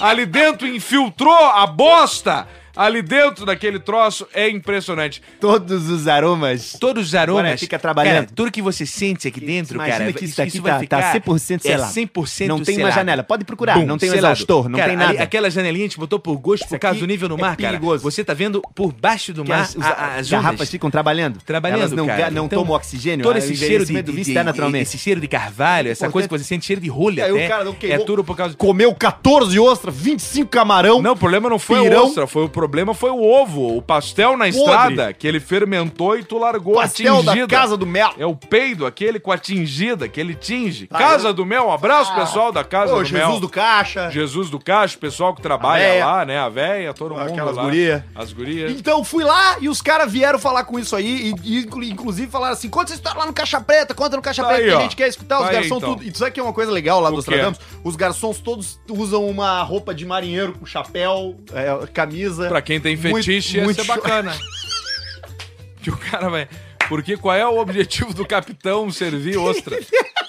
Ali dentro infiltrou a bosta. Ali dentro daquele troço é impressionante. Todos os aromas. Todos os aromas. Agora fica trabalhando. Cara, tudo que você sente aqui dentro, Imagina cara. que isso daqui vai tá, tá ficar- 100% selado. É 100% Não tem uma janela. Pode procurar. Bum, não tem um exaustor, não Cara, tem nada. ali- aquela janelinha a gente botou por gosto, por causa do nível no é mar, cara. perigoso. Você tá vendo por baixo do Que mar as, os- a- as garrafas ficam trabalhando. Trabalhando, Elas não, cara. não Então, tomam oxigênio. Todo o esse cheiro de, de, vinho de- naturalmente. esse cheiro de carvalho, essa coisa que você sente cheiro de rolha até. cara é tudo por causa Comeu 14 ostras, 25 camarão. Não, o problema não foi a ostra, foi o problema foi o ovo, o pastel na estrada, que ele fermentou e tu largou Pastel da atingida. Casa do Mel. É o peido, aquele com a tingida, que ele tinge. Ah, Casa eu- do Mel, um abraço pessoal da Casa Ô, do Mel. Jesus do Caixa. Jesus do Caixa, pessoal que trabalha A lá, né? A véia, todo mundo Aquelas lá. guria. As gurias. Então fui lá e os caras vieram falar com isso aí e, e inclu- inclusive falaram assim: conta essa história lá no Caixa Preta, conta no Caixa Tá Preta aí, que a ó. gente quer escutar. Os Tá garçons então. tudo. E sabe que é uma coisa legal lá O do? Nostradamus? Os garçons todos usam uma roupa de marinheiro com chapéu, é, camisa. Pra quem tem Muito- fetiche, muito ia ser show. bacana. que o cara vai... Porque qual é o objetivo do capitão servir ostra?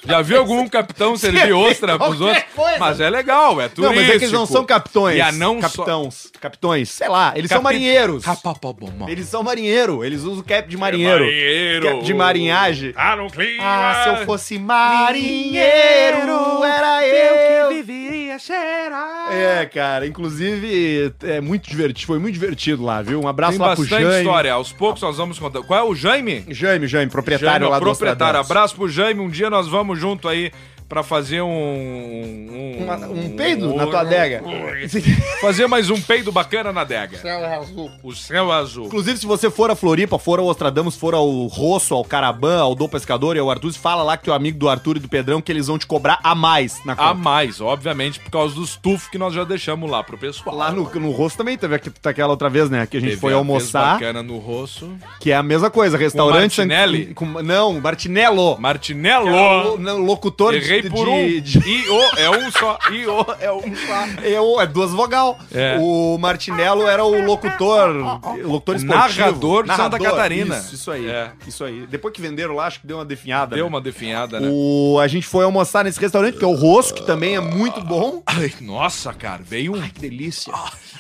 Já viu algum capitão servir ostra pros outros? coisa. Mas é legal, é turístico. Não, mas é que eles não são capitões. E a não capitãos. Capitões, sei lá, eles são Capi- marinheiros. Rapapabomó. Eles são marinheiro, eles usam cap de marinheiro. marinheiro. Cap de marinhagem. Ah, no clima. Ah, se eu fosse marinheiro, era eu. viveria cheirar. É, cara, inclusive é muito divertido, foi muito divertido lá, viu? Um abraço Tem lá pro bastante Jaime. história. Aos poucos nós vamos contar. Qual é o Jaime? Jaime, Jaime, proprietário Jaime, lá do proprietário. Abraço pro Jaime. Um dia nós vamos junto aí pra fazer um... Um, Uma- um peido na tua adega. Fazer mais um peido bacana na adega. Céu é azul. O céu é azul. Inclusive, se você for a Floripa, for ao Ostradamus, for ao Rosso, ao Caraban, ao Dom Pescador e ao Arthur, fala lá que teu amigo do Arthur e do Pedrão que eles vão te cobrar a mais na conta. A mais, obviamente, por causa dos tufos que nós já deixamos lá pro pessoal. Lá no, no Rosso também teve aqu- aquela outra vez, né? Que a gente Teve foi almoçar, bacana no rosto. que é a mesma coisa, restaurante... Martinelli? com- não, Martinello. Martinello. Que é o não, locutor Errei de, por um. de- I-O é um só. I-O é um só. É, é duas vogal. É. O Martinello era o locutor, locutor O esportivo. narrador de Santa Catarina. Isso, isso aí. É. Isso aí. Depois que venderam lá, acho que deu uma definhada. Deu né? uma definhada, né? O, a gente foi almoçar nesse restaurante, que é o Rosso, que também é muito bom. Ai, nossa, cara, veio um. Que delícia.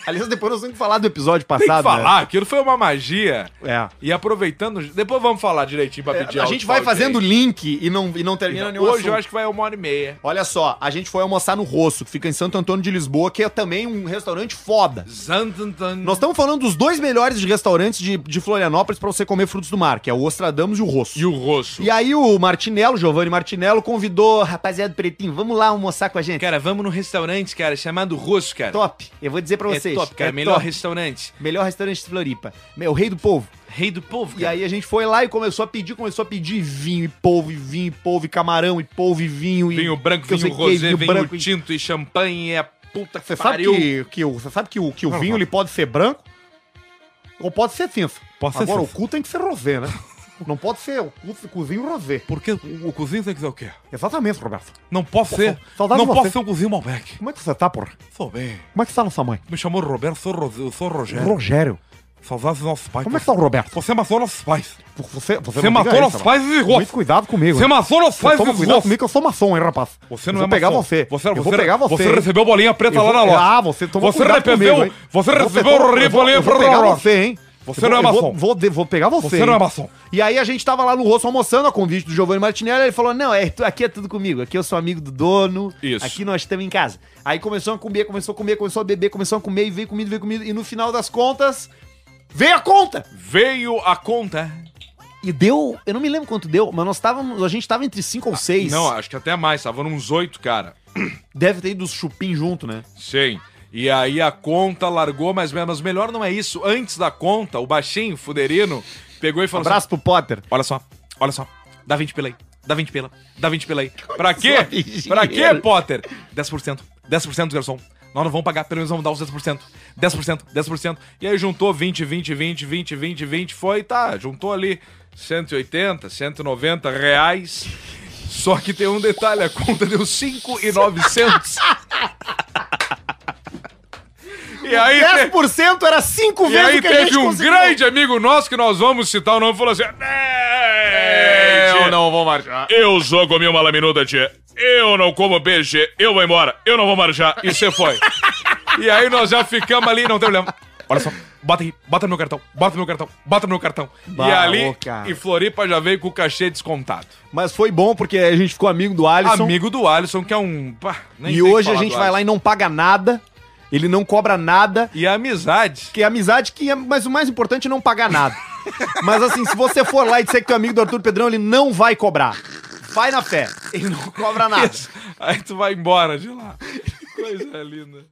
Aliás, depois nós temos que falar do episódio Tem que passado. falar, aquilo foi uma magia. Né? É. E aproveitando, depois vamos falar direitinho pra pedir É, a gente vai fazendo link e não, e não termina nenhum Hoje assunto. eu acho que vai uma hora e meia. Olha só, a gente foi almoçar no Rosso, que fica em Santo Antônio de Lisboa, que é também um restaurante foda. Zantantan. Nós estamos falando dos dois melhores de restaurantes de, de Florianópolis pra você comer frutos do mar, que é o Ostradamus e o Rosso. E o rosto. E aí o Martinello, Giovanni Martinello, convidou, rapaziada Pretinho, vamos lá almoçar com a gente. Cara, vamos num restaurante, cara, chamado Rosso, cara. Top. Eu vou dizer pra É vocês. Top, cara. é melhor top. restaurante. Melhor restaurante de Floripa. Meu, rei do povo. Rei do polvo. E aí a gente foi lá e começou a pedir, começou a pedir vinho e polvo, e vinho e polvo, e camarão e polvo e vinho. E Vinho branco, vinho rosé, vinho, branco tinto e champanhe, é a puta que Você sabe pariu. que, que, o, você sabe que o, que o vinho ele pode ser branco ou pode ser cinza. Pode ser Agora cinza. o cu tem que ser rosé, né? Não pode ser o cozinho rosé. Por que o cozinho tem que ser o quê? Exatamente, Roberto. Não posso Pô, ser. não de posso você. ser um cozinho Malbec. Como é que você tá, porra? Sou bem. Como é que tá nossa mãe? Me chamou Roberto, sou, Ro... eu sou Rogério. Rogério. Saudades dos nossos pais. Como é que tá o Roberto? Você matou nossos pais. Você, você, Você não matou nossos pais e gosto. Muito cuidado comigo. Você matou nossos pais e cuidado gosto. comigo que eu sou maçom, hein, rapaz. Você Eu não vou é pegar maçom. você. Você, eu você, vou pegar você. Você recebeu bolinha preta lá na loja. Ah, você tomou Você cuidado recebeu, comigo, você recebeu bolinha eu vou- eu vou preta pegar você, hein? Você não é maçom. Vou, vou, vou pegar você. Você não é maçom. E aí a gente tava lá no rosto almoçando a convite do Giovanni Martinelli. Ele falou: Não, é, aqui é tudo comigo. Aqui eu sou amigo do dono. Isso. Aqui nós estamos em casa. Aí começou a comer, começou a comer, começou a beber, começou a comer e veio comida, veio comida. E no final das contas, veio a conta. Veio a conta. E deu, eu não me lembro quanto deu, mas nós estávamos, a gente tava entre 5 ou 6. Não, acho que até mais. Tava uns oito, cara. Deve ter ido os chupim junto, né? Sim. E aí a conta largou, mas, mas melhor não é isso. Antes da conta, o baixinho, fuderino, pegou e falou Abraço pro Potter. Olha só, olha só. Dá 20 pila aí. Dá 20 pila. Dá 20 pila aí. Pra quê? Pra quê. Potter? 10%. 10%, garçom. Nós não vamos pagar, pelo menos vamos dar os 10%. 10%, 10%. E aí juntou 20, 20, 20, 20, 20, 20. Foi, tá. Juntou ali 180, 190 reais. Só que tem um detalhe, a conta deu 5,900. E aí, te- 10% era 5 e vezes aí o que a teve gente um conseguiu. grande amigo nosso que nós vamos citar o nome e falou assim: Eu não vou marchar. Eu só comi uma laminuta, tia. Eu não como peixe. Eu vou embora. Eu não vou marchar. E você foi. e aí nós já ficamos ali, não tem problema. Olha só, bota aí, bota no meu cartão, bota no meu cartão, bota no meu cartão. e Bah, ali, ô, cara. e Floripa já veio com o cachê descontado. Mas foi bom porque a gente ficou amigo do Alisson. Amigo do Alisson, que é um. pá, E hoje a gente vai lá e não paga nada. Ele não cobra nada. E a amizade. Que é amizade que é, mas o mais importante é não pagar nada. mas assim, se você for lá e disser que teu amigo do Arthur Pedrão, ele não vai cobrar. Vai na fé. Ele não cobra nada. Aí tu vai embora de lá. Coisa linda.